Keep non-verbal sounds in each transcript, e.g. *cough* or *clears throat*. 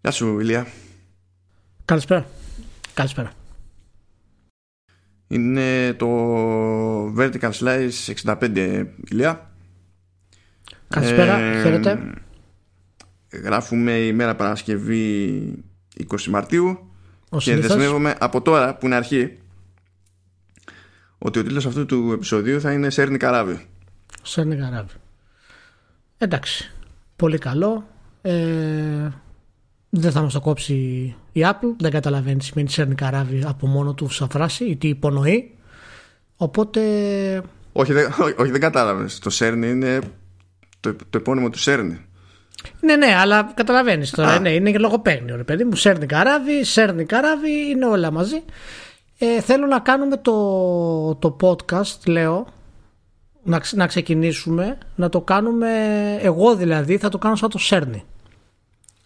Γεια σου, Ηλία. Καλησπέρα. Καλησπέρα. Είναι το Vertical Slice 65, Ηλία. Καλησπέρα, ε, χαίρετε. Γράφουμε ημέρα Παρασκευή 20 Μαρτίου Ο και συνήθως. δεσμεύομαι από τώρα που είναι αρχή ότι ο τίτλος αυτού του επεισοδίου θα είναι Σέρνη Καράβι. Σέρνη Καράβι. Εντάξει. Πολύ καλό. Ε, δεν θα μας το κόψει η Apple. Δεν καταλαβαίνει τι σημαίνει Σέρνη Καράβι από μόνο του σαν φράση ή τι υπονοεί. Οπότε Όχι, δεν, ό- όχι, δεν κατάλαβες. Το Σέρνη είναι το, το επώνυμο του Σέρνη. Ναι, ναι, αλλά καταλαβαίνεις τώρα. Α. Ναι, είναι και λογοπαίγνιο, ρε παιδί μου. Σέρνη καράβι, σέρνη καράβι, είναι όλα μαζί. Ε, θέλω να κάνουμε το, το podcast, λέω, να, ξε- να ξεκινήσουμε, να το κάνουμε, εγώ δηλαδή, θα το κάνω σαν το σέρνη.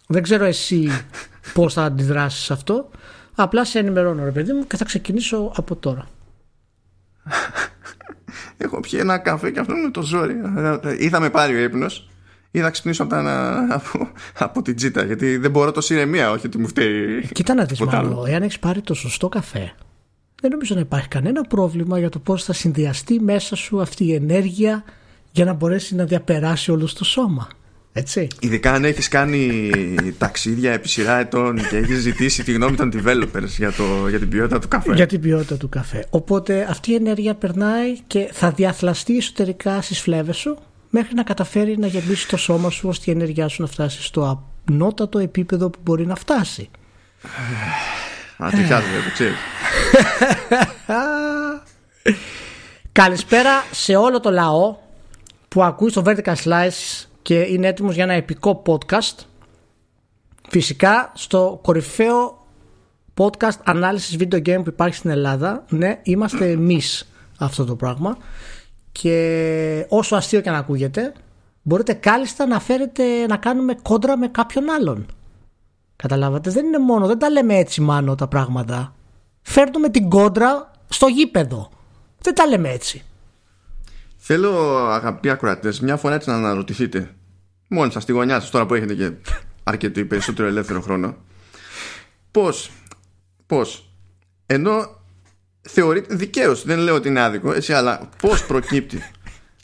Δεν ξέρω εσύ *laughs* πώς θα αντιδράσεις σε αυτό. Απλά σε ενημερώνω, ρε παιδί μου, και θα ξεκινήσω από τώρα. *laughs* Έχω πιει ένα καφέ και αυτό είναι το ζόρι. Ή θα με πάρει ο ύπνος, ή θα ξυπνήσω από, τα, από, από την τζίτα. Γιατί δεν μπορώ τόση ηρεμία, όχι ότι μου φταίει. Κοίτα να δεις τίποτα άλλο. μάλλον, εάν έχεις πάρει το σωστό καφέ, δεν νομίζω να υπάρχει κανένα πρόβλημα για το πώς θα συνδυαστεί μέσα σου αυτή η ενέργεια για να μπορέσει να διαπεράσει όλο στο σώμα. Έτσι. Ειδικά αν έχεις κάνει ταξίδια επί σειρά ετών και έχεις ζητήσει τη γνώμη των developers για, το, για την ποιότητα του καφέ. Για την ποιότητα του καφέ. Οπότε αυτή η ενέργεια περνάει και θα διαθλαστεί εσωτερικά στις φλέβες σου μέχρι να καταφέρει να γεμίσει το σώμα σου ώστε η ενέργειά σου να φτάσει στο ανώτατο επίπεδο που μπορεί να φτάσει. *sighs* Α, τι χάζω, το ξέρεις. *laughs* Καλησπέρα σε όλο το λαό που ακούει στο Vertical Slice και είναι έτοιμος για ένα επικό podcast. Φυσικά στο κορυφαίο podcast ανάλυσης video game που υπάρχει στην Ελλάδα. Ναι, είμαστε εμείς αυτό το πράγμα. Και όσο αστείο και να ακούγεται, μπορείτε κάλλιστα να φέρετε να κάνουμε κόντρα με κάποιον άλλον. Καταλάβατε, δεν είναι μόνο, δεν τα λέμε έτσι μάνο τα πράγματα. Φέρνουμε την κόντρα στο γήπεδο. Δεν τα λέμε έτσι. Θέλω, αγαπητοί ακροατές, μια φορά έτσι να αναρωτηθείτε. Μόνοι σας στη γωνιά σας, τώρα που έχετε και αρκετή περισσότερο ελεύθερο χρόνο, πώς, πώς, ενώ θεωρείται δικαίως, δεν λέω ότι είναι άδικο, έτσι, αλλά πώς προκύπτει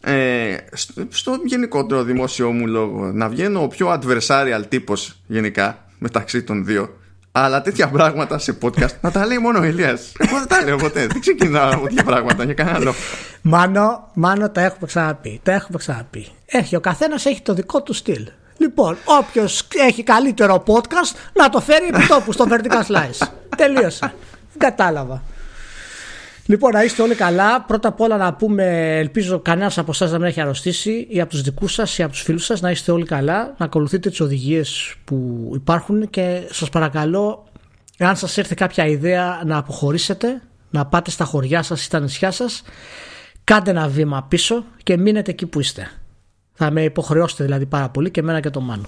ε, στο, στο γενικότερο δημόσιο μου λόγο να βγαίνω ο πιο adversarial τύπος γενικά μεταξύ των δύο αλλά τέτοια πράγματα σε podcast να τα λέει μόνο ο Ηλίας εγώ δεν τα λέω ποτέ δεν ξεκινάω από τέτοια πράγματα για κανένα λόγο Μάνο, μάνο τα έχουμε ξαναπεί. Τα έχουμε ξαναπεί. Έχει, ο καθένας έχει το δικό του στυλ. Λοιπόν, όποιος έχει καλύτερο podcast να το φέρει επί τόπου στο Vertical Slice. Τελείωσε. Δεν κατάλαβα. Λοιπόν, να είστε όλοι καλά. Πρώτα απ' όλα να πούμε, ελπίζω κανένας από εσάς να μην έχει αρρωστήσει ή από τους δικούς σας ή από τους φίλους σας. Να είστε όλοι καλά, να ακολουθείτε τις οδηγίες που υπάρχουν και σας παρακαλώ, εάν σας έρθει κάποια ιδέα να αποχωρήσετε, να πάτε στα χωριά σας ή στα νησιά σας, κάντε ένα βήμα πίσω και μείνετε εκεί που είστε. Θα με υποχρεώσετε δηλαδή πάρα πολύ και εμένα και το Μάνο.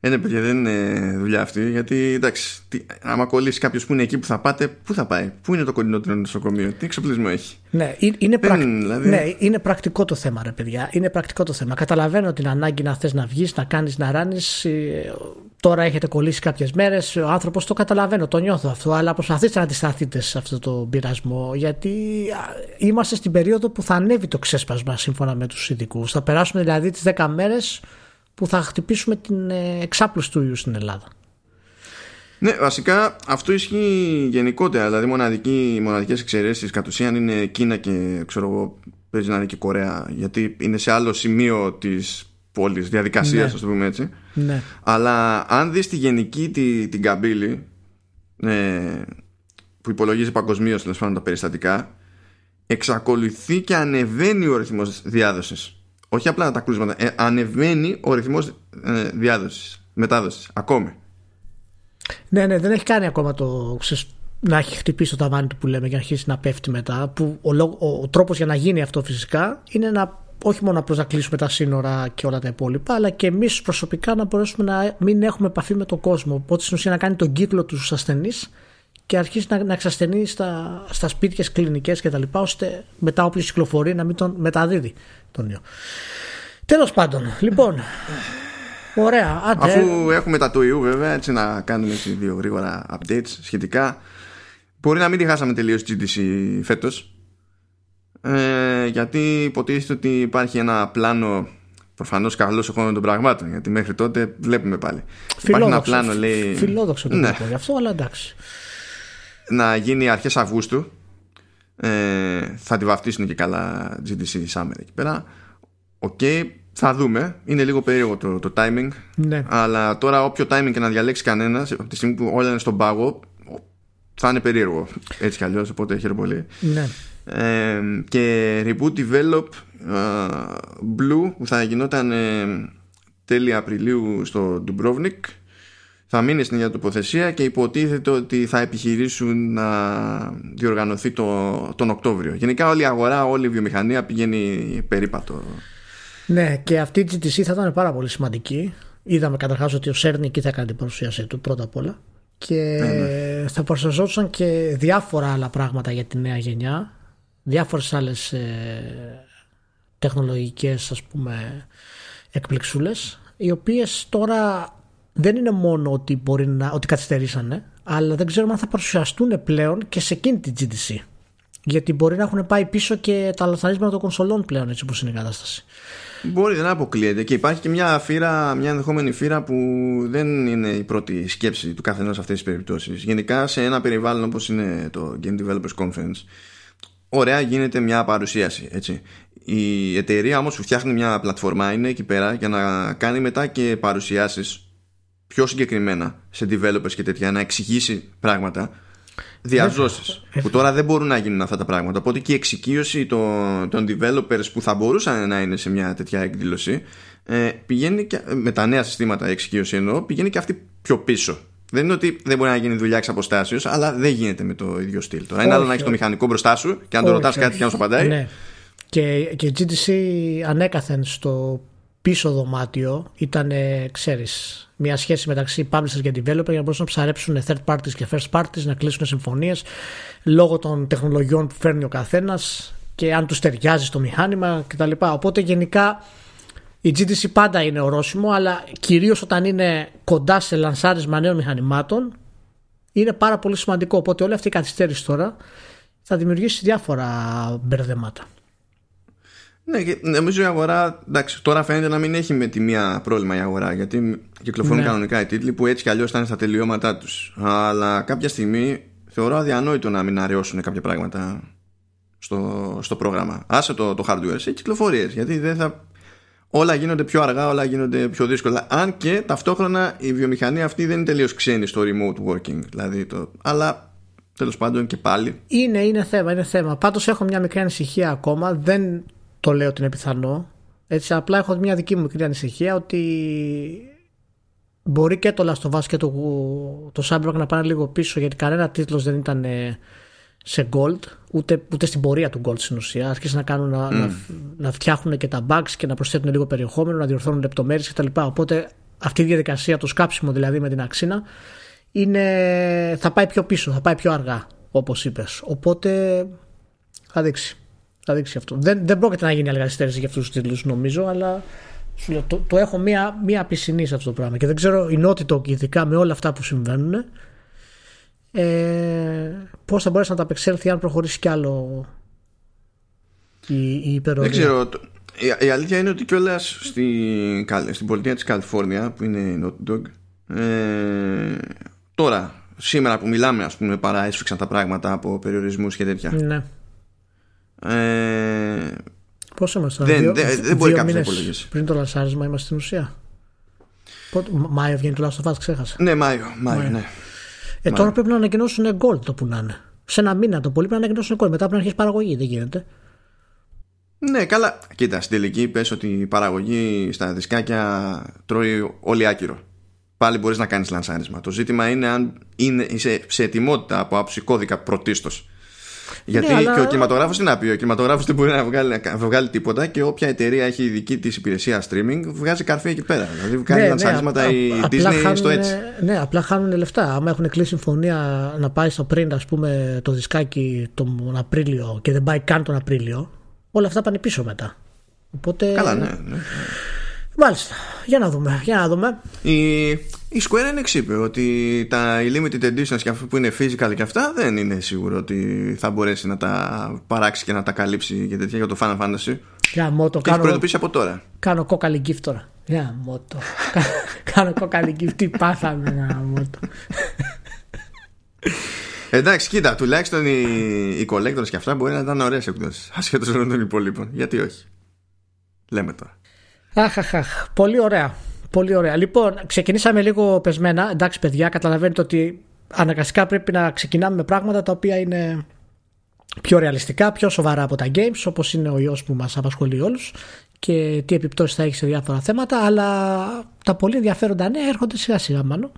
Ε, ναι, παιδιά, δεν είναι δουλειά αυτή. Γιατί εντάξει, τι, άμα κολλήσει κάποιος που είναι εκεί που θα πάτε, πού θα πάει, πού είναι το κοντινότερο νοσοκομείο, τι εξοπλισμό έχει; Ναι, είναι, είναι, Δεν, πρακ- δηλαδή- ναι, είναι πρακτικό το θέμα, ρε παιδιά. Είναι πρακτικό το θέμα. Καταλαβαίνω την ανάγκη να θες να βγεις, να κάνεις, να ράνεις. Τώρα έχετε κολλήσει κάποιες μέρες. Ο άνθρωπος το καταλαβαίνω, το νιώθω αυτό. Αλλά προσπαθήστε να αντισταθείτε σε αυτό το πειρασμό. Γιατί α, είμαστε στην περίοδο που θα ανέβει το ξέσπασμα σύμφωνα με τους ειδικούς. Θα περάσουμε δηλαδή τις 10 μέρες που θα χτυπήσουμε την ε, εξάπλωση του ιού στην Ελλάδα. Ναι, βασικά αυτό ισχύει γενικότερα. Δηλαδή, μοναδική, μοναδικές εξαιρέσεις κατ' ουσίαν είναι Κίνα και ξέρω εγώ, παίζει να είναι και Κορέα. Γιατί είναι σε άλλο σημείο της πόλης, διαδικασίας, Ναι. ας το πούμε έτσι. Ναι. Αλλά αν δεις τη γενική τη, την καμπύλη ε, που υπολογίζει παγκοσμίως τέλος πάντων τα περιστατικά, εξακολουθεί και ανεβαίνει ο ρυθμός διάδοσης. Όχι απλά τα κρούσματα, ε, ανεβαίνει ο ρυθμός ε, διάδοσης, μετάδοσης, ακόμη. Ναι, ναι, δεν έχει κάνει ακόμα το. ξέρεις, να έχει χτυπήσει το ταβάνι του που λέμε και να αρχίσει να πέφτει μετά. Που ο, λόγο- ο, ο τρόπος για να γίνει αυτό φυσικά είναι να όχι μόνο απλώς να κλείσουμε τα σύνορα και όλα τα υπόλοιπα, αλλά και εμείς προσωπικά να μπορέσουμε να μην έχουμε επαφή με τον κόσμο. Οπότε στην ουσία να κάνει τον κύκλο τους ασθενείς και αρχίσει να, να εξασθενεί στα, στα σπίτια, στις κλινικές κτλ. ώστε μετά όποιος κυκλοφορεί να μην τον μεταδίδει τον ιό. Τέλος πάντων, λοιπόν, Ωραία. Άντε. Αφού έχουμε τα του ιού βέβαια, έτσι να κάνουμε έτσι δύο γρήγορα updates σχετικά. Μπορεί να μην τη χάσαμε τελείως GDC φέτος. Ε, γιατί υποτίθεται ότι υπάρχει ένα πλάνο προφανώς καλώς χρόνων των πραγμάτων γιατί μέχρι τότε βλέπουμε πάλι Φιλόδοξο, υπάρχει ένα πλάνο λέει φιλόδοξο το Ναι. ναι. γι' αυτό αλλά εντάξει να γίνει αρχές Αυγούστου. Ε, θα τη βαφτίσουν και καλά GDC Summer εκεί πέρα. Οκ, θα δούμε. Είναι λίγο περίεργο το, το timing. Ναι. αλλά τώρα όποιο timing και να διαλέξει κανένας από τη στιγμή που όλα είναι στον πάγο θα είναι περίεργο. Έτσι κι αλλιώς οπότε χαίρομαι πολύ. Ναι. ε, και reboot develop ε, Blue που θα γινόταν ε, τέλη Απριλίου στο Dubrovnik θα μείνει στην ίδια τοποθεσία και υποτίθεται ότι θα επιχειρήσουν να διοργανωθεί το, τον Οκτώβριο. Γενικά όλη η αγορά, όλη η βιομηχανία πηγαίνει περίπατο. ναι και αυτή η GTC θα ήταν πάρα πολύ σημαντική είδαμε καταρχάς ότι ο Σέρνη εκεί θα κάνει την παρουσίασή του πρώτα απ' όλα και θα παρουσιαζόντουσαν και διάφορα άλλα πράγματα για τη νέα γενιά διάφορες άλλες ε, τεχνολογικές ας πούμε εκπληξούλες οι οποίες τώρα δεν είναι μόνο ότι, μπορεί να, ότι καθυστερήσανε αλλά δεν ξέρουμε αν θα παρουσιαστούν πλέον και σε εκείνη την GTC γιατί μπορεί να έχουν πάει πίσω και τα λαθαρίσματα των κονσολών πλέον έτσι όπως είναι η κατάσταση Μπορεί, δεν αποκλείεται. Και υπάρχει και μια φύρα, μια ενδεχόμενη φύρα που δεν είναι η πρώτη σκέψη του καθενός σε αυτές τις περιπτώσεις. Γενικά σε ένα περιβάλλον όπως είναι το Game Developers Conference, ωραία γίνεται μια παρουσίαση. Έτσι. Η εταιρεία όμως που φτιάχνει μια πλατφορμά είναι εκεί πέρα για να κάνει μετά και παρουσιάσεις πιο συγκεκριμένα σε developers και τέτοια, να εξηγήσει πράγματα διαζώσεις. Που τώρα δεν μπορούν να γίνουν αυτά τα πράγματα. Οπότε και η εξοικείωση των, των developers που θα μπορούσαν να είναι σε μια τέτοια εκδήλωση ε, πηγαίνει και, με τα νέα συστήματα εξοικείωση εννοώ, πηγαίνει και αυτή πιο πίσω. Δεν είναι ότι δεν μπορεί να γίνει δουλειά εξ αποστάσεως, αλλά δεν γίνεται με το ίδιο στυλ. Τώρα είναι άλλο να έχεις το μηχανικό μπροστά σου και αν το Όχι, ρωτάς κάτι όχι. και να σου απαντάει. Ναι. Και, και η GTC ανέκαθεν στο πίσω δωμάτιο ήταν, ε, ξέρεις, μια σχέση μεταξύ publisher και developer για να μπορούσαν να ψαρέψουν third parties και first parties, να κλείσουν συμφωνίες λόγω των τεχνολογιών που φέρνει ο καθένας και αν τους ταιριάζει στο μηχάνημα κτλ. Οπότε γενικά η GTC πάντα είναι ορόσημο, αλλά κυρίως όταν είναι κοντά σε λανσάρισμα νέων μηχανημάτων είναι πάρα πολύ σημαντικό. Οπότε όλη αυτή η καθυστέρηση τώρα θα δημιουργήσει διάφορα μπερδέματα. Ναι, και νομίζω η αγορά. Εντάξει, τώρα φαίνεται να μην έχει με τη μία πρόβλημα η αγορά. Γιατί κυκλοφορούν Ναι. κανονικά οι τίτλοι που έτσι κι αλλιώς ήταν στα τελειώματά τους. Αλλά κάποια στιγμή θεωρώ αδιανόητο να μην αραιώσουν κάποια πράγματα στο, στο πρόγραμμα. Άσε το, το hardware σε κυκλοφορίες. Γιατί δεν θα. Όλα γίνονται πιο αργά, όλα γίνονται πιο δύσκολα. Αν και ταυτόχρονα η βιομηχανία αυτή δεν είναι τελείως ξένη στο remote working. Δηλαδή το, αλλά τέλος πάντων και πάλι. Είναι, είναι θέμα, είναι θέμα. Πάντως έχω μια μικρή ανησυχία ακόμα. Δεν το λέω ότι είναι πιθανό. Έτσι, απλά έχω μια δική μου μικρή ανησυχία ότι μπορεί και το Last of Us και το, το Cyberpunk να πάνε λίγο πίσω γιατί κανένα τίτλος δεν ήταν ε, σε gold ούτε, ούτε στην πορεία του gold στην ουσία. Άρχισαν να, κάνουν, να, να, να φτιάχνουν και τα bugs και να προσθέτουν λίγο περιεχόμενο να διορθώνουν λεπτομέρειες κτλ οπότε αυτή η διαδικασία το σκάψιμο δηλαδή με την αξίνα είναι, θα πάει πιο πίσω θα πάει πιο αργά όπως είπες. Οπότε θα δείξει θα δείξει αυτό. Δεν, δεν πρόκειται να γίνει άλλη καθυστέρηση για αυτούς τους τίτλους, νομίζω, αλλά σου λέω, το, το έχω μία, μία πισινή σε αυτό το πράγμα. Και δεν ξέρω η Naughty Dog, ειδικά με όλα αυτά που συμβαίνουν, ε, πώς θα μπορέσει να τα απεξέλθει αν προχωρήσει κι άλλο η, η υπερορία. Δεν ξέρω. το- Η, η αλήθεια είναι ότι κιόλας στην, Καλ- στην πολιτεία της Καλιφόρνια που είναι η Naughty Dog ε, τώρα, σήμερα που μιλάμε ας πούμε παρά έσφιξαν τα πράγματα από περιορισμούς και τέτοια Ναι. Ε, Πόσο είμαστε Δεν- δύο, δεν- δεν δύο μπορεί κάποιος να μήνες υπολογίσει. Πριν το λανσάρισμα είμαστε στην ουσία. Πότε, Μ- Μάιο βγαίνει το Last of Us, ξέχασα. Ναι Μάιο, Μάιο ναι. Ε, τώρα πρέπει να ανακοινώσουν gold το που να είναι. Σε ένα μήνα το πολύ πρέπει να ανακοινώσουν gold. Μετά πρέπει να αρχίσει παραγωγή. Δεν γίνεται. Ναι, καλά. Κοίτα, στην τελική πες ότι η παραγωγή στα δισκάκια τρώει όλοι άκυρο. Πάλι μπορείς να κάνεις λανσάρισμα. Το ζήτημα είναι αν είναι, είσαι σε ετοιμότητα από άψη κώδικα πρωτίστως. Γιατί αλλά- και ο κινηματογράφος τι να πει, ο κινηματογράφος δεν μπορεί να βγάλει, να βγάλει τίποτα και όποια εταιρεία έχει δική της υπηρεσία streaming βγάζει καρφί εκεί πέρα. Δηλαδή βγάζει λανσάρισματα Ναι, α- η α- απλά Disney στο χάνουνε- έτσι. Ναι, απλά χάνουν λεφτά. Άμα έχουν κλείσει συμφωνία να πάει στο πριν, ας πούμε, το δισκάκι τον Απρίλιο και δεν πάει καν τον Απρίλιο, όλα αυτά πάνε πίσω μετά. Οπότε. Καλά, ναι. ναι. Μάλιστα. Για να δούμε. Για να δούμε. Η, η Square Enix είπε ότι τα limited editions και αυτό που είναι physical και αυτά δεν είναι σίγουρο ότι θα μπορέσει να τα παράξει και να τα καλύψει και τέτοια για το Final Fantasy. Για μότο. Κάνω, προειδοποιήσει από τώρα. Κάνω κόκαλη gift τώρα. Για μότο. κάνω κόκαλη gift. Τι πάθαμε να μότο. Εντάξει, κοίτα, τουλάχιστον οι, οι collectors και αυτά μπορεί να ήταν ωραίες εκδόσεις. Ασχέτως με των υπολείπων. Γιατί όχι; Λέμε τώρα. Αχ, αχ, αχ. Πολύ ωραία. Πολύ ωραία. Λοιπόν, ξεκινήσαμε λίγο πεσμένα. Εντάξει, παιδιά, καταλαβαίνετε ότι αναγκαστικά πρέπει να ξεκινάμε με πράγματα τα οποία είναι πιο ρεαλιστικά, πιο σοβαρά από τα games, όπως είναι ο ιός που μας απασχολεί όλους και τι επιπτώσεις θα έχει σε διάφορα θέματα. Αλλά τα πολύ ενδιαφέροντα νέα έρχονται σιγά σιγά, μάλλον.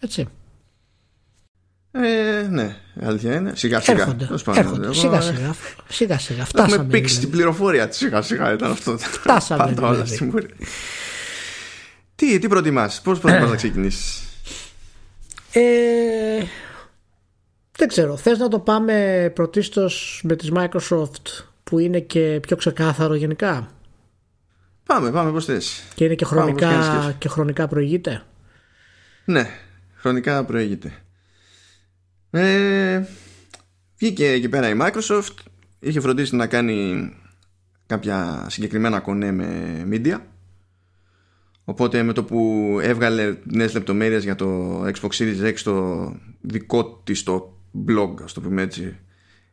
Έτσι. Ε, ναι, αλήθεια είναι. Σιγά σιγά. Έρχονται. έρχονται. Σιγά σιγά. Σιγά σιγά. Φτάσαμε. Έχουμε πήξει δηλαδή. την πληροφορία Σιγά σιγά ήταν αυτό. Φτάσαμε. Πάντα όλα δηλαδή. στην Τι, τι προτιμάς, πώς προτιμάς να *clears throat* ξεκινήσεις; Ε, δεν ξέρω. Θες να το πάμε πρωτίστως με τις Microsoft που είναι και πιο ξεκάθαρο γενικά; Πάμε, πάμε πώς θες. Και είναι και χρονικά, και χρονικά προηγείται; Ναι, χρονικά προηγείται. Ε, βγήκε εκεί πέρα η Microsoft είχε φροντίσει να κάνει κάποια συγκεκριμένα κονέ με media οπότε με το που έβγαλε νέες λεπτομέρειες για το Xbox Series X το δικό της το blog ας το πούμε έτσι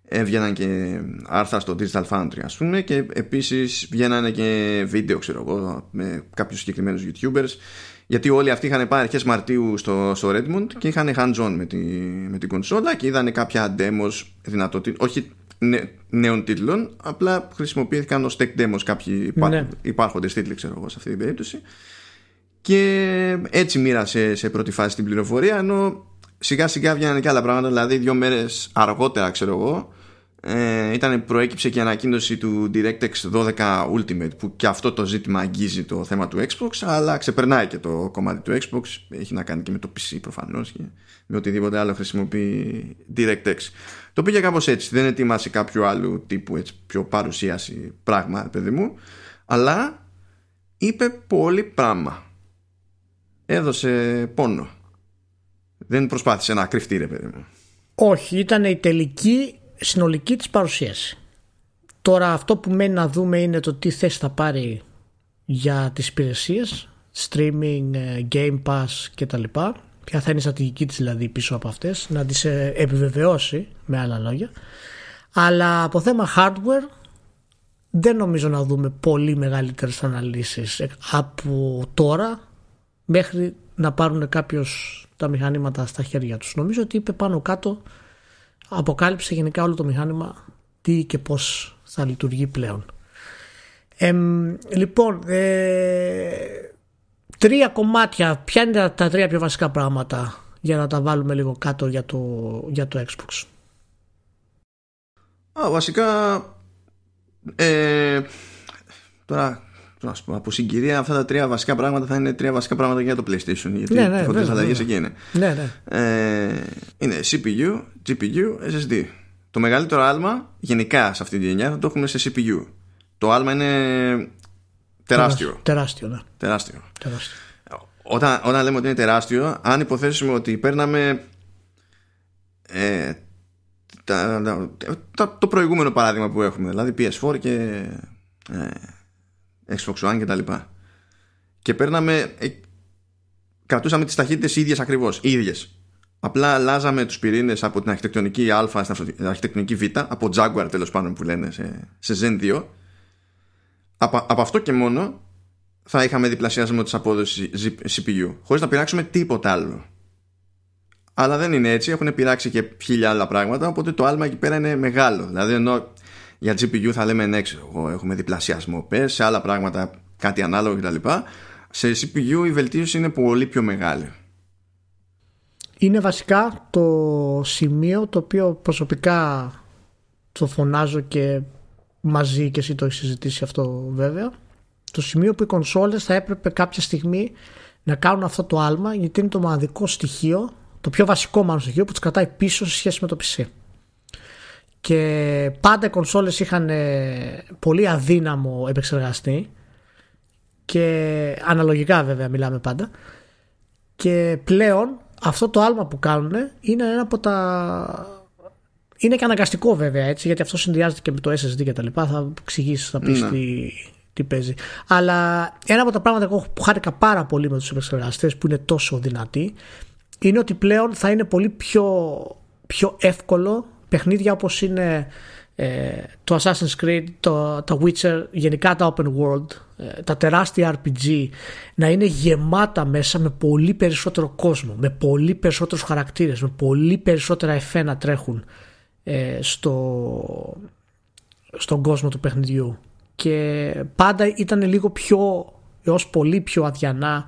έβγαιναν και άρθρα στο Digital Foundry ας πούμε και επίσης βγαίνανε και βίντεο ξέρω εγώ με κάποιους συγκεκριμένους YouTubers γιατί όλοι αυτοί είχαν πάει αρχές Μαρτίου στο, στο Redmond και είχαν hands-on με, τη, με την κονσόλα και είδανε κάποια demos δυνατότητα, όχι νέων τίτλων, απλά χρησιμοποιήθηκαν ως tech demos κάποιοι ναι. υπάρχοντες τίτλοι ξέρω εγώ σε αυτή την περίπτωση και έτσι μοίρασε σε πρώτη φάση την πληροφορία ενώ σιγά σιγά βγαίνανε και άλλα πράγματα. Δηλαδή δύο μέρες αργότερα ξέρω εγώ ε, ήταν προέκυψε και η ανακοίνωση του DirectX 12 Ultimate που και αυτό το ζήτημα αγγίζει το θέμα του Xbox αλλά ξεπερνάει και το κομμάτι του Xbox. Έχει να κάνει και με το PC προφανώς και με οτιδήποτε άλλο χρησιμοποιεί DirectX. Το πήγε κάπως έτσι. Δεν ετοιμάσει κάποιο άλλο τύπου έτσι, πιο παρουσίαση πράγμα παιδί μου αλλά είπε πολύ πράγμα έδωσε πόνο δεν προσπάθησε να κρυφτεί ρε παιδί μου όχι, ήταν η τελική συνολική της παρουσίαση. Τώρα αυτό που μένει να δούμε είναι το τι θέση θα πάρει για τις υπηρεσίες, streaming, ε, game pass κτλ. Ποια θα είναι η στρατηγική της δηλαδή πίσω από αυτές, να τις ε, επιβεβαιώσει με άλλα λόγια. Αλλά από θέμα hardware δεν νομίζω να δούμε πολύ μεγαλύτερες αναλύσεις από τώρα μέχρι να πάρουν κάποιος τα μηχανήματα στα χέρια τους. Νομίζω ότι είπε πάνω κάτω αποκάλυψε γενικά όλο το μηχάνημα τι και πώς θα λειτουργεί πλέον. Ε, λοιπόν, ε, τρία κομμάτια. Ποια είναι τα, τρία πιο βασικά πράγματα για να τα βάλουμε λίγο κάτω για το, για το Xbox; Α, βασικά ε, τώρα πω, από συγκυρία αυτά τα τρία βασικά πράγματα θα είναι τρία βασικά πράγματα για το PlayStation γιατί ναι, ναι, οι αλλαγές εκεί είναι ναι, ναι. Ε, είναι CPU, GPU, SSD το μεγαλύτερο άλμα γενικά σε αυτή τη γενιά θα το έχουμε σε CPU το άλμα είναι τεράστιο τεράστιο, ναι. τεράστιο. τεράστιο. Όταν, όταν λέμε ότι είναι τεράστιο αν υποθέσουμε ότι παίρναμε ε, τα, τα, το προηγούμενο παράδειγμα που έχουμε δηλαδή PS4 και ε, Xbox One και τα λοιπά. Και παίρναμε ε, κρατούσαμε τις ταχύτητες ίδιες ακριβώς, ίδιες. Απλά αλλάζαμε τους πυρήνες από την αρχιτεκτονική Α στην αρχιτεκτονική Β, από Jaguar τέλος πάντων που λένε σε, σε Zen 2. Από, από αυτό και μόνο θα είχαμε διπλασιασμό της απόδοσης CPU, χωρίς να πειράξουμε τίποτα άλλο. Αλλά δεν είναι έτσι, έχουν πειράξει και χίλια άλλα πράγματα, οπότε το άλμα εκεί πέρα είναι μεγάλο. Δηλαδή ενώ για GPU θα λέμε ναι, ξέρω, έχουμε διπλασιασμό πες, σε άλλα πράγματα κάτι ανάλογο κτλ. Σε CPU η βελτίωση είναι πολύ πιο μεγάλη. Είναι βασικά το σημείο το οποίο προσωπικά το φωνάζω και μαζί και εσύ το έχεις συζητήσει αυτό βέβαια το σημείο που οι κονσόλες θα έπρεπε κάποια στιγμή να κάνουν αυτό το άλμα γιατί είναι το μοναδικό στοιχείο το πιο βασικό μάλλον στοιχείο που τις κρατάει πίσω σε σχέση με το PC και πάντα οι κονσόλες είχαν ε, πολύ αδύναμο επεξεργαστή. Και αναλογικά βέβαια μιλάμε πάντα. Και πλέον αυτό το άλμα που κάνουν είναι ένα από τα είναι και αναγκαστικό βέβαια έτσι γιατί αυτό συνδυάζεται και με το SSD και τα λοιπά. Θα εξηγήσεις θα πεις ναι. τι, τι παίζει. Αλλά ένα από τα πράγματα που χάρηκα πάρα πολύ με τους επεξεργαστές που είναι τόσο δυνατοί είναι ότι πλέον θα είναι πολύ πιο, πιο εύκολο παιχνίδια όπως είναι ε, το Assassin's Creed, το, το Witcher, γενικά τα Open World, ε, τα τεράστια RPG να είναι γεμάτα μέσα με πολύ περισσότερο κόσμο, με πολύ περισσότερους χαρακτήρες, με πολύ περισσότερα εφέ να τρέχουν ε, στο, στον κόσμο του παιχνιδιού. Και πάντα ήταν λίγο πιο έως πολύ πιο αδιανά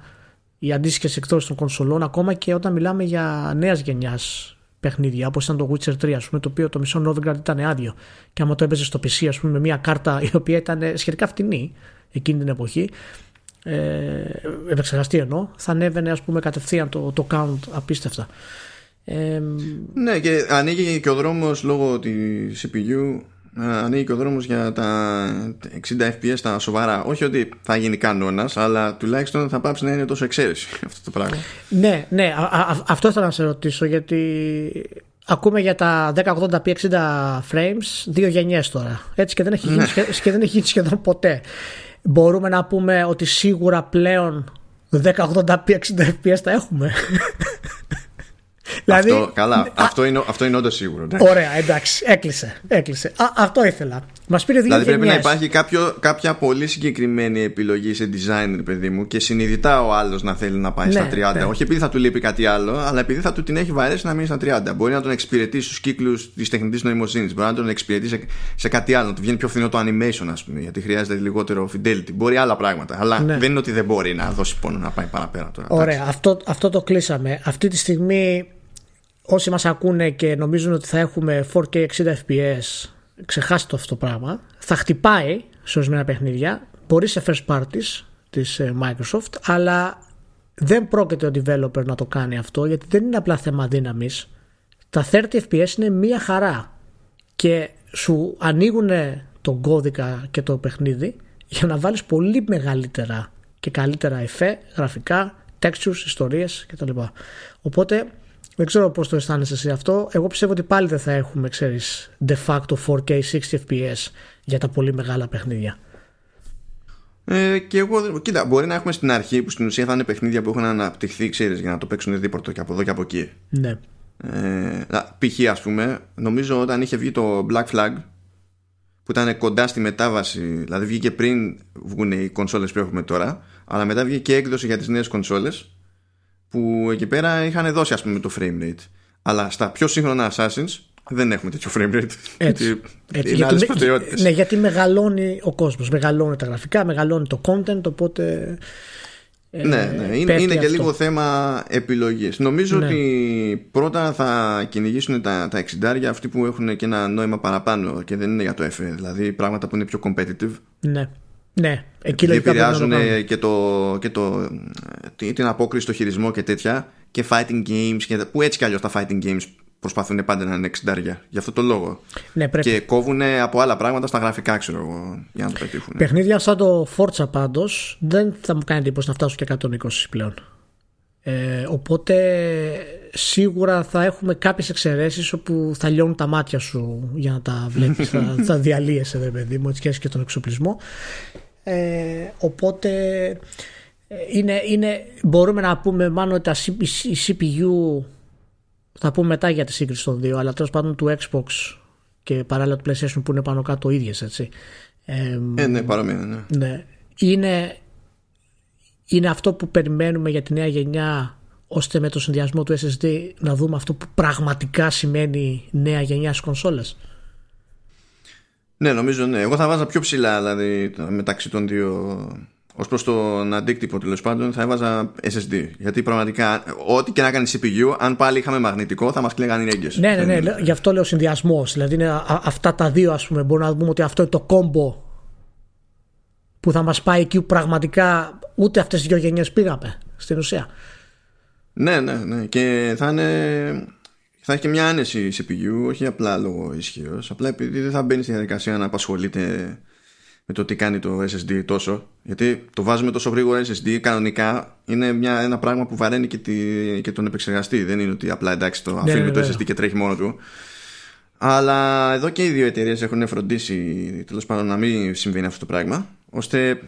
οι αντίστοιχες εκτός των κονσολών ακόμα και όταν μιλάμε για νέας γενιάς παιχνίδια όπως ήταν το Witcher 3 ας πούμε, το οποίο το μισό Novigrad ήταν άδειο. Και άμα το έπαιζες στο PC ας πούμε, με μια κάρτα η οποία ήταν σχετικά φτηνή εκείνη την εποχή ε, επεξεργαστή εννοώ θα ανέβαινε ας πούμε κατευθείαν το, το count απίστευτα. Ε, ναι και ανοίγει και ο δρόμος λόγω της CPU ανοίγει και ο δρόμος για τα 60 fps τα σοβαρά. Όχι ότι θα γίνει κανόνας αλλά τουλάχιστον θα πάψει να είναι τόσο εξαίρεση *laughs* αυτό το πράγμα. Ναι ναι α, α, αυτό ήθελα να σε ρωτήσω γιατί ακούμε για τα 1080p 60 frames δύο γενιές τώρα. Έτσι και δεν έχει γίνει, ναι. και δεν έχει γίνει σχεδόν ποτέ. Μπορούμε να πούμε ότι σίγουρα πλέον 1080p 60 fps τα έχουμε; *laughs* Δηλαδή, αυτό, καλά, αυτό, είναι, αυτό είναι όντως σίγουρο. Ωραία, εντάξει, έκλεισε. έκλεισε. Α, αυτό ήθελα. Μας πήρε δύο Δηλαδή πρέπει να υπάρχει κάποιο, κάποια πολύ συγκεκριμένη επιλογή σε design, παιδί μου, και συνειδητά ο άλλος να θέλει να πάει ναι, στα 30. Ναι. Όχι επειδή θα του λείπει κάτι άλλο, αλλά επειδή θα του την έχει βαρέσει να μείνει στα 30. Μπορεί να τον εξυπηρετήσει στους κύκλους της τεχνητής νοημοσύνης. Μπορεί να τον εξυπηρετήσει σε, σε κάτι άλλο. Να του βγαίνει πιο φθηνό το animation, ας πούμε, γιατί χρειάζεται λιγότερο fidelity. Μπορεί άλλα πράγματα. Αλλά ναι. δεν είναι ότι δεν μπορεί να δώσει πόνο να πάει παραπέρα τώρα. Ωραία, αυτό, αυτό το κλείσαμε. Αυτή τη στιγμή όσοι μας ακούνε και νομίζουν ότι θα έχουμε 4K 60 fps ξεχάστε αυτό το πράγμα θα χτυπάει σε ορισμένα παιχνίδια μπορεί σε first parties της ε, Microsoft αλλά δεν πρόκειται ο developer να το κάνει αυτό γιατί δεν είναι απλά θέμα δύναμης τα 30 fps είναι μία χαρά και σου ανοίγουν τον κώδικα και το παιχνίδι για να βάλεις πολύ μεγαλύτερα και καλύτερα εφέ, γραφικά, textures, ιστορίες κτλ. Οπότε δεν ξέρω πώς το αισθάνεσαι εσύ αυτό. Εγώ πιστεύω ότι πάλι δεν θα έχουμε, ξέρεις, de facto 4K 60 fps για τα πολύ μεγάλα παιχνίδια. Ε, και εγώ, κοίτα, μπορεί να έχουμε στην αρχή που στην ουσία θα είναι παιχνίδια που έχουν αναπτυχθεί, ξέρεις, για να το παίξουν δίπορτο και από εδώ και από εκεί. Ναι. Ε, π.χ. ας πούμε, νομίζω όταν είχε βγει το Black Flag που ήταν κοντά στη μετάβαση, δηλαδή βγήκε πριν βγουν οι κονσόλες που έχουμε τώρα, αλλά μετά βγήκε και έκδοση για τις νέες κονσόλες που εκεί πέρα είχαν δώσει ας πούμε το frame rate. Αλλά στα πιο σύγχρονα Assassins δεν έχουμε τέτοιο frame rate. Έτσι. Έτσι γιατί, ναι, γιατί μεγαλώνει ο κόσμος, μεγαλώνει τα γραφικά, μεγαλώνει το content, οπότε... Ε, ναι, ναι. Είναι, είναι και λίγο θέμα επιλογής. Νομίζω ναι. ότι πρώτα θα κυνηγήσουν τα, τα 60 αυτοί που έχουν και ένα νόημα παραπάνω και δεν είναι για το FE, δηλαδή πράγματα που είναι πιο competitive. Ναι. Ναι, εκεί επηρεάζουν και, το, και το, την απόκριση στο χειρισμό και τέτοια και fighting games και, που έτσι κι αλλιώς τα fighting games προσπαθούν πάντα να είναι 60 Γι' αυτό το λόγο. Ναι, πρέπει. Και κόβουν από άλλα πράγματα στα γραφικά, ξέρω εγώ, για να το πετύχουν. Παιχνίδια σαν το Forza πάντως δεν θα μου κάνει εντύπωση να φτάσουν και 120 πλέον. Ε, οπότε σίγουρα θα έχουμε κάποιες εξαιρέσεις όπου θα λιώνουν τα μάτια σου για να τα βλέπεις *laughs* θα, θα διαλύεσαι δε παιδί μου έτσι και τον εξοπλισμό ε, οπότε ε, είναι, είναι, μπορούμε να πούμε μάλλον ότι τα, η CPU θα πούμε μετά για τη σύγκριση των δύο αλλά τέλος πάντων του Xbox και παράλληλα του PlayStation που είναι πάνω κάτω ίδιες έτσι ε, ναι παρόμοια ναι. ναι. Είναι, είναι αυτό που περιμένουμε για τη νέα γενιά ώστε με το συνδυασμό του SSD να δούμε αυτό που πραγματικά σημαίνει νέα γενιά στις κονσόλες. Ναι, νομίζω ναι. Εγώ θα βάζα πιο ψηλά δηλαδή μεταξύ των δύο ως προς τον αντίκτυπο τέλος πάντων θα έβαζα SSD γιατί πραγματικά ό,τι και να κάνει CPU αν πάλι είχαμε μαγνητικό θα μας κλαίγαν οι έγκες ναι ναι ναι γι' αυτό λέω συνδυασμός. δηλαδή είναι αυτά τα δύο ας πούμε μπορούμε να δούμε ότι αυτό είναι το κόμπο που θα μας πάει εκεί που πραγματικά ούτε αυτές τις δύο γενιές πήγαμε στην ουσία ναι, ναι, ναι. Και θα είναι. Θα έχει και μια άνεση CPU, όχι απλά λόγω ισχύως. Απλά επειδή δεν θα μπαίνει στη διαδικασία να απασχολείται με το τι κάνει το SSD τόσο. Γιατί το βάζουμε τόσο γρήγορο SSD κανονικά είναι μια, ένα πράγμα που βαραίνει και, τη, και τον επεξεργαστή. Δεν είναι ότι απλά εντάξει το ναι, αφήνουμε το SSD και τρέχει μόνο του. Αλλά εδώ και οι δύο εταιρείες έχουν φροντίσει τέλος πάντων να μην συμβαίνει αυτό το πράγμα, ώστε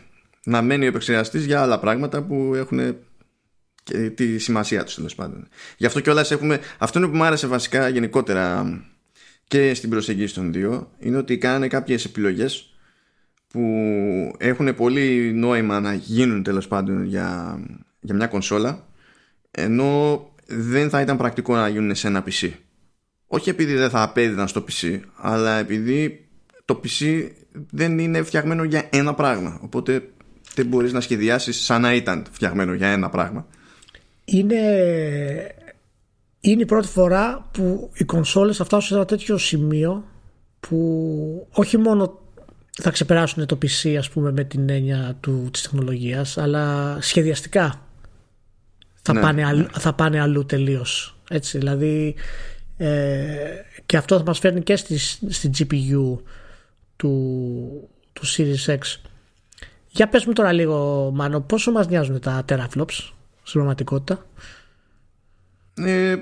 να μένει ο επεξεργαστής για άλλα πράγματα που έχουν και τη σημασία τους τέλος πάντων. Γι' αυτό κιόλας έχουμε. Αυτό είναι που μου άρεσε βασικά γενικότερα και στην προσεγγίση των δύο, είναι ότι κάνανε κάποιες επιλογές που έχουν πολύ νόημα να γίνουν τέλος πάντων για, για μια κονσόλα, ενώ δεν θα ήταν πρακτικό να γίνουν σε ένα PC. Όχι επειδή δεν θα απέδιδαν στο PC, αλλά επειδή το PC δεν είναι φτιαγμένο για ένα πράγμα. Οπότε δεν μπορείς να σχεδιάσεις σαν να ήταν φτιαγμένο για ένα πράγμα. Είναι, είναι η πρώτη φορά που οι κονσόλες θα φτάσουν σε ένα τέτοιο σημείο που όχι μόνο θα ξεπεράσουν το PC ας πούμε με την έννοια του, της τεχνολογίας αλλά σχεδιαστικά θα, ναι. πάνε, αλλού, θα πάνε αλλού τελείως. Έτσι, δηλαδή ε, και αυτό θα μας φέρνει και στη, στη GPU του, του Series X. Για πες μου τώρα λίγο Μάνο, πόσο μας νοιάζουν τα teraflops; Στην πραγματικότητα. Ε,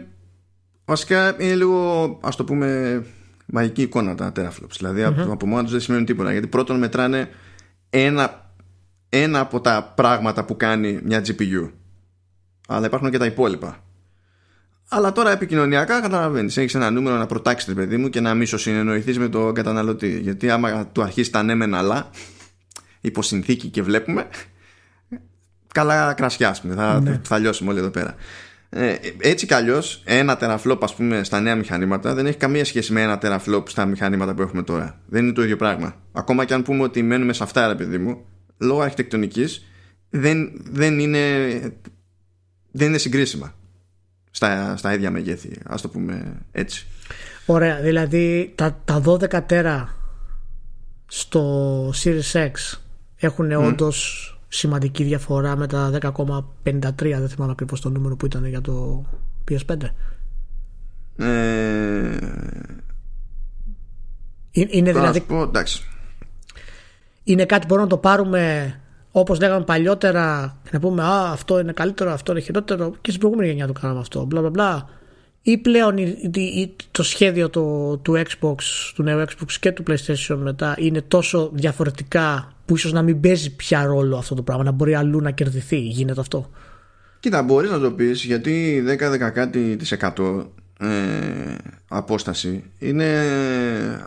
βασικά είναι λίγο ας το πούμε μαγική εικόνα τα teraflops. Δηλαδή mm-hmm. από μόνο τους δεν σημαίνουν τίποτα. Γιατί πρώτον μετράνε ένα, ένα από τα πράγματα που κάνει μια GPU. Αλλά υπάρχουν και τα υπόλοιπα. Αλλά τώρα επικοινωνιακά καταλαβαίνεις. Έχεις ένα νούμερο να προτάξεις, παιδί μου, και να μίσο συνεννοηθείς με τον καταναλωτή. Γιατί άμα του αρχίσει τα ναι μεν αλλά, υποσυνθήκη και βλέπουμε, καλά κρασιά, πούμε. Θα, ναι. θα λιώσουμε όλοι εδώ πέρα. Ε, έτσι κι αλλιώς, ένα τεραφλόπ, ας πούμε, στα νέα μηχανήματα δεν έχει καμία σχέση με ένα τεραφλόπ στα μηχανήματα που έχουμε τώρα. Δεν είναι το ίδιο πράγμα. Ακόμα και αν πούμε ότι μένουμε σε αυτά, ρε παιδί μου, λόγω αρχιτεκτονικής δεν, δεν, είναι, δεν είναι συγκρίσιμα στα, στα ίδια μεγέθη, ας το πούμε έτσι. Ωραία, δηλαδή τα, τα 12 τέρα στο Series X έχουν mm. όντως σημαντική διαφορά με τα 10,53 δεν θυμάμαι ακριβώς το νούμερο που ήταν για το PS5 ες... είναι δηλαδή πω, εντάξει. είναι κάτι που μπορούμε να το πάρουμε όπως λέγαμε παλιότερα και να πούμε α, αυτό είναι καλύτερο, αυτό είναι χειρότερο και στην προηγούμενη γενιά το κάναμε αυτό μπλα μπλα μπλα. Ή πλέον το σχέδιο το, του Xbox, του νέου Xbox και του PlayStation μετά είναι τόσο διαφορετικά που ίσως να μην παίζει πια ρόλο αυτό το πράγμα να μπορεί αλλού να κερδιθεί, γίνεται αυτό. Κοίτα μπορείς να το πεις γιατί 10-10 κάτι της εκατό ε, απόσταση είναι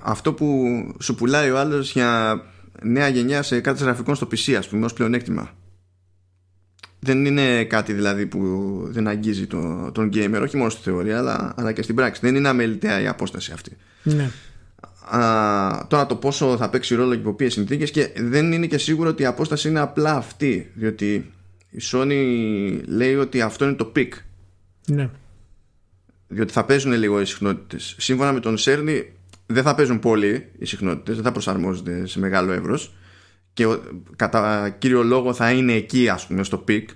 αυτό που σου πουλάει ο άλλος για νέα γενιά σε κάτι γραφικών στο PC ας πούμε ως πλεονέκτημα. Δεν είναι κάτι δηλαδή που δεν αγγίζει το, τον gamer όχι μόνο στη θεωρία αλλά, αλλά και στην πράξη. Δεν είναι αμεληταία η απόσταση αυτή. Ναι. Α, τώρα το πόσο θα παίξει ρόλο και υπό ποιες συνθήκες και δεν είναι και σίγουρο ότι η απόσταση είναι απλά αυτή διότι η Sony λέει ότι αυτό είναι το peak ναι. διότι θα παίζουν λίγο οι συχνότητες. Σύμφωνα με τον Σέρνη δεν θα παίζουν πολύ οι συχνότητες, δεν θα προσαρμόζονται σε μεγάλο εύρος. Και κατά κύριο λόγο θα είναι εκεί ας πούμε στο peak.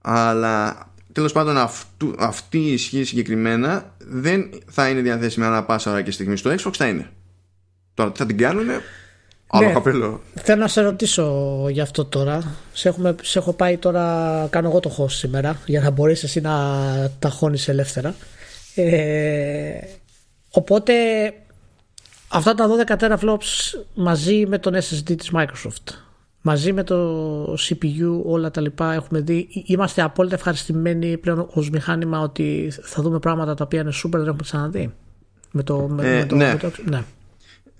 Αλλά τέλος πάντων αυτού, αυτή η ισχύ συγκεκριμένα δεν θα είναι διαθέσιμη ανά πάσα ώρα και στιγμή. Στο Xbox θα είναι τώρα τι θα την κάνουν Άλλο ναι, καπέλο. Θέλω να σε ρωτήσω γι' αυτό τώρα. Σε, έχουμε, σε έχω πάει τώρα, κάνω εγώ το host σήμερα για να μπορείς εσύ να τα χώνεις ελεύθερα. Ε, οπότε Αυτά τα 12 teraflops μαζί με τον SSD της Microsoft μαζί με το CPU όλα τα λοιπά έχουμε δει είμαστε απόλυτα ευχαριστημένοι πλέον ως μηχάνημα ότι θα δούμε πράγματα τα οποία είναι super δεν έχουμε ξαναδεί με το, με, ε, το, ναι. Με το, ναι.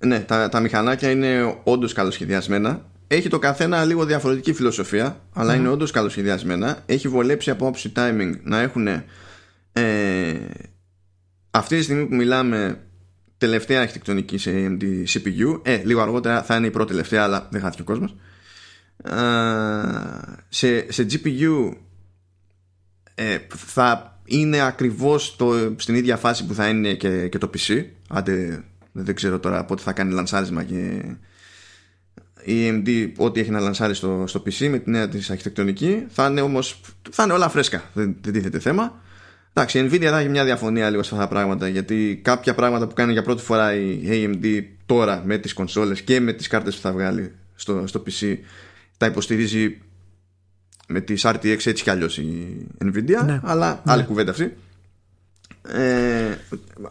Ναι τα, τα μηχανάκια είναι όντως καλοσχεδιασμένα έχει το καθένα λίγο διαφορετική φιλοσοφία αλλά είναι όντως καλοσχεδιασμένα έχει βολέψει από όψη timing να έχουν ε, αυτή τη στιγμή που μιλάμε τελευταία αρχιτεκτονική σε AMD CPU. Ε, λίγο αργότερα θα είναι η πρώτη τελευταία, αλλά δεν χάθηκε ο κόσμος. Σε, σε GPU ε, θα είναι ακριβώς το, στην ίδια φάση που θα είναι και, και το PC. Άντε, δεν ξέρω τώρα πότε θα κάνει λανσάρισμα και η AMD ό,τι έχει να λανσάρει στο, στο PC με την νέα της αρχιτεκτονική θα είναι όμως θα είναι όλα φρέσκα δεν, δεν τίθεται θέμα Εντάξει, η Nvidia θα έχει μια διαφωνία λίγο σε αυτά τα πράγματα γιατί κάποια πράγματα που κάνει για πρώτη φορά η AMD τώρα με τις κονσόλες και με τις κάρτες που θα βγάλει στο, στο PC τα υποστηρίζει με τις RTX έτσι κι αλλιώς η Nvidia Ναι. αλλά Ναι. άλλη κουβέντα αυτή ε,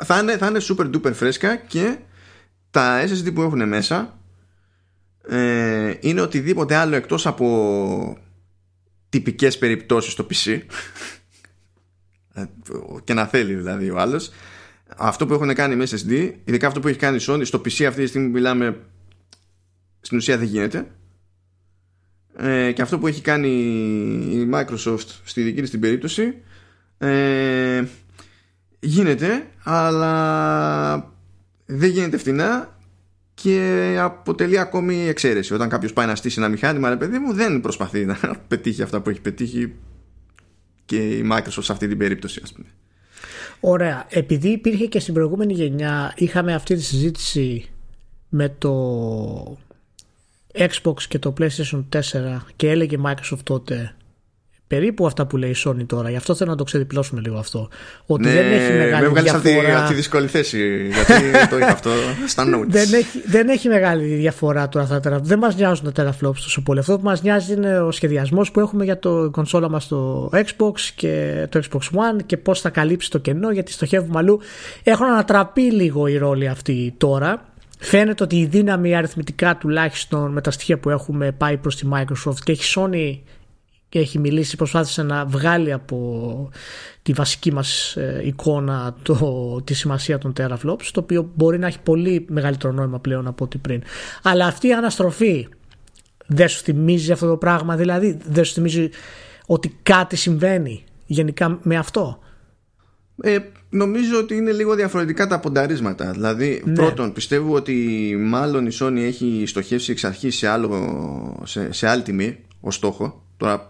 θα, είναι, θα είναι super duper φρέσκα και τα SSD που έχουν μέσα ε, είναι οτιδήποτε άλλο εκτός από τυπικές περιπτώσεις στο PC Ε, και να θέλει δηλαδή ο άλλος. Αυτό που έχουν κάνει με SSD ειδικά αυτό που έχει κάνει η Sony στο PC αυτή τη στιγμή που μιλάμε στην ουσία δεν γίνεται. Ε, και αυτό που έχει κάνει η Microsoft στη δική της την περίπτωση ε, γίνεται αλλά δεν γίνεται φτηνά και αποτελεί ακόμη εξαίρεση όταν κάποιος πάει να στήσει ένα μηχάνημα ρε παιδί μου δεν προσπαθεί να *laughs* πετύχει αυτά που έχει πετύχει και η Microsoft σε αυτή την περίπτωση ας πούμε Ωραία. Επειδή υπήρχε και στην προηγούμενη γενιά, είχαμε αυτή τη συζήτηση με το Xbox και το PlayStation 4 και έλεγε Microsoft τότε περίπου αυτά που λέει η Sony τώρα. Γι' αυτό θέλω να το ξεδιπλώσουμε λίγο αυτό. Ότι δεν έχει μεγάλη Ναι, με βγάλεις από τη, διαφορά. από τη δύσκολη θέση γιατί το είχα αυτό στα notes δεν, έχει, δεν έχει μεγάλη διαφορά τώρα αυτά τα teraflops. Δεν μας νοιάζουν τα teraflops τόσο πολύ. Αυτό που μας νοιάζει είναι ο σχεδιασμός που έχουμε για το κονσόλα μας το Xbox και το Xbox One και πώς θα καλύψει το κενό γιατί στοχεύουμε αλλού. Έχουν ανατραπεί λίγο οι ρόλοι αυτοί τώρα. Φαίνεται ότι η δύναμη αριθμητικά τουλάχιστον με τα στοιχεία που έχουμε πάει προς τη Microsoft και έχει Sony και έχει μιλήσει, προσπάθησε να βγάλει από τη βασική μας ε, εικόνα το, τη σημασία των teraflops, το οποίο μπορεί να έχει πολύ μεγαλύτερο νόημα πλέον από ό,τι πριν. Αλλά αυτή η αναστροφή δεν σου θυμίζει αυτό το πράγμα, δηλαδή δεν σου θυμίζει ότι κάτι συμβαίνει γενικά με αυτό; Ε, νομίζω ότι είναι λίγο διαφορετικά τα πονταρίσματα. Δηλαδή, Ναι. πρώτον, πιστεύω ότι μάλλον η Sony έχει στοχεύσει εξ αρχής σε, άλλο, σε, σε άλλη τιμή ως στόχο. Τώρα,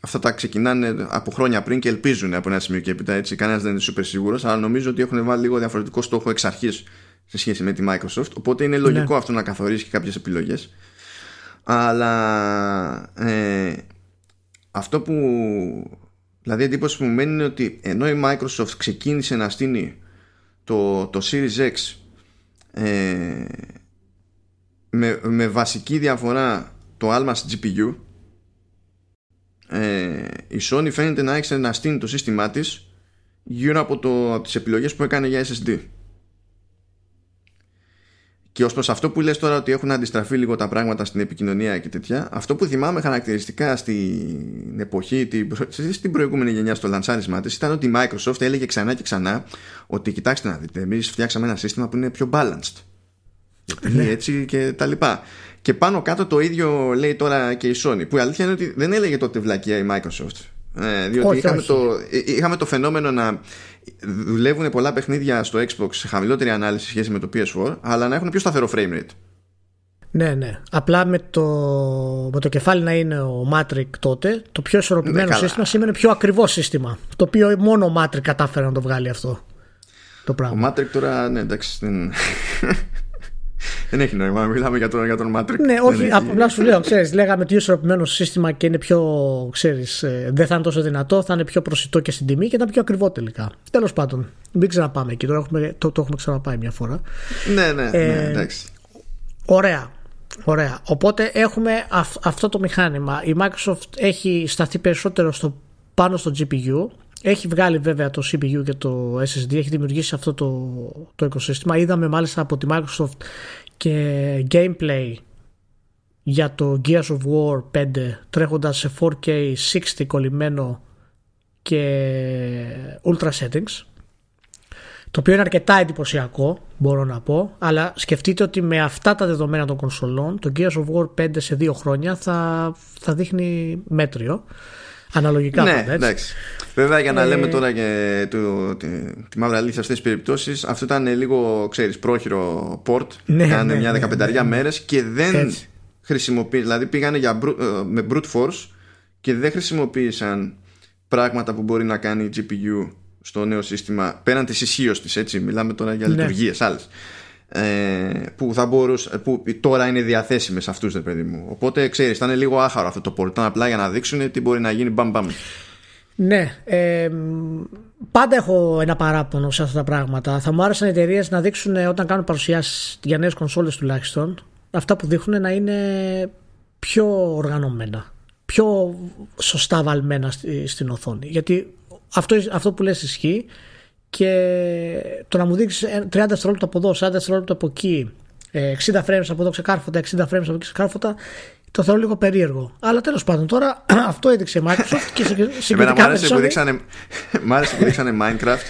αυτά τα ξεκινάνε από χρόνια πριν και ελπίζουν από ένα σημείο και έπειτα έτσι. Κανένας δεν είναι super σίγουρος αλλά νομίζω ότι έχουν βάλει λίγο διαφορετικό στόχο εξ αρχής σε σχέση με τη Microsoft. Οπότε είναι λογικό Ναι. αυτό να καθορίσει και κάποιες επιλογές. Αλλά ε, αυτό που δηλαδή η εντύπωση που μου μένει είναι ότι ενώ η Microsoft ξεκίνησε να στείνει το, το Series X ε, με, με βασική διαφορά το άλμα στη GPU ε, η Sony φαίνεται να έχει να στείνει το σύστημά της γύρω από, το, από τις επιλογές που έκανε για SSD και ως προς αυτό που λες τώρα ότι έχουν αντιστραφεί λίγο τα πράγματα στην επικοινωνία και τέτοια αυτό που θυμάμαι χαρακτηριστικά στην εποχή την, προ- στην προηγούμενη γενιά στο λανσάρισμά της ήταν ότι η Microsoft έλεγε ξανά και ξανά ότι κοιτάξτε να δείτε εμείς φτιάξαμε ένα σύστημα που είναι πιο balanced γιατί έτσι και τα λοιπά και πάνω κάτω το ίδιο λέει τώρα και η Sony που η αλήθεια είναι ότι δεν έλεγε τότε βλακεία η Microsoft ε, διότι Όχι, είχαμε, όχι. Το, ε, είχαμε το φαινόμενο να δουλεύουν πολλά παιχνίδια στο Xbox σε χαμηλότερη ανάλυση σε σχέση με το PS4 αλλά να έχουν πιο σταθερό frame rate Ναι, ναι. Απλά με το, με το κεφάλι να είναι ο Matrix τότε, το πιο ισορροπημένο Ναι, καλά. σύστημα σήμαινε πιο ακριβό σύστημα. Το οποίο μόνο ο Matrix κατάφερε να το βγάλει αυτό το Ο πράγμα. Matrix τώρα, ναι, εντάξει. *laughs* Δεν, δεν έχει νόημα. Μιλάμε για τον, για τον Matrix. Ναι, Δεν όχι, έχει- απλά σου λέω, ξέρεις, λέγαμε πιο ισορροπημένο σύστημα και είναι πιο, ξέρεις, ε, δεν θα είναι τόσο δυνατό, θα είναι πιο προσιτό και στην τιμή και ήταν πιο ακριβό τελικά. Τέλος πάντων, μην ξαναπάμε εκεί, τώρα έχουμε, το, το έχουμε ξαναπάει μια φορά. Ναι, ναι, ναι, Ε, εντάξει. Ωραία. Ωραία. Οπότε έχουμε αυ- αυτό το μηχάνημα. Η Microsoft έχει σταθεί περισσότερο στο, πάνω στο GPU. Έχει βγάλει βέβαια το CPU και το SSD. Έχει δημιουργήσει αυτό το, το οικοσύστημα. Είδαμε μάλιστα από τη Microsoft και gameplay για το Gears of War 5 τρέχοντας σε 4K 60 κολλημένο και ultra settings το οποίο είναι αρκετά εντυπωσιακό μπορώ να πω αλλά σκεφτείτε ότι με αυτά τα δεδομένα των κονσολών το Gears of War 5 σε δύο χρόνια θα, θα δείχνει μέτριο αναλογικά Ναι, πάντα, έτσι. εντάξει. Βέβαια, για να Ε, λέμε τώρα και το, τη, τη μαύρη αλήθεια σε αυτές τις περιπτώσεις, αυτό ήταν λίγο, ξέρεις, πρόχειρο port. Ναι, Κάνε ναι, μια ναι, δεκαπενταριά ναι, ναι. μέρες και δεν Έτσι. χρησιμοποίησαν. Δηλαδή, πήγανε για, brute- ε, με brute force και δεν χρησιμοποίησαν πράγματα που μπορεί να κάνει η GPU στο νέο σύστημα πέραν της ισχύω της, έτσι. Μιλάμε τώρα για Ναι. λειτουργίες άλλες. Ε, που θα μπορούσε, που τώρα είναι διαθέσιμες σε αυτού, παιδί μου. Οπότε ξέρεις, ήταν λίγο άχαρο αυτό το port. Ήταν απλά για να δείξουν τι μπορεί να γίνει μπαμ μπαμ. Ναι, ε, μ, πάντα έχω ένα παράπονο σε αυτά τα πράγματα. Θα μου άρεσαν οι εταιρείες να δείξουν ε, όταν κάνουν παρουσιάσεις για νέες κονσόλες τουλάχιστον αυτά που δείχνουν να είναι πιο οργανωμένα, πιο σωστά βαλμένα στην οθόνη. Γιατί αυτό, αυτό που λες ισχύει και το να μου δείξεις 30 δευτερόλεπτα από εδώ, 40 δευτερόλεπτα από εκεί, 60 ε, frames από εδώ ξεκάρφωτα, 60 frames από εκεί ξεκάρφωτα, το θεωρώ λίγο περίεργο. Αλλά τέλος πάντων τώρα *clears throat* αυτό έδειξε η Microsoft και συγκεκριμένα. Εμένα μου άρεσε που δείξανε Minecraft.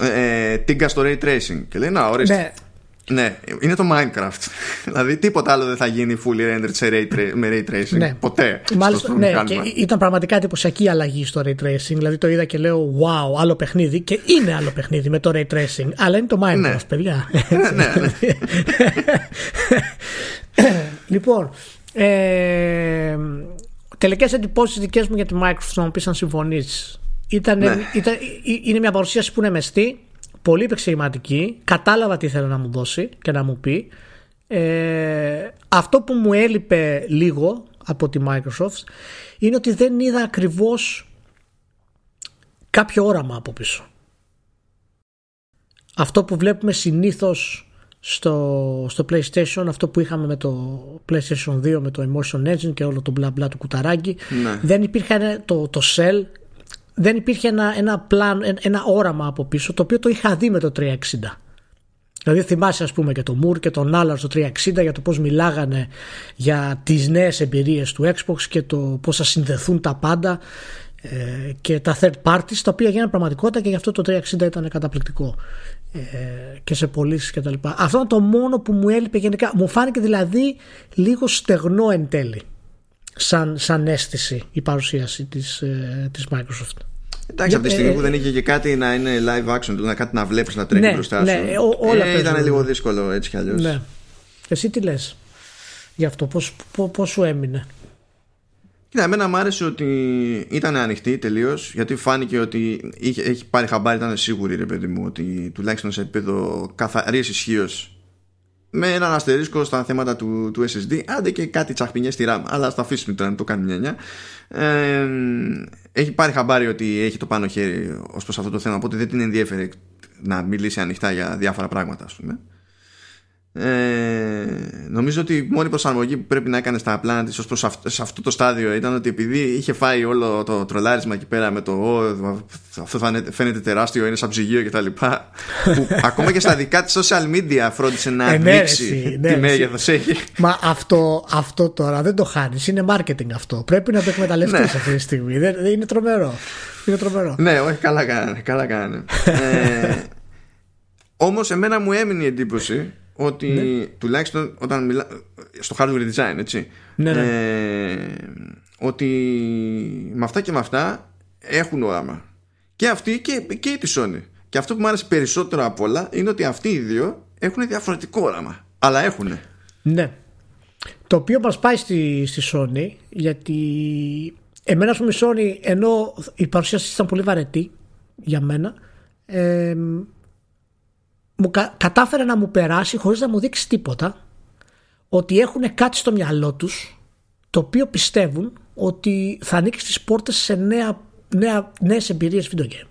*clears throat* ε, τίγκα στο ray tracing και λέει να ορίστε ναι. Ναι, είναι το Minecraft. *laughs* δηλαδή τίποτα άλλο δεν θα γίνει fully rendered σε ray με ray tracing. Ναι. Ποτέ. Μάλιστα, ναι, και ήταν πραγματικά εντυπωσιακή η αλλαγή στο ray tracing. Δηλαδή το είδα και λέω wow, άλλο παιχνίδι. Και είναι άλλο παιχνίδι με το ray tracing. Αλλά είναι το Minecraft, ναι. παιδιά. ναι, ναι. ναι. *laughs* λοιπόν, ε, τελικές εντυπώσεις δικές μου για τη Microsoft να μου πεις αν συμφωνείς. Ήταν, ναι. ήταν, είναι μια παρουσίαση που είναι μεστή πολύ επεξηγηματική, κατάλαβα τι ήθελε να μου δώσει και να μου πει. Ε, αυτό που μου έλειπε λίγο από τη Microsoft είναι ότι δεν είδα ακριβώς κάποιο όραμα από πίσω. Αυτό που βλέπουμε συνήθως στο, στο PlayStation, αυτό που είχαμε με το PlayStation 2 με το Emotion Engine και όλο το μπλα μπλα του κουταράκι, ναι. δεν υπήρχε το, το Cell δεν υπήρχε ένα, ένα, πλάν, ένα όραμα από πίσω το οποίο το είχα δει με το 360. Δηλαδή θυμάσαι ας πούμε και το Moore και τον Allard στο 360 για το πώς μιλάγανε για τις νέες εμπειρίες του Xbox και το πώς θα συνδεθούν τα πάντα ε, και τα third parties τα οποία γίνανε πραγματικότητα και γι' αυτό το 360 ήταν καταπληκτικό ε, και σε πωλήσεις και τα λοιπά. Αυτό είναι το μόνο που μου έλειπε γενικά. Μου φάνηκε δηλαδή λίγο στεγνό εν τέλει σαν, σαν αίσθηση η παρουσίαση της, ε, της Microsoft. Εντάξει, από τη στιγμή ε, που δεν είχε και κάτι να είναι live action, δηλαδή κάτι να βλέπεις να τρέχει ναι, μπροστά ναι, σου. Ναι, όλα ε, ήταν λίγο δύσκολο έτσι κι αλλιώς. Ναι. Εσύ τι λες γι' αυτό, πώς σου έμεινε; Κοίτα, εμένα μου άρεσε ότι ήταν ανοιχτή τελείως, γιατί φάνηκε ότι είχε, έχει πάρει χαμπάρι, ήταν σίγουρη ρε παιδί μου, ότι τουλάχιστον σε επίπεδο καθαρής ισχύως με έναν αστερίσκο στα θέματα του, του SSD άντε και κάτι τσαχπινιές στη RAM αλλά στα αφήσουμε τώρα να το κάνει μια νιά ε, έχει πάρει χαμπάρι ότι έχει το πάνω χέρι ως προς αυτό το θέμα οπότε δεν την ενδιαφέρει να μιλήσει ανοιχτά για διάφορα πράγματα ας πούμε ε, νομίζω ότι η μόνη προσαρμογή που πρέπει να έκανες στα πλάνα της ως προς σε αυτό το στάδιο ήταν ότι επειδή είχε φάει όλο το τρολάρισμα εκεί πέρα με το αυτό θα φαίνεται τεράστιο, είναι σαν ψυγείο κτλ. που *laughs* ακόμα και στα δικά της social media φρόντισε να ε, ναι, δείξει ναι, τι μέγεθος έχει. Μα αυτό, αυτό τώρα δεν το χάνεις. Είναι marketing αυτό. Πρέπει να το εκμεταλλευτείς ναι. αυτή τη στιγμή. Δεν, είναι τρομερό. Είναι τρομερό. Ναι, όχι, καλά κάνανε. Καλά κάνανε. ε, *laughs* Όμως, εμένα μου έμεινε η εντύπωση ότι ναι. τουλάχιστον όταν μιλά στο hardware design έτσι ναι, ναι. Ε, ότι με αυτά και με αυτά έχουν όραμα. Και αυτή και, και η τη Sony. Και αυτό που μου άρεσε περισσότερο από όλα είναι ότι αυτοί οι δύο έχουν διαφορετικό όραμα. Αλλά έχουν. Ναι. Το οποίο μας πάει στη, στη Sony γιατί εμένα πούμε η Sony ενώ η παρουσίαση ήταν πολύ βαρετή για μένα ε, μου κατάφερε να μου περάσει χωρίς να μου δείξει τίποτα ότι έχουν κάτι στο μυαλό τους το οποίο πιστεύουν ότι θα ανοίξει τις πόρτες σε νέα, νέα, νέες εμπειρίες video game.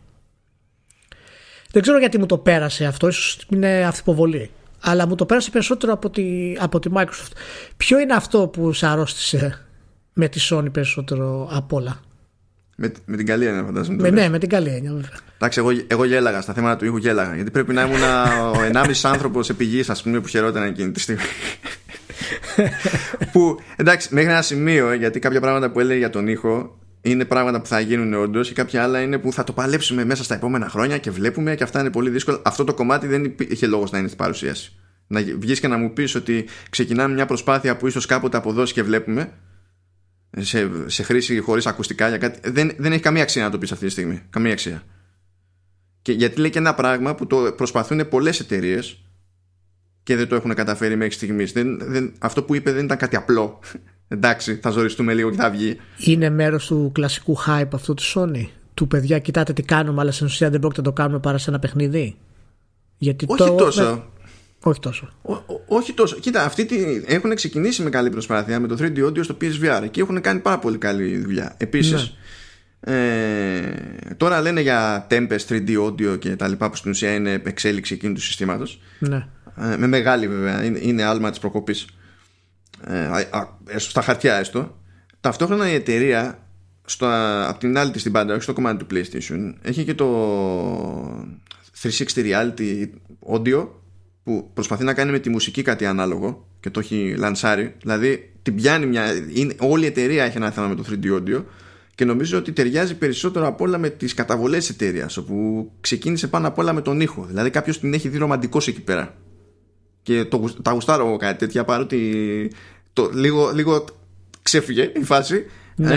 Δεν ξέρω γιατί μου το πέρασε αυτό, ίσως είναι αυθυποβολή. Αλλά μου το πέρασε περισσότερο από τη, από τη Microsoft. Ποιο είναι αυτό που σε αρρώστησε με τη Sony περισσότερο από όλα; Με, με την καλή έννοια, φαντάζομαι. Με, ναι, με την καλή έννοια, βέβαια. Εντάξει, εγώ, εγώ γέλαγα στα θέματα του ήχου, γέλαγα. Γιατί πρέπει να ήμουν *laughs* ο ενάμισης άνθρωπος επί ας πούμε, που χαιρόταν εκείνη τη στιγμή. *laughs* που εντάξει, μέχρι ένα σημείο, γιατί κάποια πράγματα που έλεγε για τον ήχο είναι πράγματα που θα γίνουν όντως και κάποια άλλα είναι που θα το παλέψουμε μέσα στα επόμενα χρόνια και βλέπουμε και αυτά είναι πολύ δύσκολο. Αυτό το κομμάτι δεν είχε λόγος να είναι στην παρουσίαση. Να βγεις και να μου πεις ότι ξεκινάμε μια προσπάθεια που ίσως κάποτε αποδώσει και βλέπουμε σε, σε χρήση χωρίς ακουστικά για κάτι. Δεν, δεν έχει καμία αξία να το πεις αυτή τη στιγμή. Καμία αξία. Και γιατί λέει και ένα πράγμα που το προσπαθούν πολλές εταιρείες και δεν το έχουν καταφέρει μέχρι στιγμής. Δεν, δεν, αυτό που είπε δεν ήταν κάτι απλό. *laughs* Εντάξει, θα ζοριστούμε λίγο και θα βγει. Είναι μέρος του κλασικού hype αυτό του Sony. Του παιδιά, κοιτάτε τι κάνουμε, αλλά στην ουσία δεν πρόκειται να το κάνουμε παρά σε ένα παιχνίδι. Γιατί Όχι το... τόσο. Όχι τόσο. όχι τόσο. Κοίτα, αυτοί τι, έχουν ξεκινήσει με καλή προσπάθεια με το 3D audio στο PSVR και έχουν κάνει πάρα πολύ καλή δουλειά. Επίσης, ναι. ε, τώρα λένε για Tempest 3D audio και τα λοιπά που στην ουσία είναι εξέλιξη εκείνου του συστήματος. Ναι. Ε, με μεγάλη βέβαια, είναι, είναι άλμα της προκοπής. ε, στα χαρτιά έστω ταυτόχρονα η εταιρεία στο, από την άλλη της την πάντα όχι στο κομμάτι του PlayStation έχει και το 360 Reality Audio που προσπαθεί να κάνει με τη μουσική κάτι ανάλογο και το έχει λανσάρει. Δηλαδή την πιάνει μια είναι, όλη η εταιρεία έχει ένα θέμα με το 3D Audio και νομίζω ότι ταιριάζει περισσότερο απ' όλα με τις καταβολές της εταιρείας, όπου ξεκίνησε πάνω απ' όλα με τον ήχο. Δηλαδή κάποιος την έχει δει ρομαντικός εκεί πέρα. Και το, τα γουστάρω εγώ κάτι τέτοια παρότι το, λίγο, λίγο ξέφυγε η φάση. Ναι.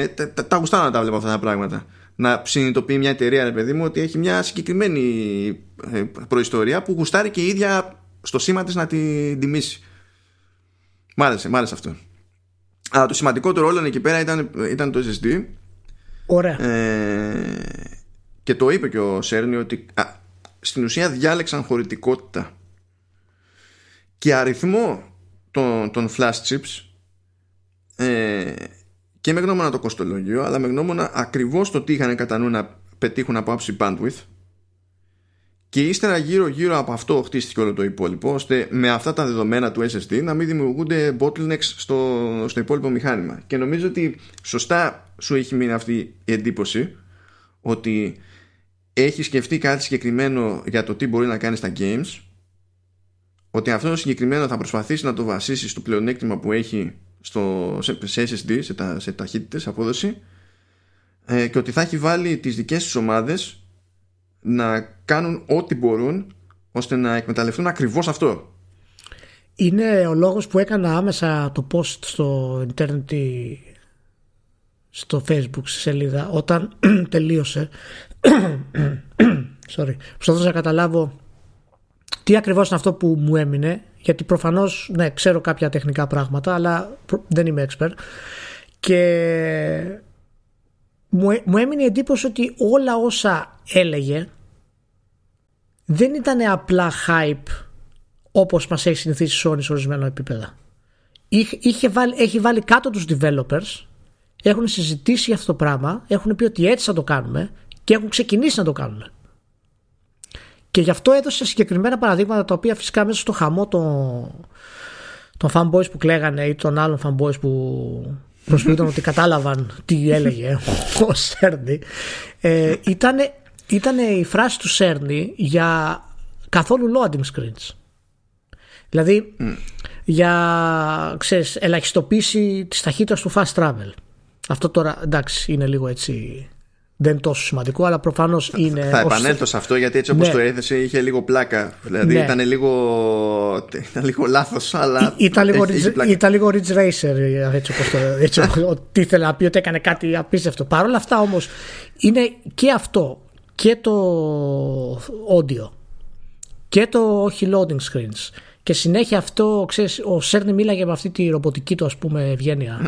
ε, τα, τα γουστάρω να τα βλέπω αυτά τα πράγματα να συνειδητοποιεί μια εταιρεία ρε παιδί μου ότι έχει μια συγκεκριμένη ε, προϊστορία που γουστάρει και η ίδια στο σήμα της να την τιμήσει. Μ' άρεσε, μ' άρεσε αυτό. Αλλά το σημαντικότερο όλο εκεί πέρα ήταν, ήταν το SSD Ωραία. Ε, και το είπε και ο Σέρνη ότι α, στην ουσία διάλεξαν χωρητικότητα. Και αριθμό των, των flash chips ε, και με γνώμονα το κοστολόγιο αλλά με γνώμονα ακριβώς το τι είχαν κατά νου να πετύχουν από άψη bandwidth και ύστερα γύρω γύρω από αυτό χτίστηκε όλο το υπόλοιπο ώστε με αυτά τα δεδομένα του SSD να μην δημιουργούνται bottlenecks στο, στο υπόλοιπο μηχάνημα. Και νομίζω ότι σωστά σου έχει μείνει αυτή η εντύπωση ότι έχεις σκεφτεί κάτι συγκεκριμένο για το τι μπορεί να κάνεις στα games ότι αυτό το συγκεκριμένο θα προσπαθήσει να το βασίσει στο πλεονέκτημα που έχει στο, σε, SSD, σε, τα, σε ταχύτητες απόδοση ε, και ότι θα έχει βάλει τις δικές της ομάδες να κάνουν ό,τι μπορούν ώστε να εκμεταλλευτούν ακριβώς αυτό. Είναι ο λόγος που έκανα άμεσα το post στο internet στο facebook στη σελίδα όταν *clears throat* τελείωσε. *clears throat* Sorry, προσπαθούσα να καταλάβω τι ακριβώς είναι αυτό που μου έμεινε γιατί προφανώς ναι, ξέρω κάποια τεχνικά πράγματα αλλά δεν είμαι expert και μου, μου έμεινε η εντύπωση ότι όλα όσα έλεγε δεν ήταν απλά hype όπως μας έχει συνηθίσει η Sony σε ορισμένο επίπεδο. Είχε, βάλει, έχει βάλει κάτω τους developers έχουν συζητήσει για αυτό το πράγμα έχουν πει ότι έτσι θα το κάνουμε και έχουν ξεκινήσει να το κάνουν. Και γι' αυτό έδωσε συγκεκριμένα παραδείγματα τα οποία φυσικά μέσα στο χαμό των, των fanboys που κλαίγανε ή των άλλων fanboys που προσποιούνταν ότι κατάλαβαν τι έλεγε ο Σέρνη ε, ήταν, η φράση του Σέρνη για καθόλου loading screens. Δηλαδή για ξέρεις, ελαχιστοποίηση της ταχύτητας του fast travel. Αυτό τώρα εντάξει είναι λίγο έτσι δεν είναι τόσο σημαντικό, αλλά προφανώς είναι. Θα επανέλθω σε αυτό γιατί έτσι όπως ναι. το έθεσε είχε λίγο πλάκα. Δηλαδή ναι. ήταν λίγο, ήταν λίγο λάθος, αλλά. ήταν, λίγο, ήταν λίγο Ridge Racer, έτσι όπως το. Έτσι, *laughs* ότι ήθελε να πει ότι έκανε κάτι απίστευτο. Παρ' όλα αυτά όμως είναι και αυτό και το audio και το όχι loading screens και συνέχεια αυτό, ξέρεις, ο Σέρνη μίλαγε με αυτή τη ρομποτική του ας πούμε ευγένεια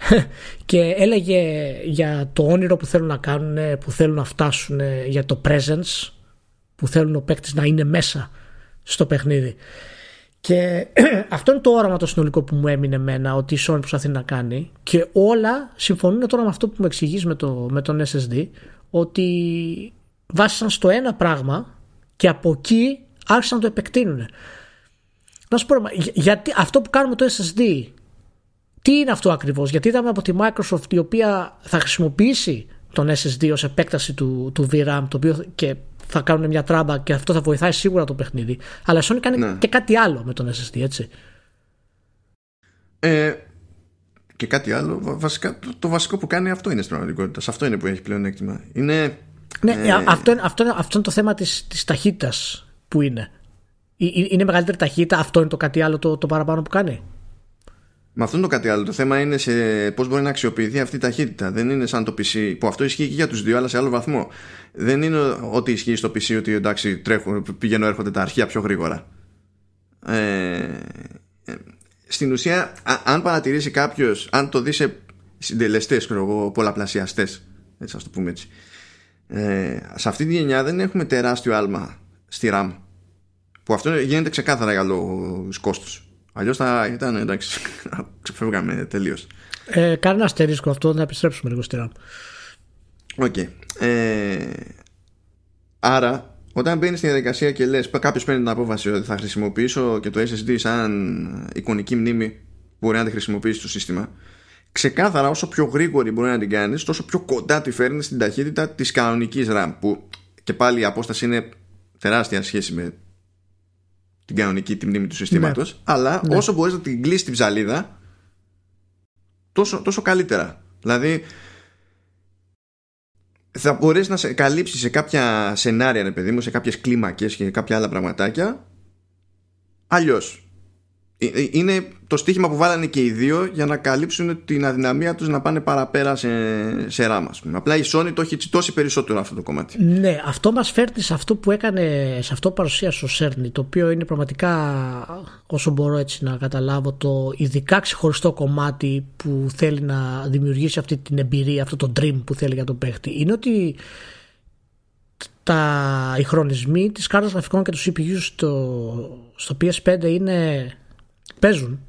*laughs* και έλεγε για το όνειρο που θέλουν να κάνουν, που θέλουν να φτάσουν, για το presence που θέλουν ο παίκτης να είναι μέσα στο παιχνίδι. Και *clears throat* αυτό είναι το όραμα το συνολικό που μου έμεινε εμένα ότι η Sony προσπαθεί να κάνει και όλα συμφωνούν τώρα με αυτό που μου εξηγείς με, το, με τον SSD ότι βάσισαν στο ένα πράγμα και από εκεί άρχισαν να το επεκτείνουν. Να σου πω, γιατί αυτό που κάνουμε το SSD, τι είναι αυτό ακριβώς, γιατί είδαμε από τη Microsoft η οποία θα χρησιμοποιήσει τον SSD ως επέκταση του, του VRAM το οποίο και θα κάνουν μια τράμπα και αυτό θα βοηθάει σίγουρα το παιχνίδι. Αλλά η Sony κάνει ναι. και κάτι άλλο με τον SSD, έτσι. Ε, και κάτι άλλο. Βασικά, το, βασικό που κάνει αυτό είναι στην πραγματικότητα. Σε αυτό είναι που έχει πλέον έκτημα. Είναι, ναι, ε, αυτό, είναι, αυτό, αυτό είναι το θέμα της, της ταχύτητας που είναι. Είναι μεγαλύτερη ταχύτητα, αυτό είναι το κάτι άλλο το, το παραπάνω που κάνει; Με αυτό είναι το κάτι άλλο. Το θέμα είναι σε πώς μπορεί να αξιοποιηθεί αυτή η ταχύτητα. Δεν είναι σαν το PC, που αυτό ισχύει και για τους δύο, αλλά σε άλλο βαθμό. Δεν είναι ότι ισχύει στο PC ότι εντάξει, τρέχουν, πηγαίνω, έρχονται τα αρχεία πιο γρήγορα. Ε, ε στην ουσία, αν παρατηρήσει κάποιος, αν το δει σε συντελεστές, πολλαπλασιαστές, έτσι ας το πούμε έτσι. Ε, σε αυτή τη γενιά δεν έχουμε τεράστιο άλμα στη RAM που αυτό γίνεται ξεκάθαρα για λόγους κόστους. Αλλιώς θα ήταν εντάξει, *laughs* ξεφεύγαμε τελείως. Ε, κάνε ένα αστερίσκο αυτό να επιστρέψουμε λίγο στη RAM. OK. Okay. Ε, άρα, όταν μπαίνεις στη διαδικασία και λες, κάποιος παίρνει την απόφαση ότι θα χρησιμοποιήσω και το SSD σαν εικονική μνήμη μπορεί να τη χρησιμοποιήσει το σύστημα ξεκάθαρα όσο πιο γρήγορη μπορεί να την κάνεις τόσο πιο κοντά τη φέρνεις στην ταχύτητα της κανονικής RAM που και πάλι η απόσταση είναι τεράστια σχέση με την κανονική τη μνήμη του συστήματος ναι. αλλά ναι. όσο μπορείς να την κλείσεις την ψαλίδα τόσο, τόσο καλύτερα δηλαδή θα μπορέσεις να σε καλύψεις σε κάποια σενάρια, ρε παιδί μου, σε κάποιες κλίμακες και κάποια άλλα πραγματάκια. Αλλιώς. Ε, ε, είναι το στίχημα που βάλανε και οι δύο για να καλύψουν την αδυναμία τους να πάνε παραπέρα σε, σε ράμα. Απλά η Sony το έχει τσιτώσει περισσότερο αυτό το κομμάτι. Ναι, αυτό μας φέρνει σε αυτό που έκανε, σε αυτό που παρουσίασε ο Σέρνη, το οποίο είναι πραγματικά όσο μπορώ έτσι να καταλάβω το ειδικά ξεχωριστό κομμάτι που θέλει να δημιουργήσει αυτή την εμπειρία, αυτό το dream που θέλει για τον παίχτη. Είναι ότι τα, οι χρονισμοί της κάρτας γραφικών και του CPU στο, στο PS5 είναι παίζουν.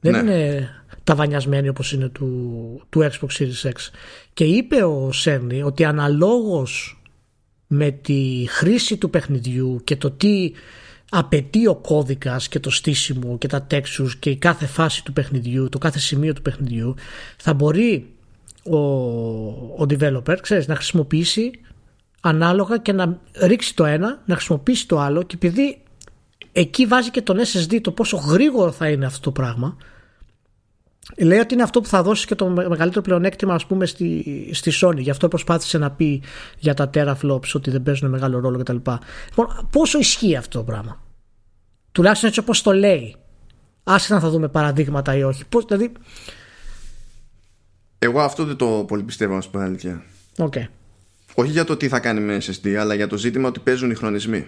Δεν ναι. είναι ταβανιασμένοι όπως είναι του, του Xbox Series X. Και είπε ο Σέρνη ότι αναλόγως με τη χρήση του παιχνιδιού και το τι απαιτεί ο κώδικας και το στήσιμο και τα textures και η κάθε φάση του παιχνιδιού, το κάθε σημείο του παιχνιδιού θα μπορεί ο, ο developer ξέρεις, να χρησιμοποιήσει ανάλογα και να ρίξει το ένα, να χρησιμοποιήσει το άλλο και επειδή εκεί βάζει και τον SSD το πόσο γρήγορο θα είναι αυτό το πράγμα. Λέει ότι είναι αυτό που θα δώσεις και το μεγαλύτερο πλεονέκτημα ας πούμε στη, στη Sony. Γι' αυτό προσπάθησε να πει για τα teraflops ότι δεν παίζουν μεγάλο ρόλο κτλ. Λοιπόν, πόσο ισχύει αυτό το πράγμα; Τουλάχιστον έτσι όπως το λέει. Άσχετα να θα δούμε παραδείγματα ή όχι. Πώς, δηλαδή... Εγώ αυτό δεν το πολύ πιστεύω να σου πω αλήθεια. Okay. Όχι για το τι θα κάνει με SSD, αλλά για το ζήτημα ότι παίζουν οι χρονισμοί.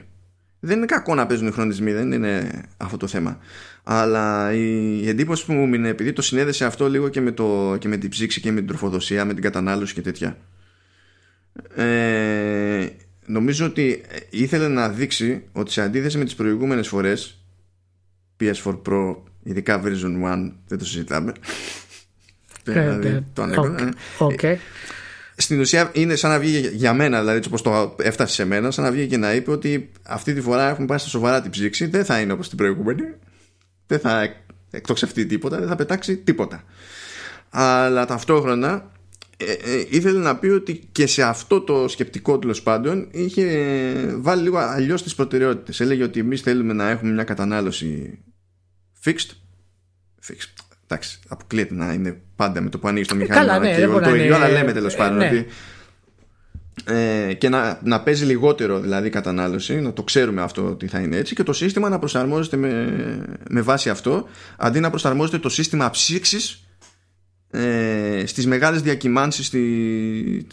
Δεν είναι κακό να παίζουν οι χρονισμοί, δεν είναι αυτό το θέμα. Αλλά η εντύπωση που μου μείνει, επειδή το συνέδεσε αυτό λίγο και με, το, και με την ψήξη και με την τροφοδοσία, με την κατανάλωση και τέτοια. Ε, νομίζω ότι ήθελε να δείξει ότι σε αντίθεση με τις προηγούμενες φορές PS4 Pro, ειδικά version 1, δεν το συζητάμε. Ε, δηλαδή, το ανέκονα. Okay στην ουσία είναι σαν να βγει για μένα, δηλαδή έτσι όπως το έφτασε σε μένα, σαν να βγει και να είπε ότι αυτή τη φορά έχουμε πάει στα σοβαρά την ψήξη, δεν θα είναι όπως την προηγούμενη. Δεν θα εκτοξευτεί τίποτα, δεν θα πετάξει τίποτα. Αλλά ταυτόχρονα ε, ε, ήθελε να πει ότι και σε αυτό το σκεπτικό τέλος πάντων είχε βάλει λίγο αλλιώς τις προτεραιότητες. Έλεγε ότι εμείς θέλουμε να έχουμε μια κατανάλωση fixed. Fixed εντάξει, αποκλείεται να είναι πάντα με το που ανοίγεις το μηχάνημα Καλά, ναι, και το ίδιο, αλλά λέμε τέλος πάντων ναι. ότι ε, και να, να παίζει λιγότερο δηλαδή κατανάλωση, να το ξέρουμε αυτό ότι θα είναι έτσι και το σύστημα να προσαρμόζεται με, με βάση αυτό αντί να προσαρμόζεται το σύστημα ψήξης ε, στις μεγάλες διακυμάνσεις τη,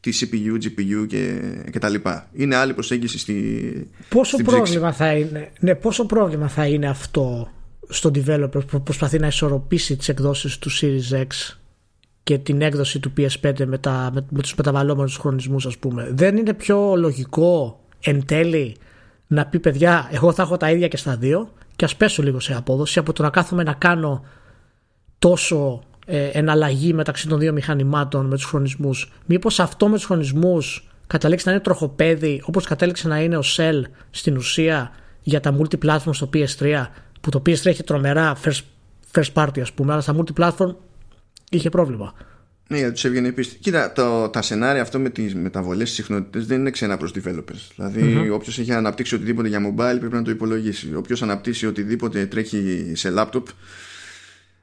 τη, CPU, GPU και, και τα λοιπά. Είναι άλλη προσέγγιση στη πόσο πρόβλημα θα είναι ναι, πόσο πρόβλημα θα είναι αυτό στον developer που προσπαθεί να ισορροπήσει τις εκδόσεις του Series X και την έκδοση του PS5 με, τα, με, με τους μεταβαλλόμενους χρονισμούς ας πούμε. Δεν είναι πιο λογικό εν τέλει να πει παιδιά εγώ θα έχω τα ίδια και στα δύο και ας πέσω λίγο σε απόδοση από το να κάθομαι να κάνω τόσο ε, εναλλαγή μεταξύ των δύο μηχανημάτων με τους χρονισμούς μήπως αυτό με τους χρονισμούς καταλήξει να είναι τροχοπέδι όπως κατέληξε να είναι ο Cell στην ουσία για τα multiplatform στο PS3 που το PS3 έχει τρομερά first, first party ας πούμε αλλά στα multiplatform είχε πρόβλημα. Ναι, γιατί τους έβγαινε πίστη. Κοίτα, το, τα σενάρια αυτό με τις μεταβολές στι συχνότητες δεν είναι ξένα προς developers. Δηλαδή, mm-hmm. όποιος έχει αναπτύξει οτιδήποτε για mobile πρέπει να το υπολογίσει. Όποιος αναπτύσσει οτιδήποτε τρέχει σε laptop.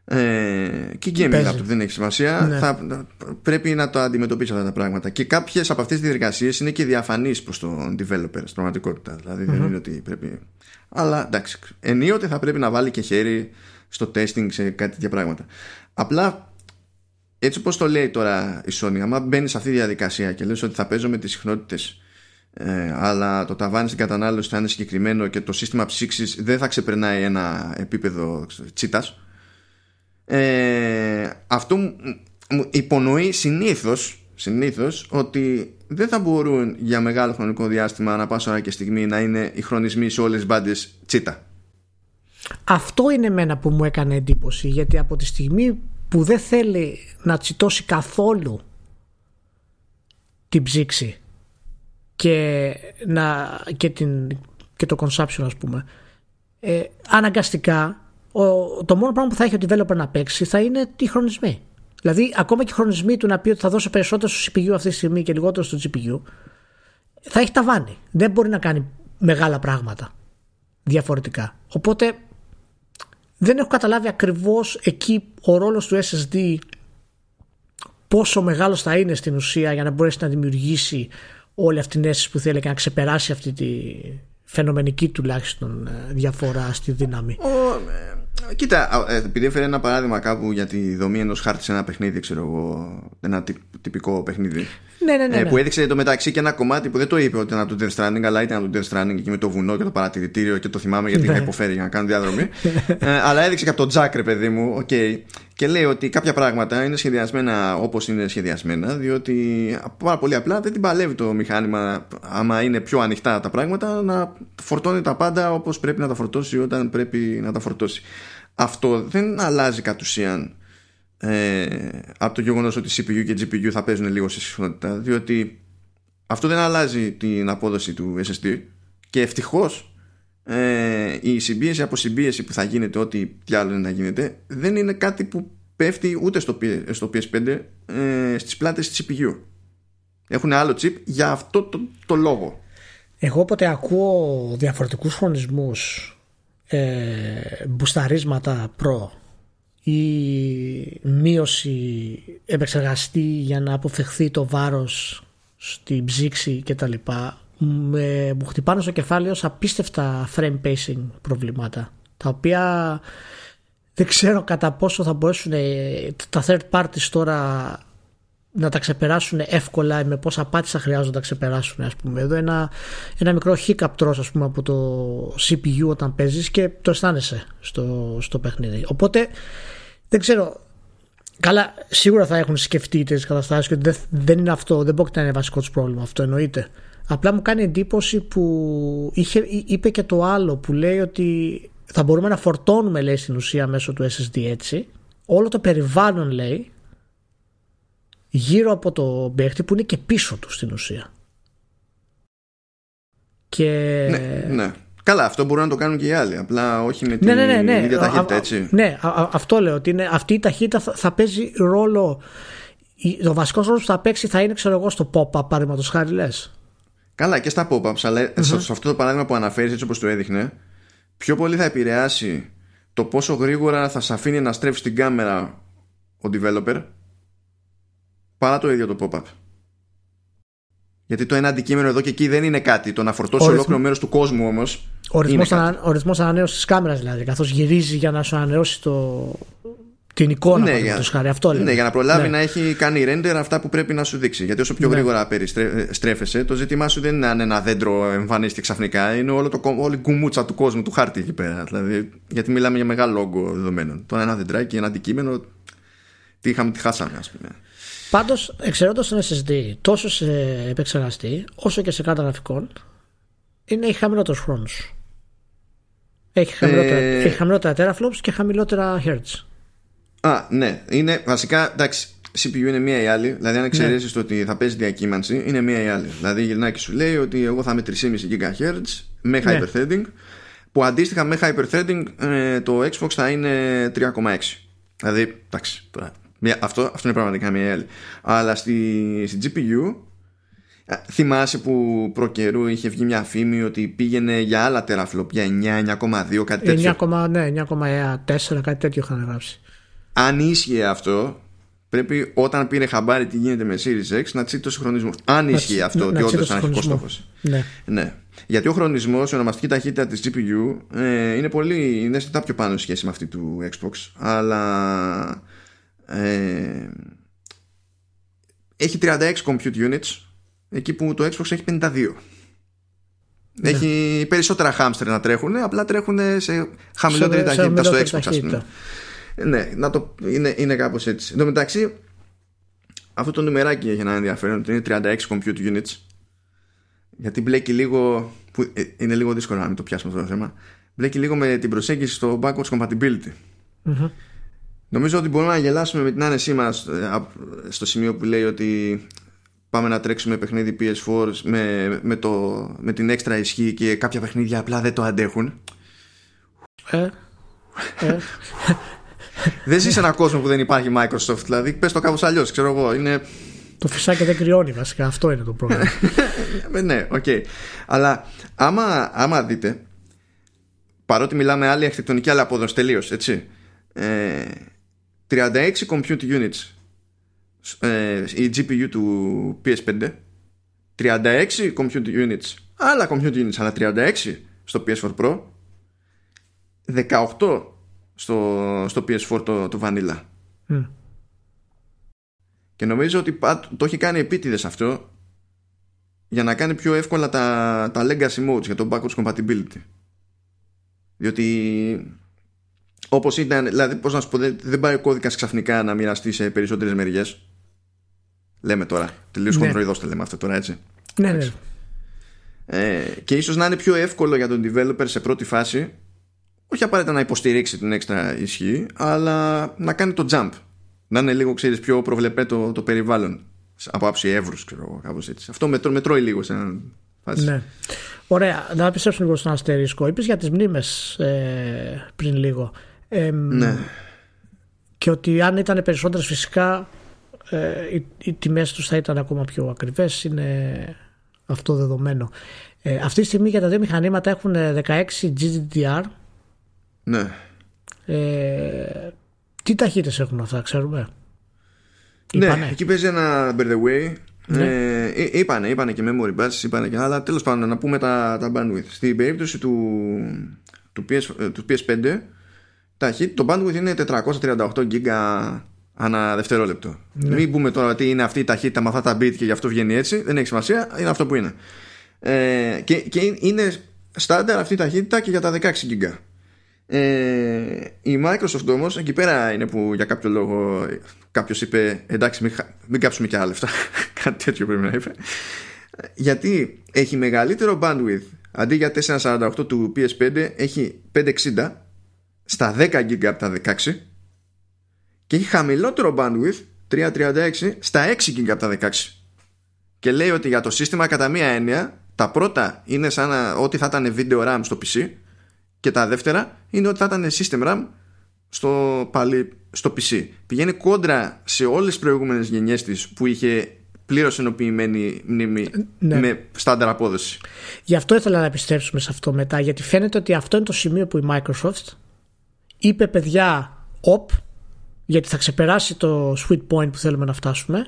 Ε, και gaming laptop δεν έχει σημασία. Ναι. Θα, πρέπει να το αντιμετωπίσει αυτά τα πράγματα. Και κάποιες από αυτές τις διαδικασίε είναι και διαφανείς προς τον developer στην πραγματικότητα. Δηλαδή, mm-hmm. δεν είναι ότι πρέπει αλλά εντάξει, ενίοτε θα πρέπει να βάλει και χέρι στο testing σε κάτι τέτοια πράγματα. Απλά έτσι όπως το λέει τώρα η Sony, άμα μπαίνεις σε αυτή τη διαδικασία και λες ότι θα παίζω με τις συχνότητες ε, αλλά το ταβάνι στην κατανάλωση θα είναι συγκεκριμένο και το σύστημα ψήξης δεν θα ξεπερνάει ένα επίπεδο τσίτας ε, αυτό μου υπονοεί συνήθως συνήθως ότι δεν θα μπορούν για μεγάλο χρονικό διάστημα να πάσω ώρα και στιγμή να είναι οι χρονισμοί σε όλες τις μπάντες τσίτα. Αυτό είναι εμένα που μου έκανε εντύπωση γιατί από τη στιγμή που δεν θέλει να τσιτώσει καθόλου την ψήξη και, να, και, την, και το consumption ας πούμε ε, αναγκαστικά το μόνο πράγμα που θα έχει ο developer να παίξει θα είναι οι χρονισμοί. Δηλαδή, ακόμα και οι χρονισμοί του να πει ότι θα δώσω περισσότερο στο CPU αυτή τη στιγμή και λιγότερο στο GPU, θα έχει ταβάνι. Δεν μπορεί να κάνει μεγάλα πράγματα διαφορετικά. Οπότε δεν έχω καταλάβει ακριβώς εκεί ο ρόλος του SSD πόσο μεγάλος θα είναι στην ουσία για να μπορέσει να δημιουργήσει όλη αυτή την αίσθηση που θέλει και να ξεπεράσει αυτή τη φαινομενική τουλάχιστον ε, διαφορά στη δύναμη. Ο, ε, κοίτα, ε, επειδή έφερε ένα παράδειγμα κάπου για τη δομή ενός χάρτη σε ένα παιχνίδι, ξέρω εγώ, ένα τυπικό παιχνίδι. Ναι, ναι, ναι, ναι. που έδειξε το μεταξύ και ένα κομμάτι που δεν το είπε ότι ήταν από το Death Stranding, αλλά ήταν από το Death Stranding και με το βουνό και το παρατηρητήριο και το θυμάμαι γιατί είχα ναι. υποφέρει για να κάνω διαδρομή. αλλά έδειξε και από το Jack, ρε παιδί μου, okay, και λέει ότι κάποια πράγματα είναι σχεδιασμένα όπως είναι σχεδιασμένα, διότι πάρα πολύ απλά δεν την παλεύει το μηχάνημα, άμα είναι πιο ανοιχτά τα πράγματα, να φορτώνει τα πάντα όπως πρέπει να τα φορτώσει όταν πρέπει να τα φορτώσει. Αυτό δεν αλλάζει κατ' ουσίαν ε, από το γεγονός ότι CPU και GPU θα παίζουν λίγο σε συχνότητα, διότι αυτό δεν αλλάζει την απόδοση του SSD και ευτυχώς ε, η συμπίεση από συμπίεση που θα γίνεται ό,τι τι άλλο να γίνεται δεν είναι κάτι που πέφτει ούτε στο, στο PS5 ε, στις πλάτες της CPU έχουν άλλο chip για αυτό το, το λόγο. Εγώ όποτε ακούω διαφορετικούς φωνισμούς ε, μπουσταρίσματα προ ή μείωση επεξεργαστή για να αποφευχθεί το βάρος στην ψήξη κτλ με, μου χτυπάνε στο κεφάλι ως απίστευτα frame pacing προβλήματα τα οποία δεν ξέρω κατά πόσο θα μπορέσουν τα third parties τώρα να τα ξεπεράσουν εύκολα με πόσα πάτησα χρειάζονται να τα ξεπεράσουν ας πούμε. εδώ ένα, ένα μικρό hiccup τρως ας πούμε από το CPU όταν παίζεις και το αισθάνεσαι στο, στο παιχνίδι οπότε δεν ξέρω Καλά, σίγουρα θα έχουν σκεφτεί τις καταστάσεις και δεν, δεν είναι αυτό, δεν μπορεί να είναι βασικό τους πρόβλημα αυτό, εννοείται. Απλά μου κάνει εντύπωση που είχε, είπε και το άλλο που λέει ότι θα μπορούμε να φορτώνουμε λέει στην ουσία μέσω του SSD έτσι όλο το περιβάλλον λέει γύρω από το παίχτη που είναι και πίσω του στην ουσία. Και... Ναι, ναι. Καλά, αυτό μπορούν να το κάνουν και οι άλλοι. Απλά όχι με την ναι, ναι, ναι, ναι. ίδια ταχύτητα, έτσι. Ναι, αυτό λέω. Ότι είναι, αυτή η ταχύτητα θα, θα παίζει ρόλο. Ο βασικός ρόλος που θα παίξει θα είναι, ξέρω εγώ, στο pop-up, παραδείγματος χάρη λες. Καλά, και στα pop-ups, αλλά mm-hmm. σε αυτό το παράδειγμα που αναφέρεις, έτσι όπως το έδειχνε, πιο πολύ θα επηρεάσει το πόσο γρήγορα θα σε αφήνει να στρέψει την κάμερα ο developer παρά το ίδιο το pop-up. Γιατί το ένα αντικείμενο εδώ και εκεί δεν είναι κάτι. Το να φορτώσει ολόκληρο μέρος του κόσμου όμως. Ο ρυθμό ανανέωσης της κάμερας δηλαδή. Καθώς γυρίζει για να σου ανανεώσει το, την εικόνα ναι, για, χάρη. Αυτό Ναι, για να προλάβει ναι. να έχει κάνει render αυτά που πρέπει να σου δείξει. Γιατί όσο πιο ναι. γρήγορα περιστρέφεσαι, το ζήτημά σου δεν είναι αν ένα δέντρο εμφανίστηκε ξαφνικά. Είναι όλο το, όλη η κουμούτσα του κόσμου, του χάρτη εκεί πέρα. Δηλαδή, γιατί μιλάμε για μεγάλο όγκο δεδομένων. Το ένα δεντράκι, ένα αντικείμενο. Τι είχαμε, τι χάσαμε, ας πούμε. Πάντως, εξαιρώντα τον SSD τόσο σε επεξεργαστή όσο και σε κάρτα γραφικών, είναι, έχει χαμηλότερου χρόνου. Έχει χαμηλότερα, ε... έχει χαμηλότερα teraflops και χαμηλότερα hertz. Α, ναι. Είναι βασικά, εντάξει, CPU είναι μία ή άλλη. Δηλαδή, αν εξαιρέσεις ναι. το ότι θα παίζει διακύμανση, είναι μία ή άλλη. Δηλαδή, η Γυρνάκη σου λέει ότι εγώ θα είμαι 3,5 GHz με ναι. hyperthreading, που αντίστοιχα με hyperthreading ε, το Xbox θα είναι 3,6. Δηλαδή, εντάξει, τώρα αυτό, αυτό είναι πραγματικά μια άλλη. Αλλά στη, στη GPU θυμάσαι που προ καιρού είχε βγει μια φήμη ότι πήγαινε για άλλα teraflop για 9, 9,2 κάτι τέτοιο; 9, ναι, 9,4 κάτι τέτοιο είχαν γράψει. Αν ίσχυε αυτό πρέπει όταν πήρε χαμπάρι τι γίνεται με Series X να τσίτει το συγχρονισμό. Αν ίσχυε αυτό, ότι όντως ήταν αρχικός στόχος. Ναι. ναι. Γιατί ο χρονισμός, η ονομαστική ταχύτητα της GPU ε, είναι πολύ. είναι αισθητά πιο πάνω σχέση με αυτή του Xbox. Αλλά ε, έχει 36 compute units εκεί που το Xbox έχει 52 ναι. έχει περισσότερα hamster να τρέχουν απλά τρέχουν σε χαμηλότερη σε, ταχύτητα στο Xbox ταχύτητα. ναι, να το, είναι, είναι κάπως έτσι εν τω μεταξύ αυτό το νουμεράκι έχει ένα ενδιαφέρον ότι είναι 36 compute units γιατί μπλέκει λίγο που ε, είναι λίγο δύσκολο να μην το πιάσουμε αυτό το θέμα μπλέκει λίγο με την προσέγγιση στο backwards compatibility mm-hmm. Νομίζω ότι μπορούμε να γελάσουμε με την άνεσή μας ε, στο σημείο που λέει ότι πάμε να τρέξουμε παιχνίδι PS4 με, με, το, με την έξτρα ισχύ και κάποια παιχνίδια απλά δεν το αντέχουν. Ε, Ε. δεν ζει σε έναν κόσμο που δεν υπάρχει Microsoft. Δηλαδή, πες το κάπως αλλιώς, ξέρω εγώ. Είναι... Το φυσά και δεν κρυώνει βασικά. Αυτό είναι το πρόβλημα. *laughs* Ε, ναι, OK. Okay. Αλλά άμα, άμα δείτε, παρότι μιλάμε άλλη αρχιτεκτονική, αλλά απόδοση τελείως, έτσι. Ε, 36 compute units ε, η GPU του PS5 36 compute units άλλα compute units αλλά 36 στο PS4 Pro 18 στο, στο PS4 το, το Vanilla. Και νομίζω ότι το έχει κάνει επίτηδες αυτό για να κάνει πιο εύκολα τα, τα legacy modes για το backwards compatibility. Διότι Όπως ήταν, δηλαδή, πώς να σου πω, δεν πάει ο κώδικας ξαφνικά να μοιραστεί σε περισσότερες μεριές. Λέμε τώρα. Τελείως ναι. χοντροειδώ λέμε αυτό τώρα, έτσι. Ναι, ναι. Ε, και ίσως να είναι πιο εύκολο για τον developer σε πρώτη φάση, όχι απαραίτητα να υποστηρίξει την έξτρα ισχύ, αλλά να κάνει το jump. Να είναι λίγο, ξέρεις, πιο προβλεπέ το, το περιβάλλον. Από άψη εύρους, ξέρω εγώ, κάπως έτσι. Αυτό μετρώ, μετρώει λίγο σε έναν φάση. Ναι. Ωραία, να επιστρέψουμε λίγο στον αστερίσκο. Είπες για τις μνήμες ε, πριν λίγο ναι. Και ότι αν ήταν περισσότερες φυσικά ε, οι, οι τιμές τους θα ήταν ακόμα πιο ακριβές είναι αυτό δεδομένο. Ε, αυτή τη στιγμή για τα δύο μηχανήματα έχουν 16 GDDR. Ναι. Ε, τι ταχύτητες έχουν αυτά, ξέρουμε; Ναι, εκεί παίζει ένα by the way. Ναι. Ε, είπανε, είπανε και memory buses, είπανε και αλλά τέλος πάντων να πούμε τα, τα bandwidth. Στην περίπτωση του, του, PS, ε, του PS5 το bandwidth είναι 438 γίγκα ανά δευτερόλεπτο. Ναι. Μην πούμε τώρα ότι είναι αυτή η ταχύτητα με αυτά τα bit και γι' αυτό βγαίνει έτσι. Δεν έχει σημασία, είναι αυτό που είναι. Ε, και, και είναι στάνταρ αυτή η ταχύτητα και για τα 16 γίγκα. Ε, η Microsoft όμως, εκεί πέρα είναι που για κάποιο λόγο κάποιος είπε εντάξει μην, μην κάψουμε και άλλα λεφτά *laughs* κάτι τέτοιο πρέπει να είπε γιατί έχει μεγαλύτερο bandwidth αντί για 448 του PS5 έχει 560 στα 10 GB από τα 16 και έχει χαμηλότερο bandwidth 336 στα 6 GB από τα 16 και λέει ότι για το σύστημα κατά μία έννοια τα πρώτα είναι σαν ότι θα ήταν video RAM στο PC και τα δεύτερα είναι ότι θα ήταν system RAM στο, πάλι, στο PC πηγαίνει κόντρα σε όλες τις προηγούμενες γενιές της που είχε πλήρως ενοποιημένη μνήμη ναι. με στάνταρ απόδοση. Γι' αυτό ήθελα να επιστρέψουμε σε αυτό μετά, γιατί φαίνεται ότι αυτό είναι το σημείο που η Microsoft είπε παιδιά οπ γιατί θα ξεπεράσει το sweet point που θέλουμε να φτάσουμε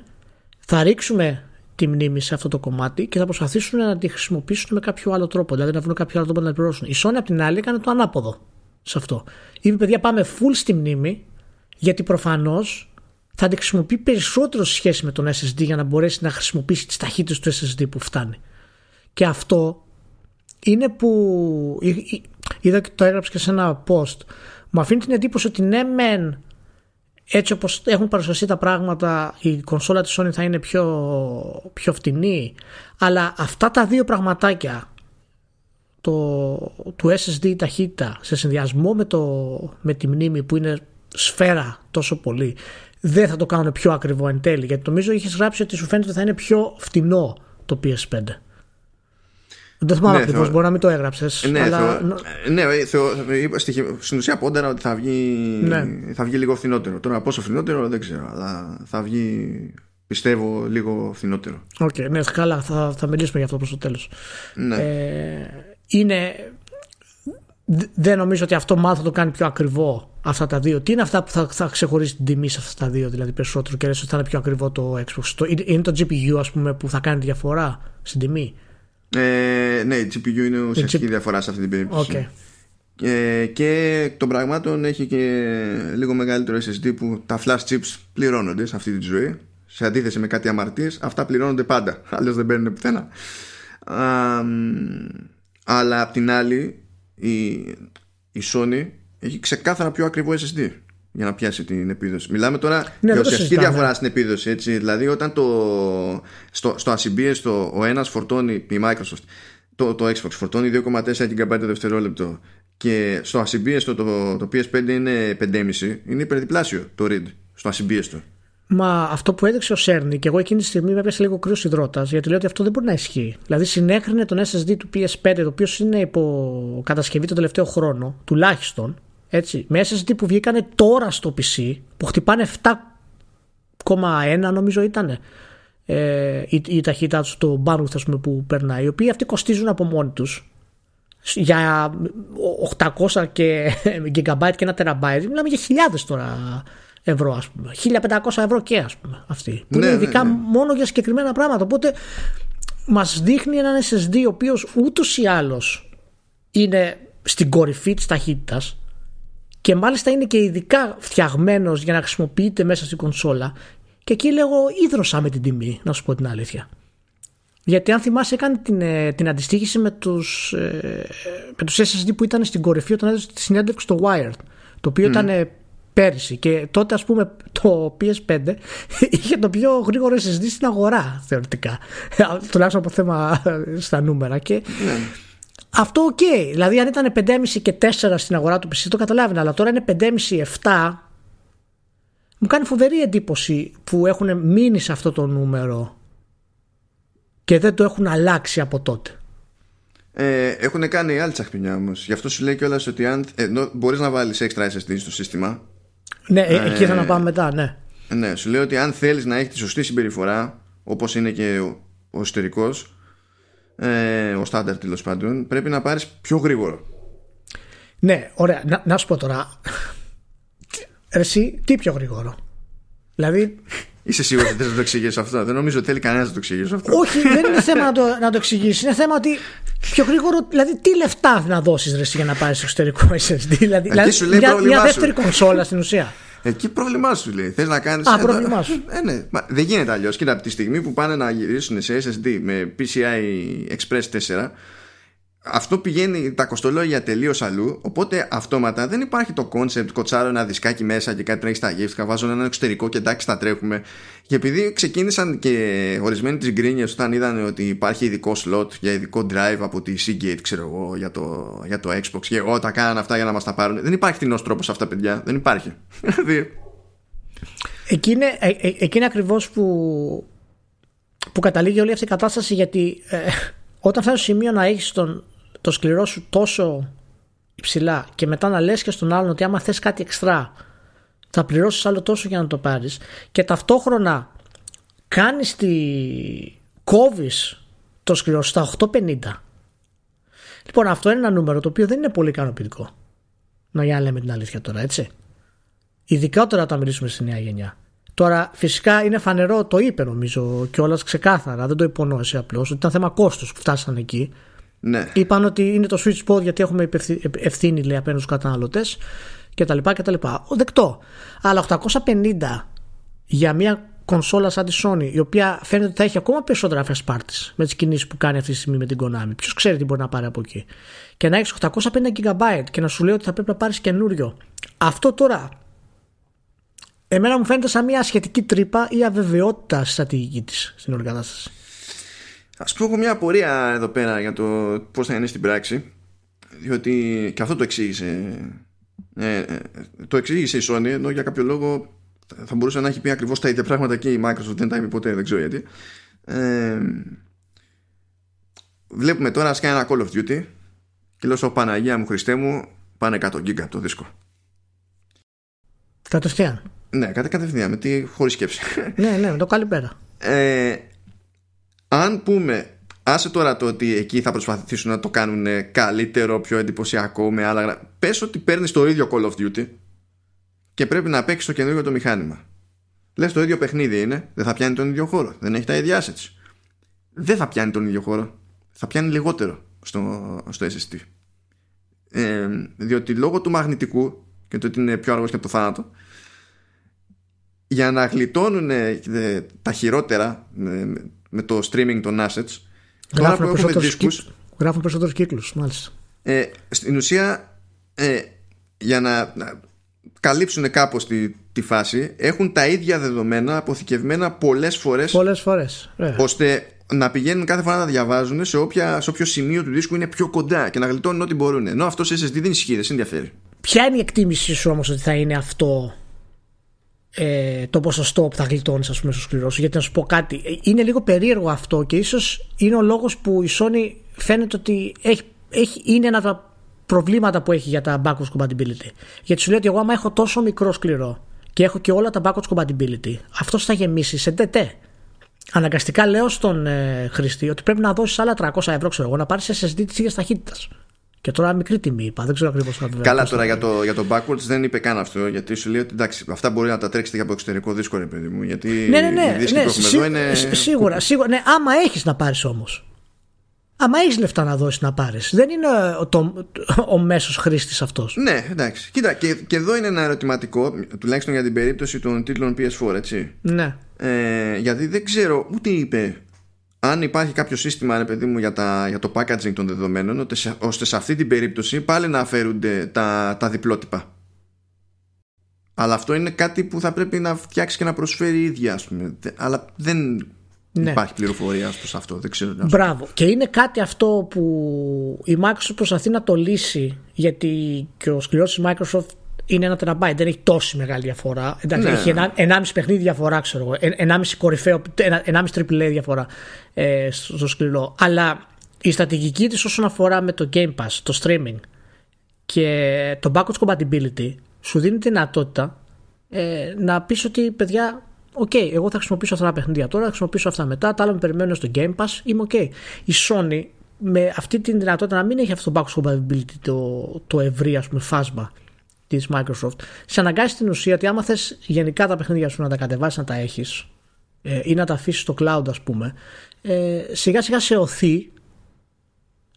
θα ρίξουμε τη μνήμη σε αυτό το κομμάτι και θα προσπαθήσουν να τη χρησιμοποιήσουν με κάποιο άλλο τρόπο. Δηλαδή να βρουν κάποιο άλλο τρόπο να την πληρώσουν. Η Sony απ' την άλλη έκανε το ανάποδο σε αυτό. Είπε παιδιά πάμε full στη μνήμη γιατί προφανώς θα την χρησιμοποιεί περισσότερο σε σχέση με τον SSD για να μπορέσει να χρησιμοποιήσει τις ταχύτητες του SSD που φτάνει. Και αυτό είναι που. Είδα και το έγραψε και σε ένα post μου αφήνει την εντύπωση ότι ναι μεν έτσι όπως έχουν παρουσιαστεί τα πράγματα η κονσόλα της Sony θα είναι πιο, πιο φτηνή αλλά αυτά τα δύο πραγματάκια το, του SSD ταχύτητα σε συνδυασμό με, το, με τη μνήμη που είναι σφαίρα τόσο πολύ δεν θα το κάνουν πιο ακριβό εν τέλει γιατί νομίζω είχες γράψει ότι σου φαίνεται ότι θα είναι πιο φτηνό το PS5 δεν θυμάμαι ναι, ακριβώς, μπορεί να μην το έγραψες. Ναι, αλλά... ναι θεω, στην ουσία πόντερα ότι θα βγει, ναι. θα βγει λίγο φθηνότερο. Τώρα πόσο φθηνότερο δεν ξέρω, αλλά θα βγει πιστεύω λίγο φθηνότερο. OK, okay, ναι, καλά, θα, θα μιλήσουμε για αυτό προς το τέλος. Ναι. Ε, είναι. Δεν νομίζω ότι αυτό μάλλον θα το κάνει πιο ακριβό αυτά τα δύο. Τι είναι αυτά που θα, θα ξεχωρίσει την τιμή σε αυτά τα δύο, δηλαδή περισσότερο και λες ότι θα είναι πιο ακριβό το Xbox. είναι το GPU, ας πούμε, που θα κάνει τη διαφορά στην τιμή; Ε, ναι, η GPU είναι ουσιαστική διαφορά σε αυτή την περίπτωση. Okay. Ε, εκ των πραγμάτων έχει και λίγο μεγαλύτερο SSD που τα flash chips πληρώνονται σε αυτή τη ζωή. Σε αντίθεση με κάτι αμαρτίες, αυτά πληρώνονται πάντα. Αλλιώ δεν παίρνουν πουθενά. αλλά απ' την άλλη, η, η Sony έχει ξεκάθαρα πιο ακριβό SSD για να πιάσει την επίδοση. Μιλάμε τώρα ναι, για ουσιαστική διαφορά στην επίδοση. Έτσι. Δηλαδή, όταν το, στο, στο ασυμπίεστο ο ένας φορτώνει η Microsoft, το, το Xbox φορτώνει 2,4 GB το δευτερόλεπτο και στο ασυμπίεστο το, το PS5 είναι 5,5, είναι υπερδιπλάσιο το read στο ασυμπίεστο. Μα αυτό που έδειξε ο Σέρνη και εγώ εκείνη τη στιγμή με έπιασε λίγο κρύος υδρότας, γιατί λέω ότι αυτό δεν μπορεί να ισχύει. Δηλαδή, συνέκρινε τον SSD του PS5, το οποίος είναι υπό κατασκευή τον τελευταίο χρόνο, τουλάχιστον, Έτσι, με SSD που βγήκανε τώρα στο PC που χτυπάνε 7,1 νομίζω ήταν ε, η, η ταχύτητα τους στο bandwidth ας πούμε, που περνάει οι οποίοι αυτοί κοστίζουν από μόνοι τους. Για 800 και *laughs* GB και ένα τεραμπάιτ μιλάμε για χιλιάδες τώρα ευρώ ας πούμε. 1500 ευρώ και ας πούμε αυτοί που Ναι, είναι ναι, ειδικά ναι. μόνο για συγκεκριμένα πράγματα. Οπότε μας δείχνει έναν SSD ο οποίος ούτως ή άλλως είναι στην κορυφή της ταχύτητας και μάλιστα είναι και ειδικά φτιαγμένος για να χρησιμοποιείται μέσα στην κονσόλα. Και εκεί λέγω ίδρωσα με την τιμή να σου πω την αλήθεια. Γιατί αν θυμάσαι έκανε την, ε, την αντιστοίχηση με τους, ε, με τους SSD που ήταν στην κορυφή όταν έδωσε τη συνέντευξη στο Wired το οποίο ήταν ε, πέρυσι. Και τότε ας πούμε το PS5 *laughs* είχε το πιο γρήγορο SSD στην αγορά θεωρητικά. *laughs* Τουλάχιστον από θέμα ε, στα νούμερα. Και αυτό οκ. Δηλαδή, αν ήταν 5,5 και 4 στην αγορά του PC, το καταλάβαινα. Αλλά τώρα είναι 5,5-7. Μου κάνει φοβερή εντύπωση που έχουν μείνει σε αυτό το νούμερο και δεν το έχουν αλλάξει από τότε. Ε, έχουν κάνει άλλη τσαχπινιά όμως. Γι' αυτό σου λέει κιόλας ότι αν. Ε, μπορείς να βάλεις extra SSD στο σύστημα. Ναι, ε, εκεί θα να πάμε μετά, ναι. Ε, Ναι, σου λέει ότι αν θέλεις να έχεις τη σωστή συμπεριφορά, όπως είναι και ο, ο εσωτερικός, ε, ο στάνταρ τέλος πάντων, πρέπει να πάρεις πιο γρήγορο. Ναι, ωραία. Να, να σου πω τώρα. Εσύ, τι πιο γρήγορο; Δηλαδή, Είσαι σίγουρος ότι δεν θα το εξηγήσω αυτό; Δεν νομίζω ότι θέλει κανένας να το εξηγήσω αυτό. όχι, δεν είναι θέμα να το, να το εξηγήσεις. Είναι θέμα ότι πιο γρήγορο, δηλαδή τι λεφτά να δώσεις ρε, εσύ για να πάρεις εξωτερικό *laughs* SSD. Δηλαδή, δηλαδή σου λέει μια, πρόβλημά μια σου. δεύτερη κονσόλα στην ουσία. Εκεί πρόβλημά σου λέει. Θες να κάνεις. Α, πρόβλημά σου. Ε, ναι. Μα, δεν γίνεται αλλιώς. Κοίτα, από τη στιγμή που πάνε να γυρίσουν σε SSD με PCI Express 4, αυτό πηγαίνει τα κοστολόγια τελείως αλλού. Οπότε αυτόματα δεν υπάρχει το concept κοτσάρω ένα δισκάκι μέσα και κάτι τρέχει στα γεύτηκα. Βάζω ένα εξωτερικό και εντάξει, θα τρέχουμε. Και επειδή ξεκίνησαν και ορισμένοι τις γκρίνιες όταν είδαν ότι υπάρχει ειδικό slot για ειδικό drive από τη Seagate, ξέρω εγώ, για το, για το Xbox και εγώ τα κάναν αυτά για να μας τα πάρουν. Δεν υπάρχει φθηνό τρόπος σε αυτά, παιδιά. Δεν υπάρχει. *laughs* Δηλαδή, Εκεί είναι, ε, ε, εκεί είναι ακριβώς που, που καταλήγει όλη αυτή η κατάσταση γιατί ε, όταν φτάνει στο σημείο να έχεις τον, το σκληρό σου τόσο υψηλά και μετά να λες και στον άλλον ότι άμα θες κάτι εξτρά θα πληρώσεις άλλο τόσο για να το πάρεις και ταυτόχρονα κάνεις τη... κόβεις το σκληρό σου στα 850 λοιπόν αυτό είναι ένα νούμερο το οποίο δεν είναι πολύ ικανοποιητικό να για να λέμε την αλήθεια τώρα έτσι Ειδικότερα όταν μιλήσουμε στη νέα γενιά. Τώρα, φυσικά είναι φανερό, το είπε νομίζω κιόλας ξεκάθαρα, δεν το υπονόησε απλώς, ότι ήταν θέμα κόστου που φτάσαν εκεί. Ναι. Είπαν ότι είναι το switch spot γιατί έχουμε υπευθύ- ευθύνη λέει, απέναντι στους καταναλωτές κτλ. κτλ. Ο δεκτό. Αλλά 850 για μια κονσόλα σαν τη Sony, η οποία φαίνεται ότι θα έχει ακόμα περισσότερα first parties με τις κινήσεις που κάνει αυτή τη στιγμή με την Konami. Ποιος ξέρει τι μπορεί να πάρει από εκεί. Και να έχεις 850 GB και να σου λέει ότι θα πρέπει να πάρεις καινούριο. Αυτό τώρα Εμένα μου φαίνεται σαν μια σχετική τρύπα ή αβεβαιότητα στη στρατηγική της στην όλη κατάσταση. Α πούμε, έχω μια απορία εδώ πέρα για το πώς θα είναι στην πράξη. Διότι και αυτό το εξήγησε. Ε, ε, το εξήγησε η Sony, ενώ για κάποιο λόγο θα μπορούσε να έχει πει ακριβώς τα ίδια πράγματα και η Microsoft. Δεν τα είπε ποτέ, δεν ξέρω γιατί. Ε, βλέπουμε τώρα σκάει ένα Call of Duty και λέω στο Παναγία μου Χριστέ μου πάνε 100 γίγκα από το δίσκο. Κατευθείαν. Ναι, κατ' κατευθείαν, με τη χωρίς σκέψη. ναι, ναι, με το καλημέρα. Ε, αν πούμε, άσε τώρα το ότι εκεί θα προσπαθήσουν να το κάνουν καλύτερο, πιο εντυπωσιακό με άλλα. γρα- Πες ότι παίρνεις το ίδιο Call of Duty και πρέπει να παίξεις το καινούργιο το μηχάνημα. Λες το ίδιο παιχνίδι είναι, δεν θα πιάνει τον ίδιο χώρο, δεν έχει τα ίδια assets. Δεν θα πιάνει τον ίδιο χώρο, θα πιάνει λιγότερο στο, στο SSD. Ε, διότι λόγω του μαγνητικού και το ότι είναι πιο αργός και από το θάνατο, για να γλιτώνουν ε, τα χειρότερα με, με το streaming των assets τώρα που Γράφουν έχουμε περισσότερους, δίσκους κύκλους, γράφουν περισσότερους κύκλους, μάλιστα. ε, στην ουσία ε, για να, να καλύψουν κάπως τη, τη φάση έχουν τα ίδια δεδομένα αποθηκευμένα πολλές φορές Πολλές φορές. Ε. ώστε να πηγαίνουν κάθε φορά να διαβάζουν σε, όποια, σε όποιο σημείο του δίσκου είναι πιο κοντά και να γλιτώνουν ό,τι μπορούν ενώ αυτό σε SSD δεν ισχύει, δεν σε ενδιαφέρει Ποια είναι η εκτίμησή σου όμως ότι θα είναι αυτό ε, το ποσοστό που θα γλιτώνεις ας πούμε στο σκληρό σου γιατί να σου πω κάτι ε, είναι λίγο περίεργο αυτό και ίσως είναι ο λόγος που η Sony φαίνεται ότι έχει, έχει, είναι ένα από τα προβλήματα που έχει για τα backwards compatibility. Γιατί σου λέει ότι εγώ άμα έχω τόσο μικρό σκληρό και έχω και όλα τα backwards compatibility, αυτός θα γεμίσει σε DT. Αναγκαστικά λέω στον ε, χρηστή ότι πρέπει να δώσεις άλλα 300 ευρώ, ξέρω εγώ, να πάρεις SSD της ίδιας ταχύτητας. Και τώρα μικρή τιμή είπα, δεν ξέρω ακριβώς να Καλά, τώρα για το, για το backwards δεν είπε καν αυτό, γιατί σου λέει ότι εντάξει, αυτά μπορεί να τα τρέξετε και από εξωτερικό δίσκο, ρε παιδί μου. Γιατί ναι, ναι, ναι, ναι, ναι σί, είναι... Σίγουρα, σίγουρα. Ναι, άμα έχεις να πάρεις όμως. Άμα έχεις λεφτά να δώσεις να πάρεις. Δεν είναι ο, το, ο μέσος χρήστης αυτός. Ναι, εντάξει. Κοίτα, και, και εδώ είναι ένα ερωτηματικό, τουλάχιστον για την περίπτωση των τίτλων PS4, έτσι. Ναι. Ε, γιατί δεν ξέρω ούτε είπε αν υπάρχει κάποιο σύστημα, ρε παιδί μου, για, τα, για το packaging των δεδομένων, ώστε σε αυτή την περίπτωση πάλι να αφαιρούνται τα, τα διπλότυπα. Αλλά αυτό είναι κάτι που θα πρέπει να φτιάξει και να προσφέρει η ίδια, ας πούμε. Αλλά δεν ναι. υπάρχει πληροφορία προς αυτό. Δεν ξέρω. Μπράβο. Και είναι κάτι αυτό που η Microsoft προσπαθεί να το λύσει, γιατί και ο σκληρός της Microsoft είναι ένα τεραμπάι, δεν έχει τόση μεγάλη διαφορά. Εντάξει, ναι. Έχει 1,5 παιχνίδι διαφορά, ξέρω εγώ. 1,5 κορυφαίο, 1,5 τριπλέ διαφορά ε, στο σκληρό. Αλλά η στρατηγική της όσον αφορά με το Game Pass, το streaming και το backwards compatibility σου δίνει τη δυνατότητα ε, να πεις ότι παιδιά, OK, okay, εγώ θα χρησιμοποιήσω αυτά τα παιχνίδια τώρα, θα χρησιμοποιήσω αυτά μετά, τα άλλα με περιμένουν στο Game Pass, είμαι OK. Okay. Η Sony με αυτή τη δυνατότητα να μην έχει αυτό το backwards compatibility το, το ευρύ ας πούμε φάσμα της Microsoft, σε αναγκάζει στην ουσία ότι άμα θες γενικά τα παιχνίδια σου να τα κατεβάσεις, να τα έχεις ε, ή να τα αφήσεις στο cloud, ας πούμε, ε, σιγά σιγά σε οθεί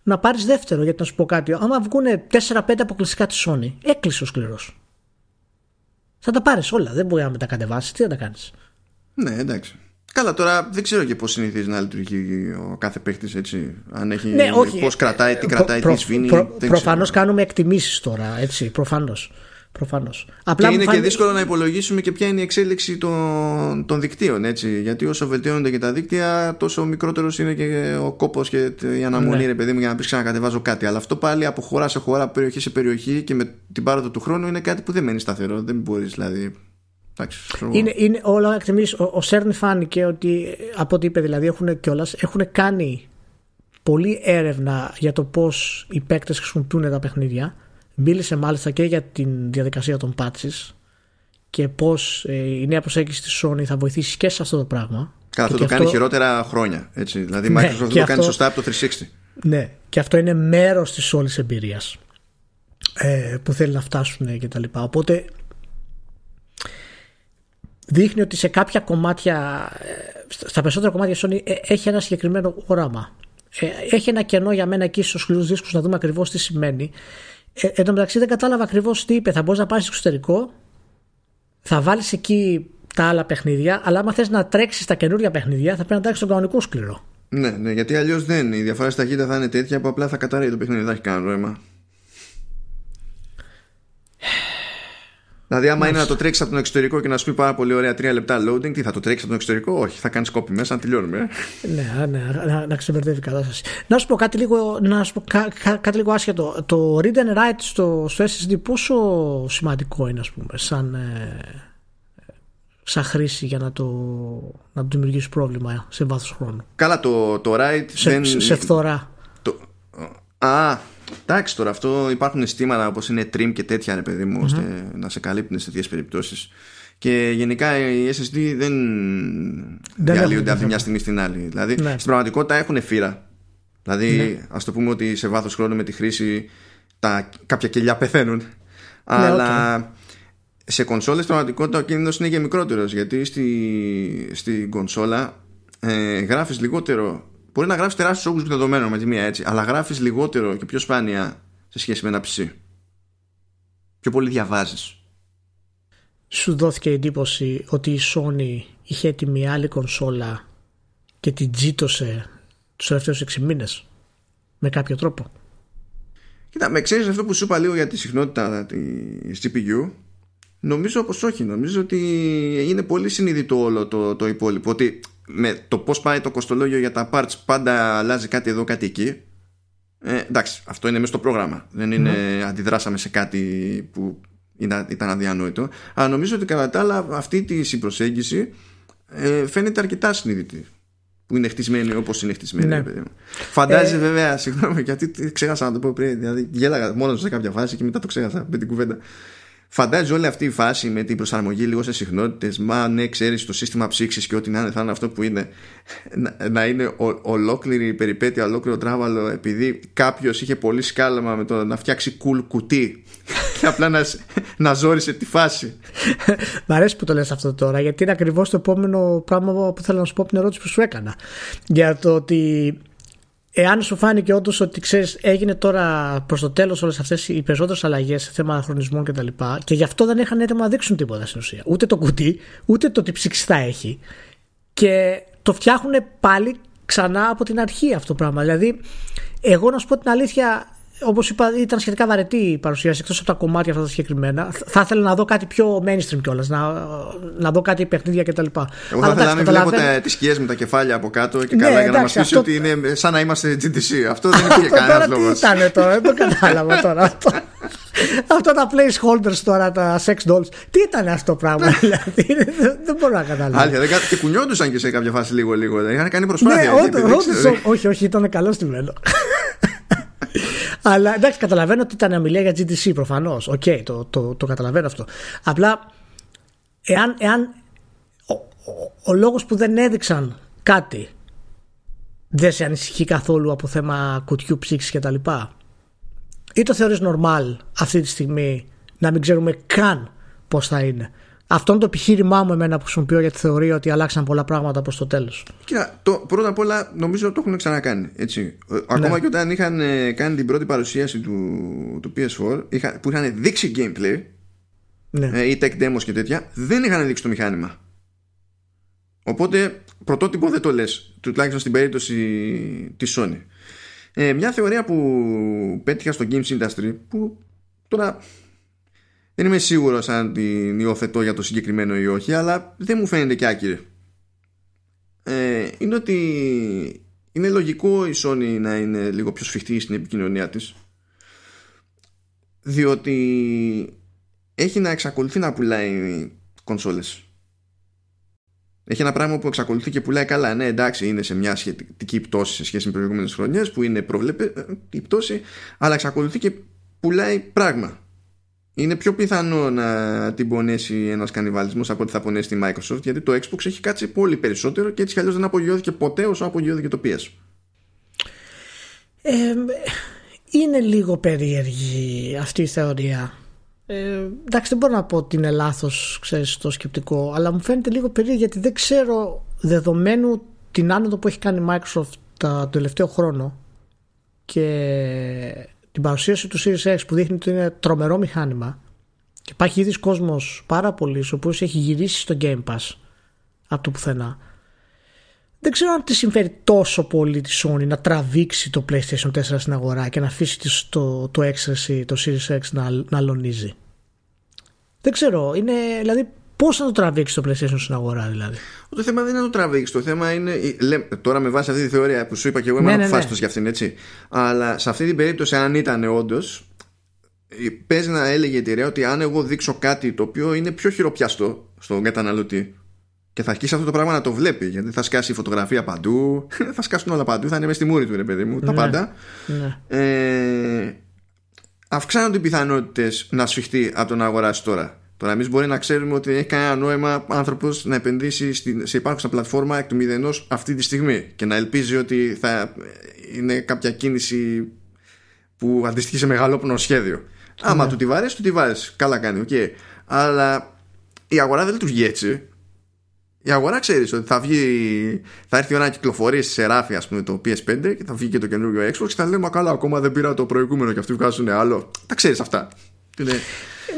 να πάρεις δεύτερο. Γιατί να σου πω κάτι, άμα βγουν 4-5 αποκλειστικά της Sony, έκλεισε ο σκληρός. Θα τα πάρεις όλα. Δεν μπορεί να μετακατεβάσει. Τι θα τα κάνεις. Ναι, εντάξει. Καλά, τώρα δεν ξέρω και πώς συνηθίζει να λειτουργεί ο κάθε παίχτης έτσι. Αν έχει. Ναι, Πώς κρατάει, τι κρατάει, τι σβήνει. Προ, Προφανώς κάνουμε εκτιμήσεις τώρα, έτσι. Προφανώς. Προφανώς. Απλά και είναι και δύσκολο να υπολογίσουμε και ποια είναι η εξέλιξη των, των δικτύων. Έτσι. Γιατί όσο βελτιώνονται και τα δίκτυα, τόσο μικρότερος είναι και ο κόπος και η αναμονή, ναι. ρε παιδί μου, για να πει ξανακατεβάζω κάτι. Αλλά αυτό πάλι από χώρα σε χώρα, περιοχή σε περιοχή και με την πάροδο του χρόνου είναι κάτι που δεν μένει σταθερό. Δεν μπορείς δηλαδή είναι, είναι όλα εκτιμήσεις. Ο, ο Σέρν φάνηκε ότι από ό,τι είπε δηλαδή έχουν κιόλας, έχουν κάνει πολλή έρευνα για το πώς οι παίκτες χρησιμοποιούν τα παιχνίδια. Μίλησε μάλιστα και για τη διαδικασία των patches και πώς ε, η νέα προσέγγιση της Sony θα βοηθήσει και σε αυτό το πράγμα. Καλά, αυτό το κάνει χειρότερα χρόνια. Έτσι. Δηλαδή, η ναι, Microsoft το κάνει σωστά από το 360. Ναι, και αυτό είναι μέρος της όλης εμπειρίας ε, που θέλει να φτάσουν και τα λοιπά. Οπότε δείχνει ότι σε κάποια κομμάτια, ε, στα περισσότερα κομμάτια Sony ε, έχει ένα συγκεκριμένο όραμα. Ε, έχει ένα κενό για μένα εκεί στους σκληρού δίσκου να δούμε ακριβώς τι σημαίνει. Ε, εν τω μεταξύ δεν κατάλαβα ακριβώς τι είπε. Θα μπορείς να πάρεις εξωτερικό, θα βάλεις εκεί τα άλλα παιχνίδια, αλλά άμα θες να τρέξεις τα καινούργια παιχνίδια, θα πρέπει να τρέξει τον κανονικό σκληρό. Ναι, ναι, γιατί αλλιώς δεν. Η διαφορά στα ταχύτητα θα είναι τέτοια που απλά θα καταραίει το παιχνίδι, δεν θα έχει κανένα νόημα. Δηλαδή, άμα είναι να το τρέξεις από τον εξωτερικό και να σου πει πάρα πολύ ωραία τρία λεπτά loading, τι θα το τρέξεις από τον εξωτερικό, Όχι, θα κάνεις κόπη μέσα, να τελειώνουμε. Ε. ναι, ναι, να, να ξεμπερδεύει η κατάσταση. Να σου πω κάτι λίγο, να σου πω κάτι λίγο άσχετο. Το read and write στο, στο SSD πόσο σημαντικό είναι, ας πούμε, σαν, ε, σαν χρήση για να το, να το δημιουργήσει πρόβλημα σε βάθος χρόνου; Καλά, το, το write σε, δεν. Σε φθορά. Το, α, Εντάξει τώρα, αυτό υπάρχουν αισθήματα όπως είναι trim και τέτοια, ρε παιδί μου, ώστε να σε καλύπτουν σε τέτοιες περιπτώσεις. Και γενικά οι SSD δεν διαλύονται από τη μια στιγμή στην άλλη. Δηλαδή ναι. στην πραγματικότητα έχουν φύρα. Δηλαδή, ναι. ας το πούμε ότι σε βάθος χρόνου με τη χρήση τα, κάποια κελιά πεθαίνουν. Ναι, αλλά σε κονσόλες στην πραγματικότητα ο κίνδυνος είναι και μικρότερος. Γιατί στη, στην κονσόλα ε, γράφεις λιγότερο Μπορεί να γράφεις τεράστιους όγκους δεδομένων με τη μία έτσι, αλλά γράφεις λιγότερο και πιο σπάνια σε σχέση με ένα PC. Πιο πολύ διαβάζεις. Σου δόθηκε η εντύπωση ότι η Sony είχε έτοιμη άλλη κονσόλα και την τζίτωσε τους τελευταίους 6 μήνες με κάποιο τρόπο; Κοίτα, με ξέρεις αυτό που σου είπα λίγο για τη συχνότητα της GPU. Νομίζω πως όχι. Νομίζω ότι είναι πολύ συνειδητό όλο το, το υπόλοιπο. Ότι με το πώς πάει το κοστολόγιο για τα parts πάντα αλλάζει κάτι εδώ κάτι εκεί ε, εντάξει αυτό είναι μέσα στο πρόγραμμα δεν είναι mm. αντιδράσαμε σε κάτι που ήταν αδιανόητο αλλά νομίζω ότι κατά τα άλλα αυτή τη προσέγγιση ε, φαίνεται αρκετά συνειδητή που είναι χτισμένη όπως είναι χτισμένη. Ναι. παιδί μου. Φαντάζεσαι Ε, βέβαια, συγγνώμη, γιατί ξέχασα να το πω πριν. Δηλαδή, γέλαγα μόνος σε κάποια φάση και μετά το ξέχασα με την κουβέντα. Φαντάζεσαι όλη αυτή η φάση με την προσαρμογή λίγο σε συχνότητες. Μα ναι, ξέρεις το σύστημα ψήξης και ό,τι να είναι, θα είναι αυτό που είναι. Να, να είναι ο, ολόκληρη η περιπέτεια, ολόκληρο τράβαλο, επειδή κάποιος είχε πολύ σκάλαμα με το να φτιάξει cool κουτί και απλά να, να ζόρισε τη φάση. Μ' αρέσει που το λες αυτό τώρα, γιατί είναι ακριβώς το επόμενο πράγμα που θέλω να σου πω από την ερώτηση που σου έκανα. Για το ότι εάν σου φάνηκε όντως ότι ξέρεις, έγινε τώρα προς το τέλος όλες αυτές οι περισσότερες αλλαγές σε θέμα χρονισμών κτλ. Και, και γι' αυτό δεν είχαν έτοιμο να δείξουν τίποτα στην ουσία. Ούτε το κουτί, ούτε το τι ψήξη θα έχει. Και το φτιάχνουν πάλι ξανά από την αρχή αυτό το πράγμα. Δηλαδή, εγώ να σου πω την αλήθεια, όπως είπα, ήταν σχετικά βαρετή η παρουσίαση εκτός από τα κομμάτια αυτά τα συγκεκριμένα. Θα ήθελα να δω κάτι πιο mainstream κιόλας, να, να δω κάτι παιχνίδια κτλ. Εγώ θα ήθελα να μην βλέπω τις σκιές με τα κεφάλια από κάτω και καλά για να μας πει αυτό... ότι είναι σαν να είμαστε GTC. Αυτό δεν υπήρχε κανένας λόγος. Τι ήταν τώρα, δεν το κατάλαβα τώρα αυτό. Αυτά τα placeholders τώρα, τα sex dolls. Τι ήταν αυτό το πράγμα, δηλαδή. δεν μπορώ να καταλάβω. Αλήθεια, και κουνιόντουσαν και σε κάποια φάση λίγο-λίγο. Είχαν κάνει προσπάθεια. Ναι, όχι, όχι, ήταν καλό στημένο. Αλλά εντάξει, καταλαβαίνω ότι ήταν ομιλία για GDC προφανώς. OK, okay, το, το, το καταλαβαίνω αυτό. Απλά, εάν, εάν ο, ο, ο λόγος που δεν έδειξαν κάτι δεν σε ανησυχεί καθόλου από θέμα κουτιού ψύξης κτλ. Ή το θεωρείς normal αυτή τη στιγμή να μην ξέρουμε καν πώς θα είναι. Αυτό είναι το επιχείρημά μου εμένα που χρησιμοποιώ για τη θεωρία ότι αλλάξαν πολλά πράγματα προς το τέλος. Κοίτα, το, πρώτα απ' όλα νομίζω ότι το έχουν ξανακάνει. Έτσι. Ακόμα ναι. και όταν είχαν κάνει την πρώτη παρουσίαση του, του PS4 είχα, που είχαν δείξει gameplay ναι. ε, ή tech demos και τέτοια δεν είχαν δείξει το μηχάνημα. Οπότε πρωτότυπο δεν το λες τουλάχιστον στην περίπτωση της Sony. Ε, μια θεωρία που πέτυχα στο Games Industry που τώρα δεν είμαι σίγουρος αν την υιοθετώ για το συγκεκριμένο ή όχι αλλά δεν μου φαίνεται και άκυρη ε, είναι ότι είναι λογικό η Sony να είναι λίγο πιο σφιχτή στην επικοινωνία της διότι έχει να εξακολουθεί να πουλάει κονσόλες έχει ένα πράγμα που εξακολουθεί και πουλάει καλά. Ναι, εντάξει, είναι σε μια σχετική πτώση σε σχέση με προηγούμενες χρονιές που είναι προβλέπε η πτώση, αλλά εξακολουθεί και πουλάει πράγμα. Είναι πιο πιθανό να την πονέσει ένας κανιβαλισμός από ότι θα πονέσει τη Microsoft, γιατί το Xbox έχει κάτσει πολύ περισσότερο και έτσι κι αλλιώς δεν απογειώθηκε ποτέ όσο απογειώθηκε το PS. Ε, είναι λίγο περίεργη αυτή η θεωρία. Ε, εντάξει, δεν μπορώ να πω ότι είναι λάθος το σκεπτικό, αλλά μου φαίνεται λίγο περίεργο γιατί δεν ξέρω δεδομένου την άνοδο που έχει κάνει η Microsoft το τελευταίο χρόνο και την παρουσίαση του Series X που δείχνει ότι είναι τρομερό μηχάνημα και υπάρχει ήδη κόσμος πάρα πολύ ο οποίος έχει γυρίσει στο Game Pass από το πουθενά. Δεν ξέρω αν τη συμφέρει τόσο πολύ τη Sony να τραβήξει το PlayStation 4 στην αγορά και να αφήσει το, το X, το Series X να, να αλωνίζει. Δεν ξέρω. Είναι, δηλαδή, πώς να το τραβήξεις το PlayStation στην αγορά, δηλαδή; Το θέμα δεν είναι να το τραβήξεις. Το θέμα είναι. Λέ, τώρα με βάση αυτή τη θεωρία που σου είπα και εγώ είμαι ναι, αποφάσιστο ναι, ναι. για αυτήν, έτσι. Αλλά σε αυτή την περίπτωση, αν ήταν όντως, παίζει να έλεγε η εταιρεία ότι αν εγώ δείξω κάτι το οποίο είναι πιο χειροπιαστό στον καταναλωτή και θα αρχίσει αυτό το πράγμα να το βλέπει γιατί θα σκάσει η φωτογραφία παντού, *laughs* θα σκάσουν όλα παντού, θα είναι μέσα στη μούρη του ρε παιδί μου, τα πάντα. Ναι. Ε, αυξάνονται οι πιθανότητες να σφιχτεί από το να αγοράσει τώρα. Τώρα, εμεί μπορεί να ξέρουμε ότι έχει κανένα νόημα άνθρωπος να επενδύσει σε υπάρχουσα πλατφόρμα εκ του μηδενός αυτή τη στιγμή και να ελπίζει ότι θα είναι κάποια κίνηση που αντιστοιχεί σε μεγαλόπνο σχέδιο. Άμα ναι. του τη βάρεσει, του τη βάρεσει. Καλά κάνει, okay. Αλλά η αγορά δεν λειτουργεί έτσι. Η αγορά ξέρεις ότι θα βγει, θα έρθει η ώρα να κυκλοφορήσει σε ράφι, ας πούμε, το PS5 και θα βγει και το καινούργιο Xbox και θα λέμε καλά, ακόμα δεν πήρα το προηγούμενο και αυτοί βγάζουν άλλο. Τα ξέρεις αυτά.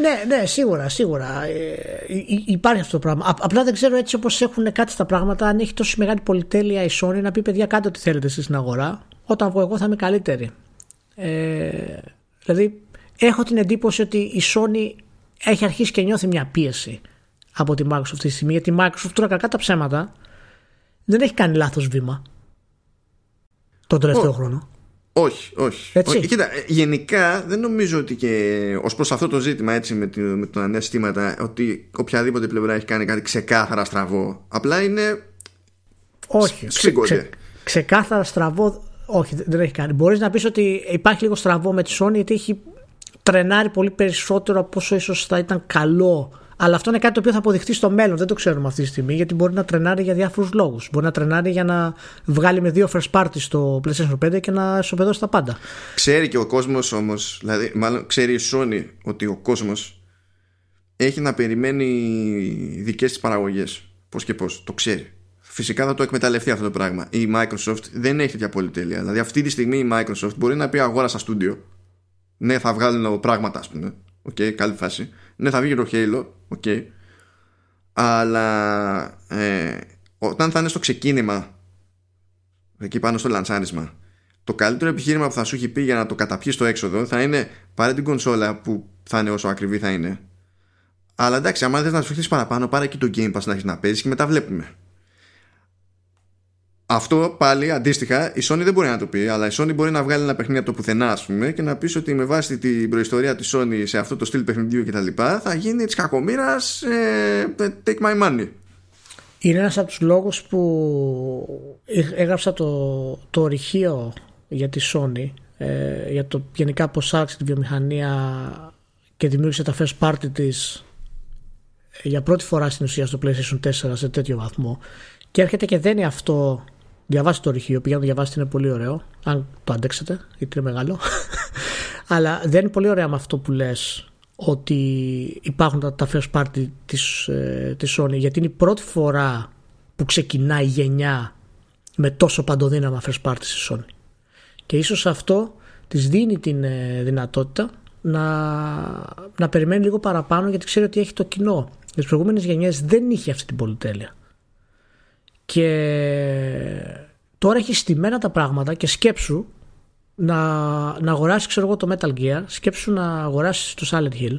Ναι, ναι, σίγουρα, σίγουρα. Ε, υπάρχει αυτό το πράγμα. Απλά δεν ξέρω έτσι όπως έχουν κάτι στα πράγματα, αν έχει τόσο μεγάλη πολυτέλεια η Sony να πει παιδιά, κάντε ό,τι θέλετε εσείς στην αγορά. Όταν βγω εγώ θα είμαι καλύτερη. Ε, δηλαδή, έχω την εντύπωση ότι η Sony έχει αρχίσει και νιώθει μια πίεση από τη Microsoft αυτή τη στιγμή. Γιατί η Microsoft τώρα κακά τα ψέματα δεν έχει κάνει λάθος βήμα τον τελευταίο oh. χρόνο. Όχι, όχι. Έτσι. όχι. Κοίτα, γενικά δεν νομίζω ότι και ως προς αυτό το ζήτημα έτσι με, με τα νέα συστήματα ότι οποιαδήποτε πλευρά έχει κάνει κάτι ξεκάθαρα στραβό. Απλά είναι Όχι, ξε, ξεκάθαρα στραβό όχι, δεν έχει κάνει. Μπορείς να πεις ότι υπάρχει λίγο στραβό με τη Sony γιατί έχει τρενάρει πολύ περισσότερο από όσο ίσως θα ήταν καλό. Αλλά αυτό είναι κάτι το οποίο θα αποδειχθεί στο μέλλον. Δεν το ξέρουμε αυτή τη στιγμή γιατί μπορεί να τρενάρει για διάφορους λόγους. Μπορεί να τρενάρει για να βγάλει με δύο first party στο PlayStation 5 και να ισοπεδώσει τα πάντα. Ξέρει και ο κόσμος όμως, δηλαδή, μάλλον ξέρει η Sony ότι ο κόσμος έχει να περιμένει δικές της παραγωγές. Πώς και πώς. Το ξέρει φυσικά θα το εκμεταλλευτεί αυτό το πράγμα. Η Microsoft δεν έχει τέτοια πολυτέλεια. Δηλαδή αυτή τη στιγμή η Microsoft μπορεί να πει αγόρασα στούντιο. Ναι, θα βγάλουν πράγματα, ας πούμε. OK, okay, καλή φάση. Ναι, θα βγει το Halo. OK. Okay. Αλλά ε, όταν θα είναι στο ξεκίνημα, εκεί πάνω στο λανσάρισμα, το καλύτερο επιχείρημα που θα σου έχει πει για να το καταπιείς στο έξοδο θα είναι πάρε την κονσόλα που θα είναι όσο ακριβή θα είναι. Αλλά εντάξει, άμα δεν να σου παραπάνω, πάρε και το Game Pass να έχεις να παίζεις και μετά βλέπουμε. Αυτό πάλι αντίστοιχα η Sony δεν μπορεί να το πει, αλλά η Sony μπορεί να βγάλει ένα παιχνίδι από το πουθενά, ας πούμε, και να πεις ότι με βάση την προϊστορία της Sony σε αυτό το στυλ παιχνιδιού κτλ. θα γίνει της κακομήρα ε, take my money. Είναι ένας από τους λόγους που έγραψα το, το ορυχείο για τη Sony, ε, για το γενικά πώς άρχισε τη βιομηχανία και δημιούργησε τα first party της ε, για πρώτη φορά στην ουσία στο PlayStation 4 σε τέτοιο βαθμό και έρχεται και δένει αυτό Διαβάστε το ρηχείο, πηγαίνω να διαβάσετε, είναι πολύ ωραίο. Αν το αντέξετε, γιατί είναι μεγάλο. *laughs* Αλλά δεν είναι πολύ ωραία με αυτό που λες ότι υπάρχουν τα, τα first party της, ε, της Sony γιατί είναι η πρώτη φορά που ξεκινάει η γενιά με τόσο παντοδύναμα first party στη Sony. Και ίσως αυτό της δίνει την ε, δυνατότητα να, να περιμένει λίγο παραπάνω γιατί ξέρει ότι έχει το κοινό. Για τις προηγούμενες γενιές δεν είχε αυτή την πολυτέλεια. Και τώρα έχεις στημένα τα πράγματα και σκέψου να, να αγοράσεις ξέρω εγώ το Metal Gear, σκέψου να αγοράσεις το Silent Hill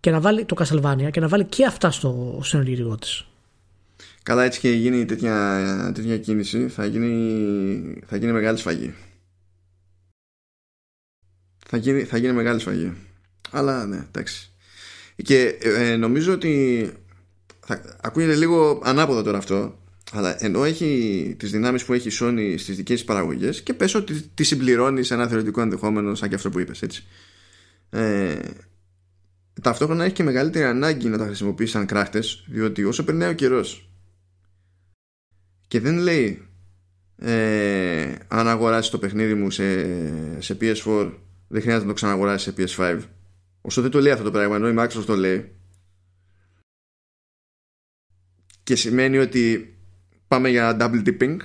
και να βάλει το Castlevania και να βάλει και αυτά στο, στο ενεργητικό της. Καλά, έτσι και γίνει τέτοια, τέτοια κίνηση, θα γίνει, θα γίνει μεγάλη σφαγή. Θα γίνει, θα γίνει μεγάλη σφαγή. Αλλά ναι, εντάξει. Και ε, νομίζω ότι θα, ακούγεται λίγο ανάποδο τώρα αυτό αλλά ενώ έχει τις δυνάμεις που έχει η Sony στις δικές της παραγωγές και πες ότι τη συμπληρώνει σε ένα θεωρητικό ενδεχόμενο σαν και αυτό που είπες έτσι. Ε, ταυτόχρονα έχει και μεγαλύτερη ανάγκη να τα χρησιμοποιήσει σαν κράχτες διότι όσο περνάει ο καιρός και δεν λέει ε, αν αγοράσεις το παιχνίδι μου σε, σε PS4 δεν χρειάζεται να το ξαναγοράσεις σε PS5 όσο δεν το λέει αυτό το πράγμα ενώ η Microsoft το λέει και σημαίνει ότι πάμε για double dipping.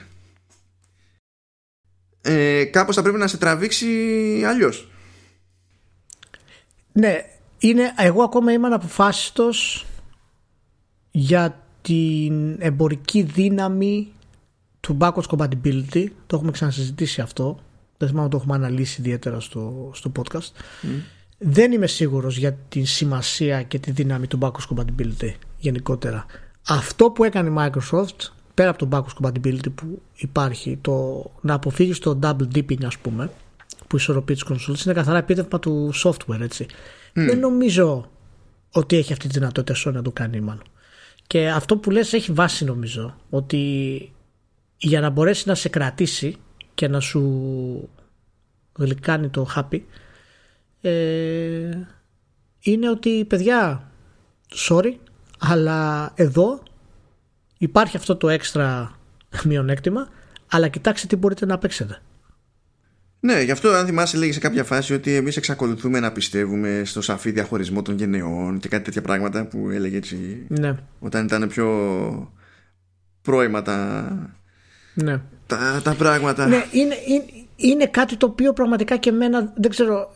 Ε, κάπως θα πρέπει να σε τραβήξει αλλιώς. Ναι είναι, εγώ ακόμα είμαι αναποφάσιστος για την εμπορική δύναμη του backwards compatibility. Το έχουμε ξανασυζητήσει αυτό. Δεν θυμάμαι το έχουμε αναλύσει ιδιαίτερα στο, στο podcast. Δεν είμαι σίγουρος για τη σημασία και τη δύναμη του backwards compatibility γενικότερα. Αυτό που έκανε η Microsoft πέρα από το backwards compatibility που υπάρχει, το να αποφύγεις το double dipping, ας πούμε, που ισορροπεί τις κονσόλες, είναι καθαρά επίτευγμα του software, έτσι. Δεν νομίζω ότι έχει αυτή τη δυνατότητα Sony να το κάνει, μάλλον. Και αυτό που λες έχει βάση, νομίζω, ότι για να μπορέσει να σε κρατήσει και να σου γλυκάνει το happy, ε, είναι ότι παιδιά, sorry, αλλά εδώ υπάρχει αυτό το έξτρα μειονέκτημα, αλλά κοιτάξτε τι μπορείτε να παίξετε. Ναι, γι' αυτό αν θυμάσαι λέγεις σε κάποια φάση ότι εμείς εξακολουθούμε να πιστεύουμε στο σαφή διαχωρισμό των γενεών και κάτι τέτοια πράγματα που έλεγε έτσι ναι. όταν ήταν πιο πρώιμα τα, ναι. τα, τα πράγματα. Ναι, είναι, είναι, είναι κάτι το οποίο πραγματικά και εμένα δεν ξέρω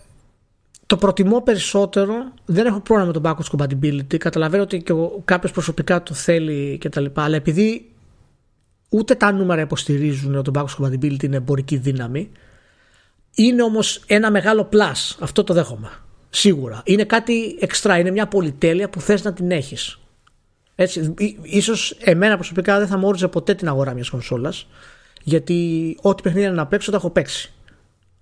το προτιμώ περισσότερο. Δεν έχω πρόβλημα με το backwards compatibility. Καταλαβαίνω ότι και κάποιος προσωπικά το θέλει κτλ. Αλλά επειδή ούτε τα νούμερα υποστηρίζουν ότι το backwards compatibility είναι εμπορική δύναμη, είναι όμως ένα μεγάλο plus. Αυτό το δέχομαι. Σίγουρα. Είναι κάτι εξτρά. Είναι μια πολυτέλεια που θες να την έχεις. Έτσι, ίσως εμένα προσωπικά δεν θα μου όριζε ποτέ την αγορά μιας κονσόλας. Γιατί ό,τι παιχνίδι να παίξω τα έχω παίξει.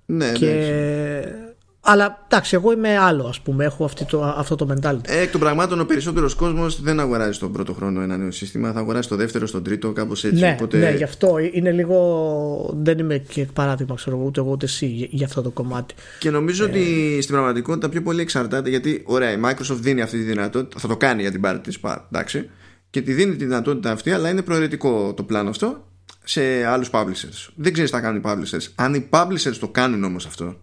Ναι, και ναι, Αλλά εντάξει, εγώ είμαι άλλο, ας πούμε. Έχω αυτή το, αυτό το mentality. Ε, εκ των πραγμάτων, ο περισσότερος κόσμος δεν αγοράζει τον πρώτο χρόνο ένα νέο σύστημα. Θα αγοράσει το δεύτερο, στον τρίτο, κάπως έτσι. Ναι, οπότε... ναι, γι' αυτό είναι λίγο. Δεν είμαι και παράδειγμα, ξέρω εγώ, ούτε εγώ ούτε εσύ για αυτό το κομμάτι. Και νομίζω ε... ότι στην πραγματικότητα πιο πολύ εξαρτάται γιατί, ωραία, η Microsoft δίνει αυτή τη δυνατότητα. Θα το κάνει για την πάρτι της, εντάξει. Και τη δίνει τη δυνατότητα αυτή, αλλά είναι προαιρετικό το πλάνο αυτό σε άλλους publishers. Δεν ξέρεις τι θα κάνουν οι publishers. Αν οι publishers το κάνουν όμως αυτό,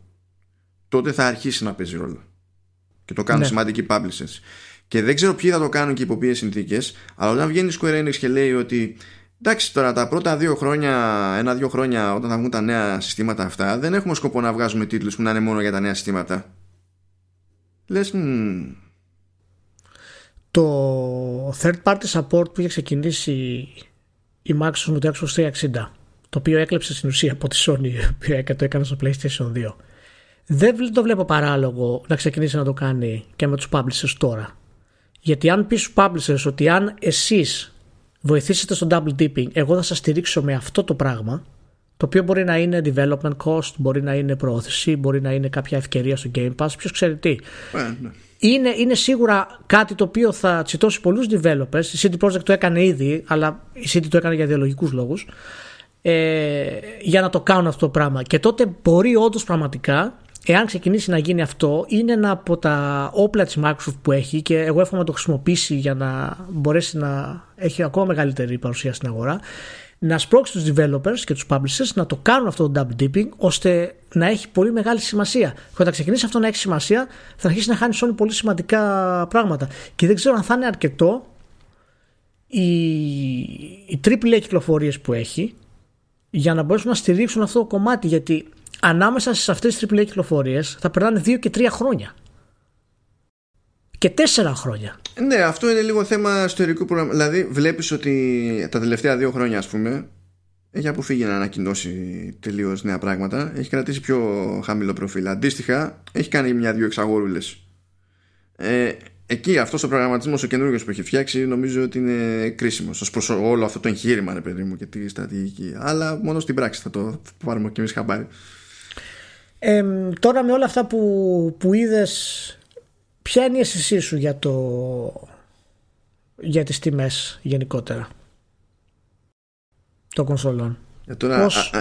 τότε θα αρχίσει να παίζει ρόλο. Και το κάνουν ναι. σημαντικοί publishers. Και δεν ξέρω ποιοι θα το κάνουν και υπό ποιες συνθήκες, αλλά όταν βγαίνει η Square Enix και λέει ότι εντάξει τώρα τα πρώτα δύο χρόνια, ένα-δύο χρόνια όταν θα βγουν τα νέα συστήματα αυτά, δεν έχουμε σκοπό να βγάζουμε τίτλους που να είναι μόνο για τα νέα συστήματα. Λες. Το third party support που είχε ξεκινήσει η Microsoft με το Xbox 360 το οποίο έκλεψε στην ουσία από τη Sony που το έκανε στο PlayStation 2 δεν το βλέπω παράλογο να ξεκινήσει να το κάνει και με τους publishers τώρα. Γιατί αν πεις στους publishers ότι αν εσείς βοηθήσετε στο double dipping, εγώ θα σας στηρίξω με αυτό το πράγμα, το οποίο μπορεί να είναι development cost, μπορεί να είναι προώθηση, μπορεί να είναι κάποια ευκαιρία στο Game Pass, ποιος ξέρει τι. Ε, ναι. Είναι, είναι σίγουρα κάτι το οποίο θα τσιτώσει πολλούς developers. Η CD Projekt το έκανε ήδη, αλλά η CD το έκανε για ιδεολογικούς λόγους. Ε, για να το κάνουν αυτό το πράγμα. Και τότε μπορεί όντως πραγματικά εάν ξεκινήσει να γίνει αυτό, είναι ένα από τα όπλα της Microsoft που έχει και εγώ εύχομαι να το χρησιμοποιήσει για να μπορέσει να έχει ακόμα μεγαλύτερη παρουσία στην αγορά, να σπρώξει τους developers και τους publishers να το κάνουν αυτό το double dipping ώστε να έχει πολύ μεγάλη σημασία. Και όταν ξεκινήσει αυτό να έχει σημασία θα αρχίσει να χάνει Sony πολύ σημαντικά πράγματα. Και δεν ξέρω αν θα είναι αρκετό οι, οι AAA κυκλοφορίες που έχει για να μπορέσουν να στηρίξουν αυτό το κομμάτι γιατί ανάμεσα σε αυτές τις AAA κυκλοφορίες θα περνάνε δύο και τρία χρόνια. Και τέσσερα χρόνια. Ναι, αυτό είναι λίγο θέμα ιστορικού πρόγραμμα. Δηλαδή, βλέπεις ότι τα τελευταία δύο χρόνια, ας πούμε, έχει αποφύγει να ανακοινώσει τελείως νέα πράγματα. Έχει κρατήσει πιο χαμηλό προφίλ. Αντίστοιχα, έχει κάνει μια-δυο εξαγόρουλες. Ε, εκεί αυτός ο προγραμματισμός ο καινούργιος που έχει φτιάξει νομίζω ότι είναι κρίσιμος ως προς όλο αυτό το εγχείρημα, ρε παιδί μου, και τη στρατηγική. Αλλά μόνο στην πράξη θα το πάρουμε και εμείς χαμπάρι. Ε, τώρα με όλα αυτά που, που είδες ποια είναι η αίσθησή σου για, το, για τις τιμές γενικότερα; Των κονσολών. Για τώρα, Πώς...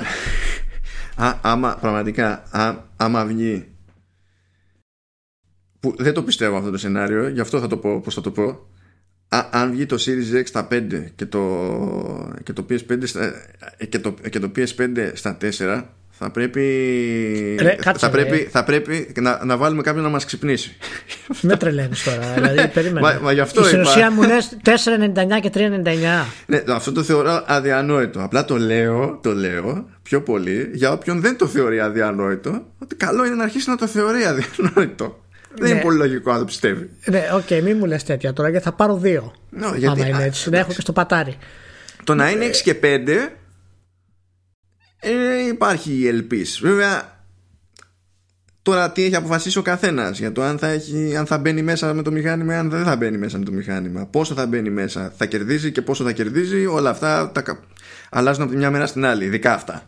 α, α, άμα πραγματικά α, άμα βγει που δεν το πιστεύω αυτό το σενάριο γι' αυτό θα το πω πώς θα το πω Α, αν βγει το Series X στα 5 και το, και το PS5 στα, και το, και το PS5 στα 4 θα πρέπει, Ρε, κάτσε, θα, πρέπει, θα πρέπει να, να βάλουμε κάποιον να μας ξυπνήσει. *laughs* Με τρελαίνεις τώρα. δηλαδή, περίμενε. Μα, μα γι' αυτό Στην ουσία μου λες 4,99 και 3,99. Ναι, αυτό το θεωρώ αδιανόητο. Απλά το λέω, το λέω πιο πολύ για όποιον δεν το θεωρεί αδιανόητο, ότι καλό είναι να αρχίσει να το θεωρεί αδιανόητο. Δεν είναι ναι. πολύ λογικό να το πιστεύει. Ναι, OK, okay, μην μου λες τέτοια τώρα γιατί θα πάρω δύο. No, γιατί, άμα είναι έτσι. Να έχω και στο πατάρι. Το να είναι 6 και 5 ε, υπάρχει η ελπίς βέβαια τώρα τι έχει αποφασίσει ο καθένας για το αν θα, έχει, αν θα μπαίνει μέσα με το μηχάνημα αν δεν θα μπαίνει μέσα με το μηχάνημα. Πόσο θα μπαίνει μέσα θα κερδίζει και πόσο θα κερδίζει όλα αυτά τα αλλάζουν από τη μια μέρα στην άλλη ειδικά αυτά.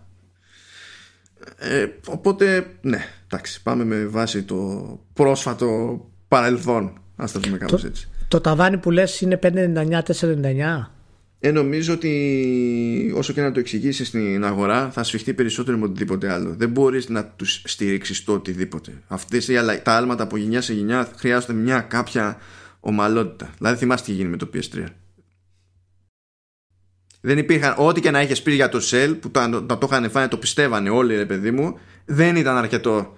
Ε, οπότε ναι εντάξει πάμε με βάση το πρόσφατο παρελθόν ας το πούμε κάπως έτσι. το ταβάνι που λες είναι 599-499 ε, νομίζω ότι όσο και να το εξηγήσεις στην αγορά θα σφιχτεί περισσότερο με οτιδήποτε άλλο. Δεν μπορείς να τους στηρίξεις το οτιδήποτε. Αυτές τα άλματα από γενιά σε γενιά χρειάζονται μια κάποια ομαλότητα. Δηλαδή, θυμάστε τι γίνει με το PS3. Δεν υπήρχαν, ό,τι και να είχες πει για το Shell που το, το, το είχαν φάει, το πιστεύανε όλοι, ρε παιδί μου, δεν ήταν αρκετό.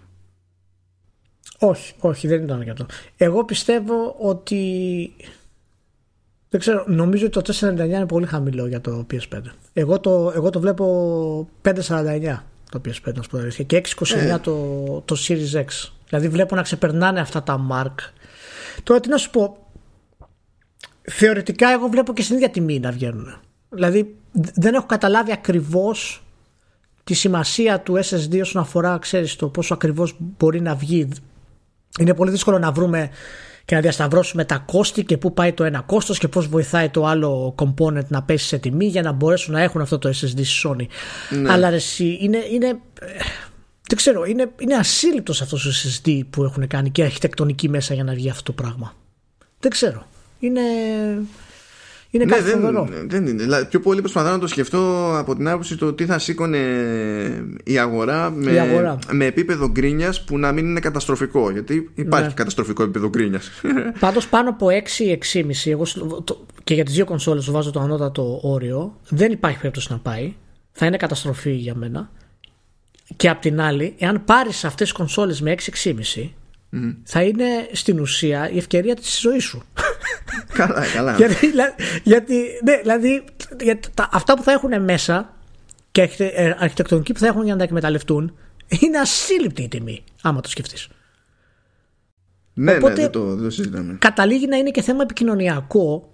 Όχι, όχι, δεν ήταν αρκετό. Εγώ πιστεύω ότι δεν ξέρω, νομίζω ότι το 499 είναι πολύ χαμηλό για το PS5. Εγώ το, εγώ το βλέπω 549 το PS5 να σου και 629 ε. το, το Series X. Δηλαδή βλέπω να ξεπερνάνε αυτά τα mark. Τώρα τι να σου πω, θεωρητικά εγώ βλέπω και στην ίδια τιμή να βγαίνουν. Δηλαδή δεν έχω καταλάβει ακριβώς τη σημασία του SSD όσον αφορά ξέρεις το πόσο ακριβώς μπορεί να βγει. Είναι πολύ δύσκολο να βρούμε και να διασταυρώσουμε τα κόστη και πού πάει το ένα κόστος και πώς βοηθάει το άλλο component να πέσει σε τιμή για να μπορέσουν να έχουν αυτό το SSD στη Sony. Ναι. Αλλά ρε, εσύ, είναι, είναι, Δεν ξέρω, είναι, είναι ασύλληπτος αυτός ο SSD που έχουν κάνει και αρχιτεκτονική μέσα για να βγει αυτό το πράγμα. Δεν ξέρω. Είναι, είναι ναι, κάτι δεν, φοβερό. δεν είναι. Δηλαδή, πιο πολύ προσπαθώ να το σκεφτώ από την άποψη το τι θα σήκωνε η αγορά με, Η αγορά. με επίπεδο γκρίνιας που να μην είναι καταστροφικό. Γιατί υπάρχει Ναι. καταστροφικό επίπεδο γκρίνιας. *laughs* Πάντως πάνω από 6-6,5 εγώ στο- το- και για τις δύο κονσόλες σου βάζω το ανώτατο όριο. Δεν υπάρχει περίπτωση να πάει. Θα είναι καταστροφή για μένα. Και απ' την άλλη, εάν πάρεις αυτές τις κονσόλες με 6-6,5 θα είναι στην ουσία η ευκαιρία της ζωής σου. Καλά, καλά. *laughs* γιατί, δηλα- γιατί, ναι, δηλαδή, γιατί τα, αυτά που θα έχουν μέσα και αρχιτε- ε, αρχιτεκτονική που θα έχουν για να τα εκμεταλλευτούν είναι ασύλληπτη η τιμή, άμα το σκεφτείς. ναι, ναι, οπότε- δεν το, δεν το συζητάμε. καταλήγει να είναι και θέμα επικοινωνιακό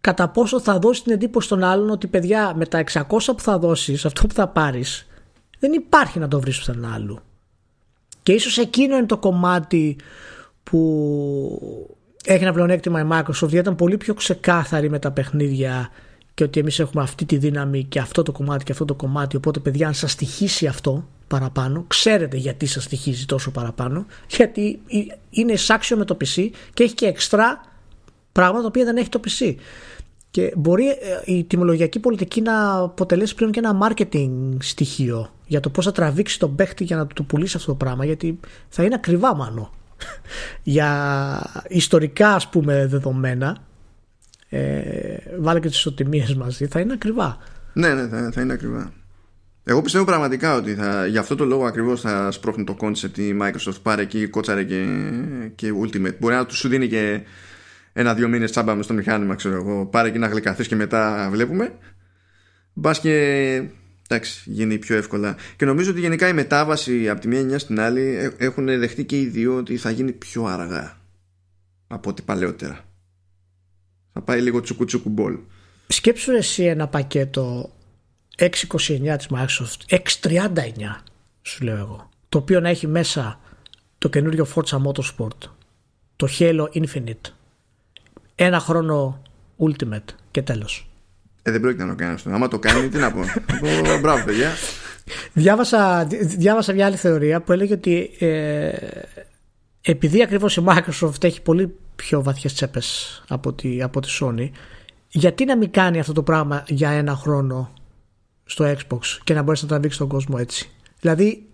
κατά πόσο θα δώσει την εντύπωση στον άλλον ότι παιδιά με τα 600 που θα δώσεις, αυτό που θα πάρεις δεν υπάρχει να το βρεις πουθενά άλλου. Και ίσως εκείνο είναι το κομμάτι που έχει ένα πλεονέκτημα η Microsoft γιατί ήταν πολύ πιο ξεκάθαρη με τα παιχνίδια και ότι εμείς έχουμε αυτή τη δύναμη και αυτό το κομμάτι και αυτό το κομμάτι. Οπότε παιδιά αν σας στοιχήσει αυτό παραπάνω ξέρετε γιατί σας στοιχίζει τόσο παραπάνω γιατί είναι εισάξιο με το PC και έχει και εξτρά πράγματα τα οποία δεν έχει το PC και μπορεί ε, η τιμολογιακή πολιτική να αποτελέσει πλέον και ένα marketing στοιχείο για το πώς θα τραβήξει τον παίχτη για να του το πουλήσει αυτό το πράγμα γιατί θα είναι ακριβά μάλλον για ιστορικά ας πούμε δεδομένα ε, βάλε και τις ισοτιμίες μαζί θα είναι ακριβά Ναι, ναι, θα, θα είναι ακριβά. Εγώ πιστεύω πραγματικά ότι θα, για αυτό το λόγο ακριβώς θα σπρώχνει το concept η Microsoft πάρε εκεί κότσαρε και, και Ultimate. Μπορεί να τους σου δίνει και ένα-δύο μήνες τσάμπα μες στο μηχάνημα, ξέρω εγώ. Πάρε εκεί να γλυκαθείς και μετά βλέπουμε. Μπας και εντάξει, γίνει πιο εύκολα. Και νομίζω ότι γενικά η μετάβαση από τη μία εννιά στην άλλη ε, έχουν δεχτεί και οι δύο ότι θα γίνει πιο αργά από ό,τι παλαιότερα. Θα πάει λίγο τσουκουτσουκου μπολ. σκέψου εσύ ένα πακέτο 629 της Microsoft 639 σου λέω εγώ το οποίο να έχει μέσα το καινούριο Forza Motorsport το Halo Infinite ένα χρόνο Ultimate και τέλος Ε, δεν πρόκειται να το κάνει αυτό. Άμα το κάνει, τι να πω. Θα πω, Μπράβο, παιδιά. Διάβασα, διάβασα μια άλλη θεωρία που έλεγε ότι ε, επειδή ακριβώς η Microsoft έχει πολύ πιο βαθιές τσέπες από τη, από τη Sony γιατί να μην κάνει αυτό το πράγμα για ένα χρόνο στο Xbox και να μπορέσει να τραβήξει τον κόσμο έτσι; Δηλαδή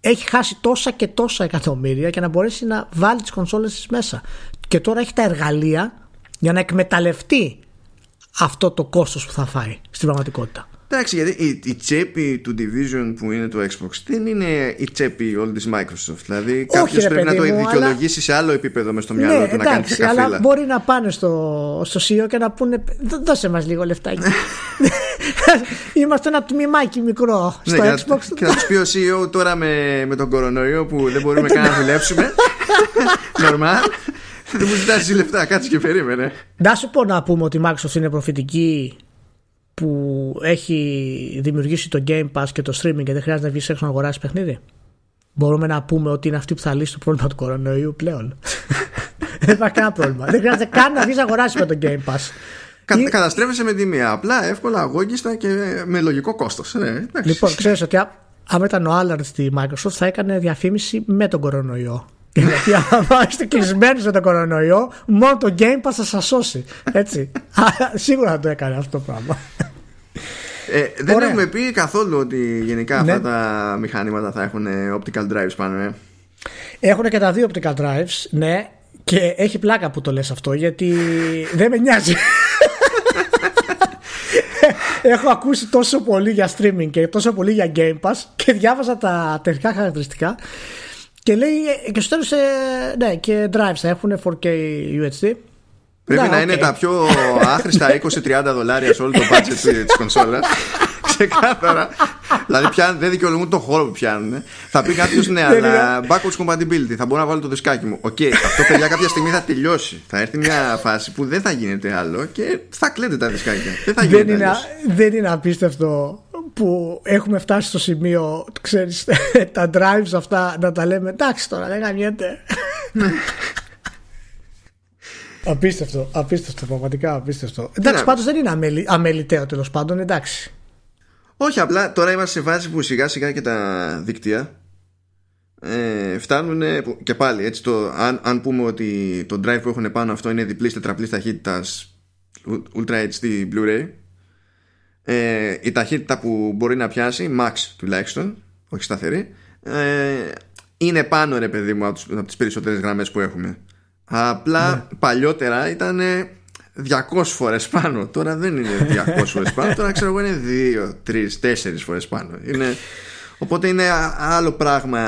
έχει χάσει τόσα και τόσα εκατομμύρια και να μπορέσει να βάλει τις κονσόλες της μέσα. Και τώρα έχει τα εργαλεία για να εκμεταλλευτεί αυτό το κόστος που θα φάει στην πραγματικότητα. Εντάξει, γιατί η, η τσέπη του Division που είναι το Xbox δεν είναι η τσέπη όλη της Microsoft. Δηλαδή κάποιος ρε πρέπει να το παιδί μου, δικαιολογήσει σε άλλο επίπεδο μες στο μυαλό ναι, του να κάνει εντάξει, και αλλά καφίλα. μπορεί να πάνε στο, στο CEO και να πούνε «Δ- δώσε μας λίγο λεφτάκι. *laughs* Είμαστε ένα τμήματι μικρό Ναι, στο και, να, Xbox. και να τους πει ο CEO τώρα με, με τον κορονοϊό που δεν μπορούμε καν να δουλέψουμε. *laughs* Νορμάλ. Δεν μου ζητάει εσύ λεφτά, κάτσε και περίμενε. Να σου πω να πούμε ότι η Microsoft είναι προφητική που έχει δημιουργήσει το Game Pass και το streaming και δεν χρειάζεται να βγεις έξω να αγοράσεις παιχνίδι. Μπορούμε να πούμε ότι είναι αυτή που θα λύσει το πρόβλημα του κορονοϊού πλέον. *laughs* δεν υπάρχει κανένα πρόβλημα. δεν χρειάζεται καν να βγεις να αγοράσεις με το Game Pass. Κα, Ή- Καταστρέφεσαι με τη μία. Απλά, εύκολα, αγώγιστα και με λογικό κόστος. Ναι, Λοιπόν, ξέρεις ότι α- άμα ήταν ο Άλλαρντ στη Microsoft θα έκανε διαφήμιση με τον κορονοϊό. Γιατί άμα είστε κλεισμένοι με τον κορονοϊό, μόνο το Game Pass θα σας σώσει. Έτσι. Άρα, Σίγουρα θα το έκανε αυτό το πράγμα. Ε, δεν Ωραία. έχουμε πει καθόλου ότι γενικά Ναι. αυτά τα μηχανήματα θα έχουν ε, optical drives πάνω. Ε. Έχουν και τα δύο optical drives, ναι, και έχει πλάκα που το λες αυτό γιατί δεν με νοιάζει. *laughs* Έχω ακούσει τόσο πολύ για streaming και τόσο πολύ για Game Pass και διάβαζα τα τεχνικά χαρακτηριστικά και λέει ε, και στο τέλος ε, ναι και drives θα έχουν 4K UHD Πρέπει Ναι, να οκ. είναι τα πιο άχρηστα 20-30 δολάρια σε όλο το budget της κονσόλας. *laughs* Ξεκάθαρα. δηλαδή πιάνουν, δεν δικαιολογούν τον χώρο που πιάνουν. Θα πει κάποιος ναι, Δεν αλλά backwards compatibility. Θα μπορώ να βάλω το δισκάκι μου. Οκ, αυτό παιδιά κάποια στιγμή θα τελειώσει. Θα έρθει μια φάση που δεν θα γίνεται άλλο και θα κλαίνετε τα δισκάκια. Δεν θα δεν γίνεται. είναι, αλλιώς. δεν είναι απίστευτο που έχουμε φτάσει στο σημείο ξέρεις, *laughs* τα drives αυτά να τα λέμε εντάξει τώρα δεν γαμιέται *laughs* Απίστευτο, απίστευτο, πραγματικά απίστευτο. Εντάξει, να πάντως δεν είναι αμελη, αμελητέο τέλος πάντων, εντάξει. Όχι, απλά τώρα είμαστε σε φάση που σιγά σιγά και τα δίκτυα ε, φτάνουν και πάλι έτσι το, αν, αν πούμε ότι το drive που έχουν πάνω αυτό είναι διπλής τετραπλής ταχύτητας Ultra HD Blu-ray ε, η ταχύτητα που μπορεί να πιάσει max τουλάχιστον όχι σταθερή ε, είναι πάνω ρε παιδί μου από, από τις περισσότερες γραμμές που έχουμε. Απλά ναι. παλιότερα ήταν 200 φορές πάνω. Τώρα δεν είναι 200 φορές πάνω τώρα ξέρω εγώ είναι 2, 3, 4 φορές πάνω. Είναι, οπότε είναι άλλο πράγμα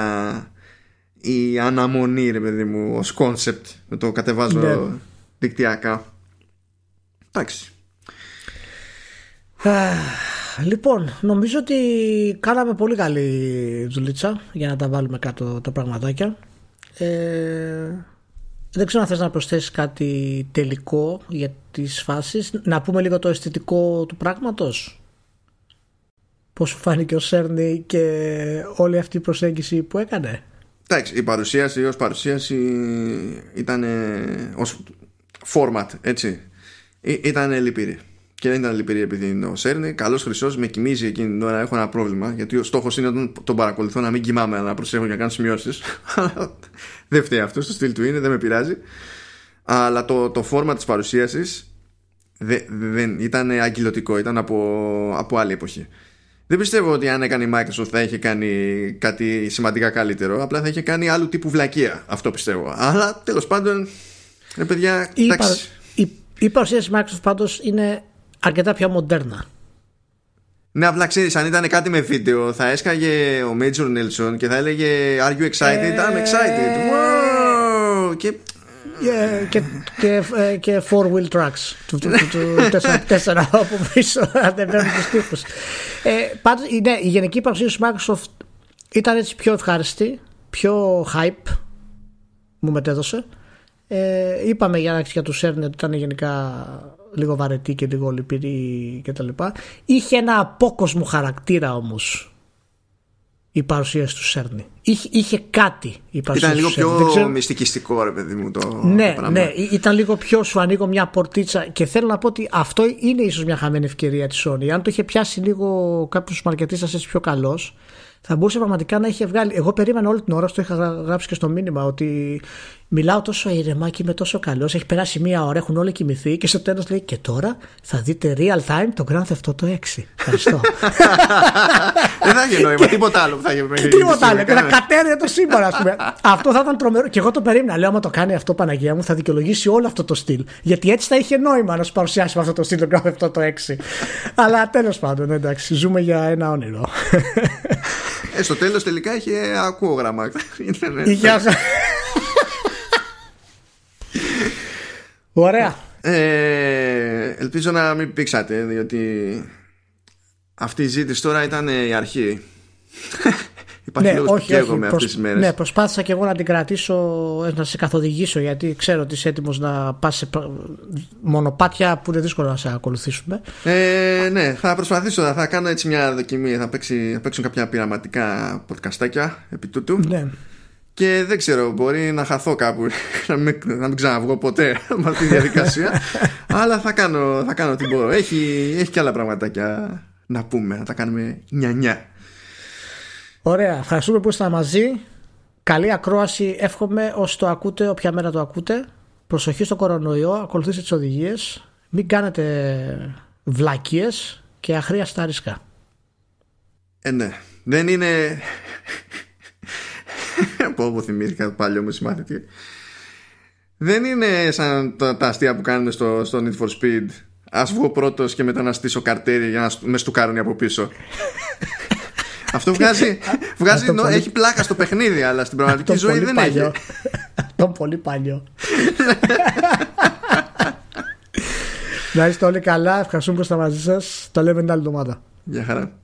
η αναμονή ρε παιδί μου ως concept. Το κατεβάζω ναι. δικτυακά. Εντάξει Λοιπόν, νομίζω ότι κάναμε πολύ καλή δουλίτσα για να τα βάλουμε κάτω τα πραγματάκια. Ε, δεν ξέρω αν θες να προσθέσεις κάτι τελικό για τις φάσεις. Να πούμε λίγο το αισθητικό του πράγματος. Πώς σου φάνηκε ο Σέρνη και όλη αυτή η προσέγγιση που έκανε. Εντάξει, η παρουσίαση ως παρουσίαση ήταν ως format, έτσι. Ήταν λυπηρή. Και δεν ήταν λυπηρή επειδή είναι ο Σέρνη. Καλός χρυσός, με κοιμίζει εκείνη την ώρα. Έχω ένα πρόβλημα. Γιατί ο στόχος είναι να τον παρακολουθώ, να μην κοιμάμαι, να προσέχω και να κάνω σημειώσεις. *laughs* δεν φταίει αυτός. Στο στυλ του είναι, δεν με πειράζει. Αλλά το, το φόρμα της παρουσίασης δεν ήταν αγγελωτικό. Ήταν από, από άλλη εποχή. Δεν πιστεύω ότι αν έκανε η Microsoft θα είχε κάνει κάτι σημαντικά καλύτερο. Απλά θα είχε κάνει άλλου τύπου βλακεία. Αυτό πιστεύω. Αλλά τέλος πάντων, ρε παιδιά, η, η, η παρουσίαση της Microsoft πάντως είναι αρκετά πιο μοντέρνα. Ναι, απλά ξέρεις, αν ήταν κάτι με βίντεο, θα έσκαγε ο Major Nelson και θα έλεγε Are you excited? Ε... I'm excited. Wow! Και Yeah, και, και, ε, και four wheel trucks του, του, του, τέσσερα από πίσω ανεβαίνουν τους τύπους ε, πάντως ναι, η γενική παρουσίαση του Microsoft ήταν έτσι πιο ευχάριστη πιο hype μου μετέδωσε ε, είπαμε για, για τους Σέρνε ότι ήταν γενικά λίγο βαρετή και λίγο λυπηρή κτλ. Είχε ένα απόκοσμο χαρακτήρα όμως η παρουσίαση του Σέρνη. Είχε, είχε κάτι η παρουσίαση Ήταν λίγο πιο ξέρω... μυστικιστικό, ρε παιδί μου, το, ναι, το Ναι, ήταν λίγο πιο σου ανοίγω μια πορτίτσα και θέλω να πω ότι αυτό είναι ίσως μια χαμένη ευκαιρία της Sony. Αν το είχε πιάσει λίγο κάποιος μαρκετίστας έτσι πιο καλός, θα μπορούσε πραγματικά να είχε βγάλει. Εγώ περίμενα όλη την ώρα, το είχα γράψει και στο μήνυμα, ότι μιλάω τόσο ήρεμα και είμαι τόσο καλός. Έχει περάσει μία ώρα, έχουν όλοι κοιμηθεί και στο τέλος λέει και τώρα θα δείτε real time το Grand Theft Auto 6. Ευχαριστώ. *laughs* Δεν θα έχει νόημα, τίποτα άλλο που θα έχει Τίποτα άλλο. Και να κατέρευε το σύμπαν, ας πούμε. Αυτό θα ήταν τρομερό. Και εγώ το περίμενα. Λέω, άμα το κάνει αυτό Παναγία μου, θα δικαιολογήσει όλο αυτό το στυλ. Γιατί έτσι θα είχε νόημα να σου παρουσιάσει αυτό το στυλ το Grand Theft Auto 6. Αλλά τέλος πάντων, εντάξει, ζούμε για ένα όνειρο. Ε, στο τέλος τελικά είχε ακούγραμμα. Είχε *laughs* Ωραία. Ε, ελπίζω να μην πήξατε, διότι αυτή η ζήτηση τώρα ήταν η αρχή. *laughs* Υπάρχει ναι, όχι, όχι, με αυτές τις μέρες. Ναι, προσπάθησα και εγώ να την κρατήσω, να σε καθοδηγήσω, γιατί ξέρω ότι είσαι έτοιμος να πας σε μονοπάτια που είναι δύσκολο να σε ακολουθήσουμε. Ε, ναι, θα προσπαθήσω, θα κάνω έτσι μια δοκιμή, θα, παίξει, θα παίξουν κάποια πειραματικά podcastάκια επί τούτου. Ναι. Και δεν ξέρω, μπορεί να χαθώ κάπου, *laughs* να μην, να μην ξαναβγώ ποτέ *laughs* με αυτή τη διαδικασία. αλλά θα κάνω, θα κάνω ό,τι μπορώ. Έχει, έχει και άλλα πραγματάκια να πούμε, να τα κάνουμε νια-νια. Ωραία, ευχαριστούμε που ήσασταν μαζί. Καλή ακρόαση, εύχομαι όσοι το ακούτε, όποια μέρα το ακούτε. Προσοχή στο κορονοϊό, ακολουθήστε τις οδηγίες. Μην κάνετε βλακίες και αχρίαστα ρίσκα. Ε, ναι. Δεν είναι *laughs* Πω πω θυμήθηκα το παλιό μου συμμάθητη. Δεν είναι σαν τα, τα αστεία που κάνουμε στο, στο Need for Speed. Α βγω πρώτος και μετά να στήσω καρτέρι για να με στουκάρουν από πίσω. *laughs* Αυτό βγάζει, βγάζει έχει πλάκα στο παιχνίδι, αλλά στην πραγματική ζωή δεν παλιό. έχει. Αυτό πολύ παλιό. να είστε όλοι καλά. Ευχαριστούμε που είστε μαζί σας. Τα λέμε την άλλη εβδομάδα. Γεια χαρά.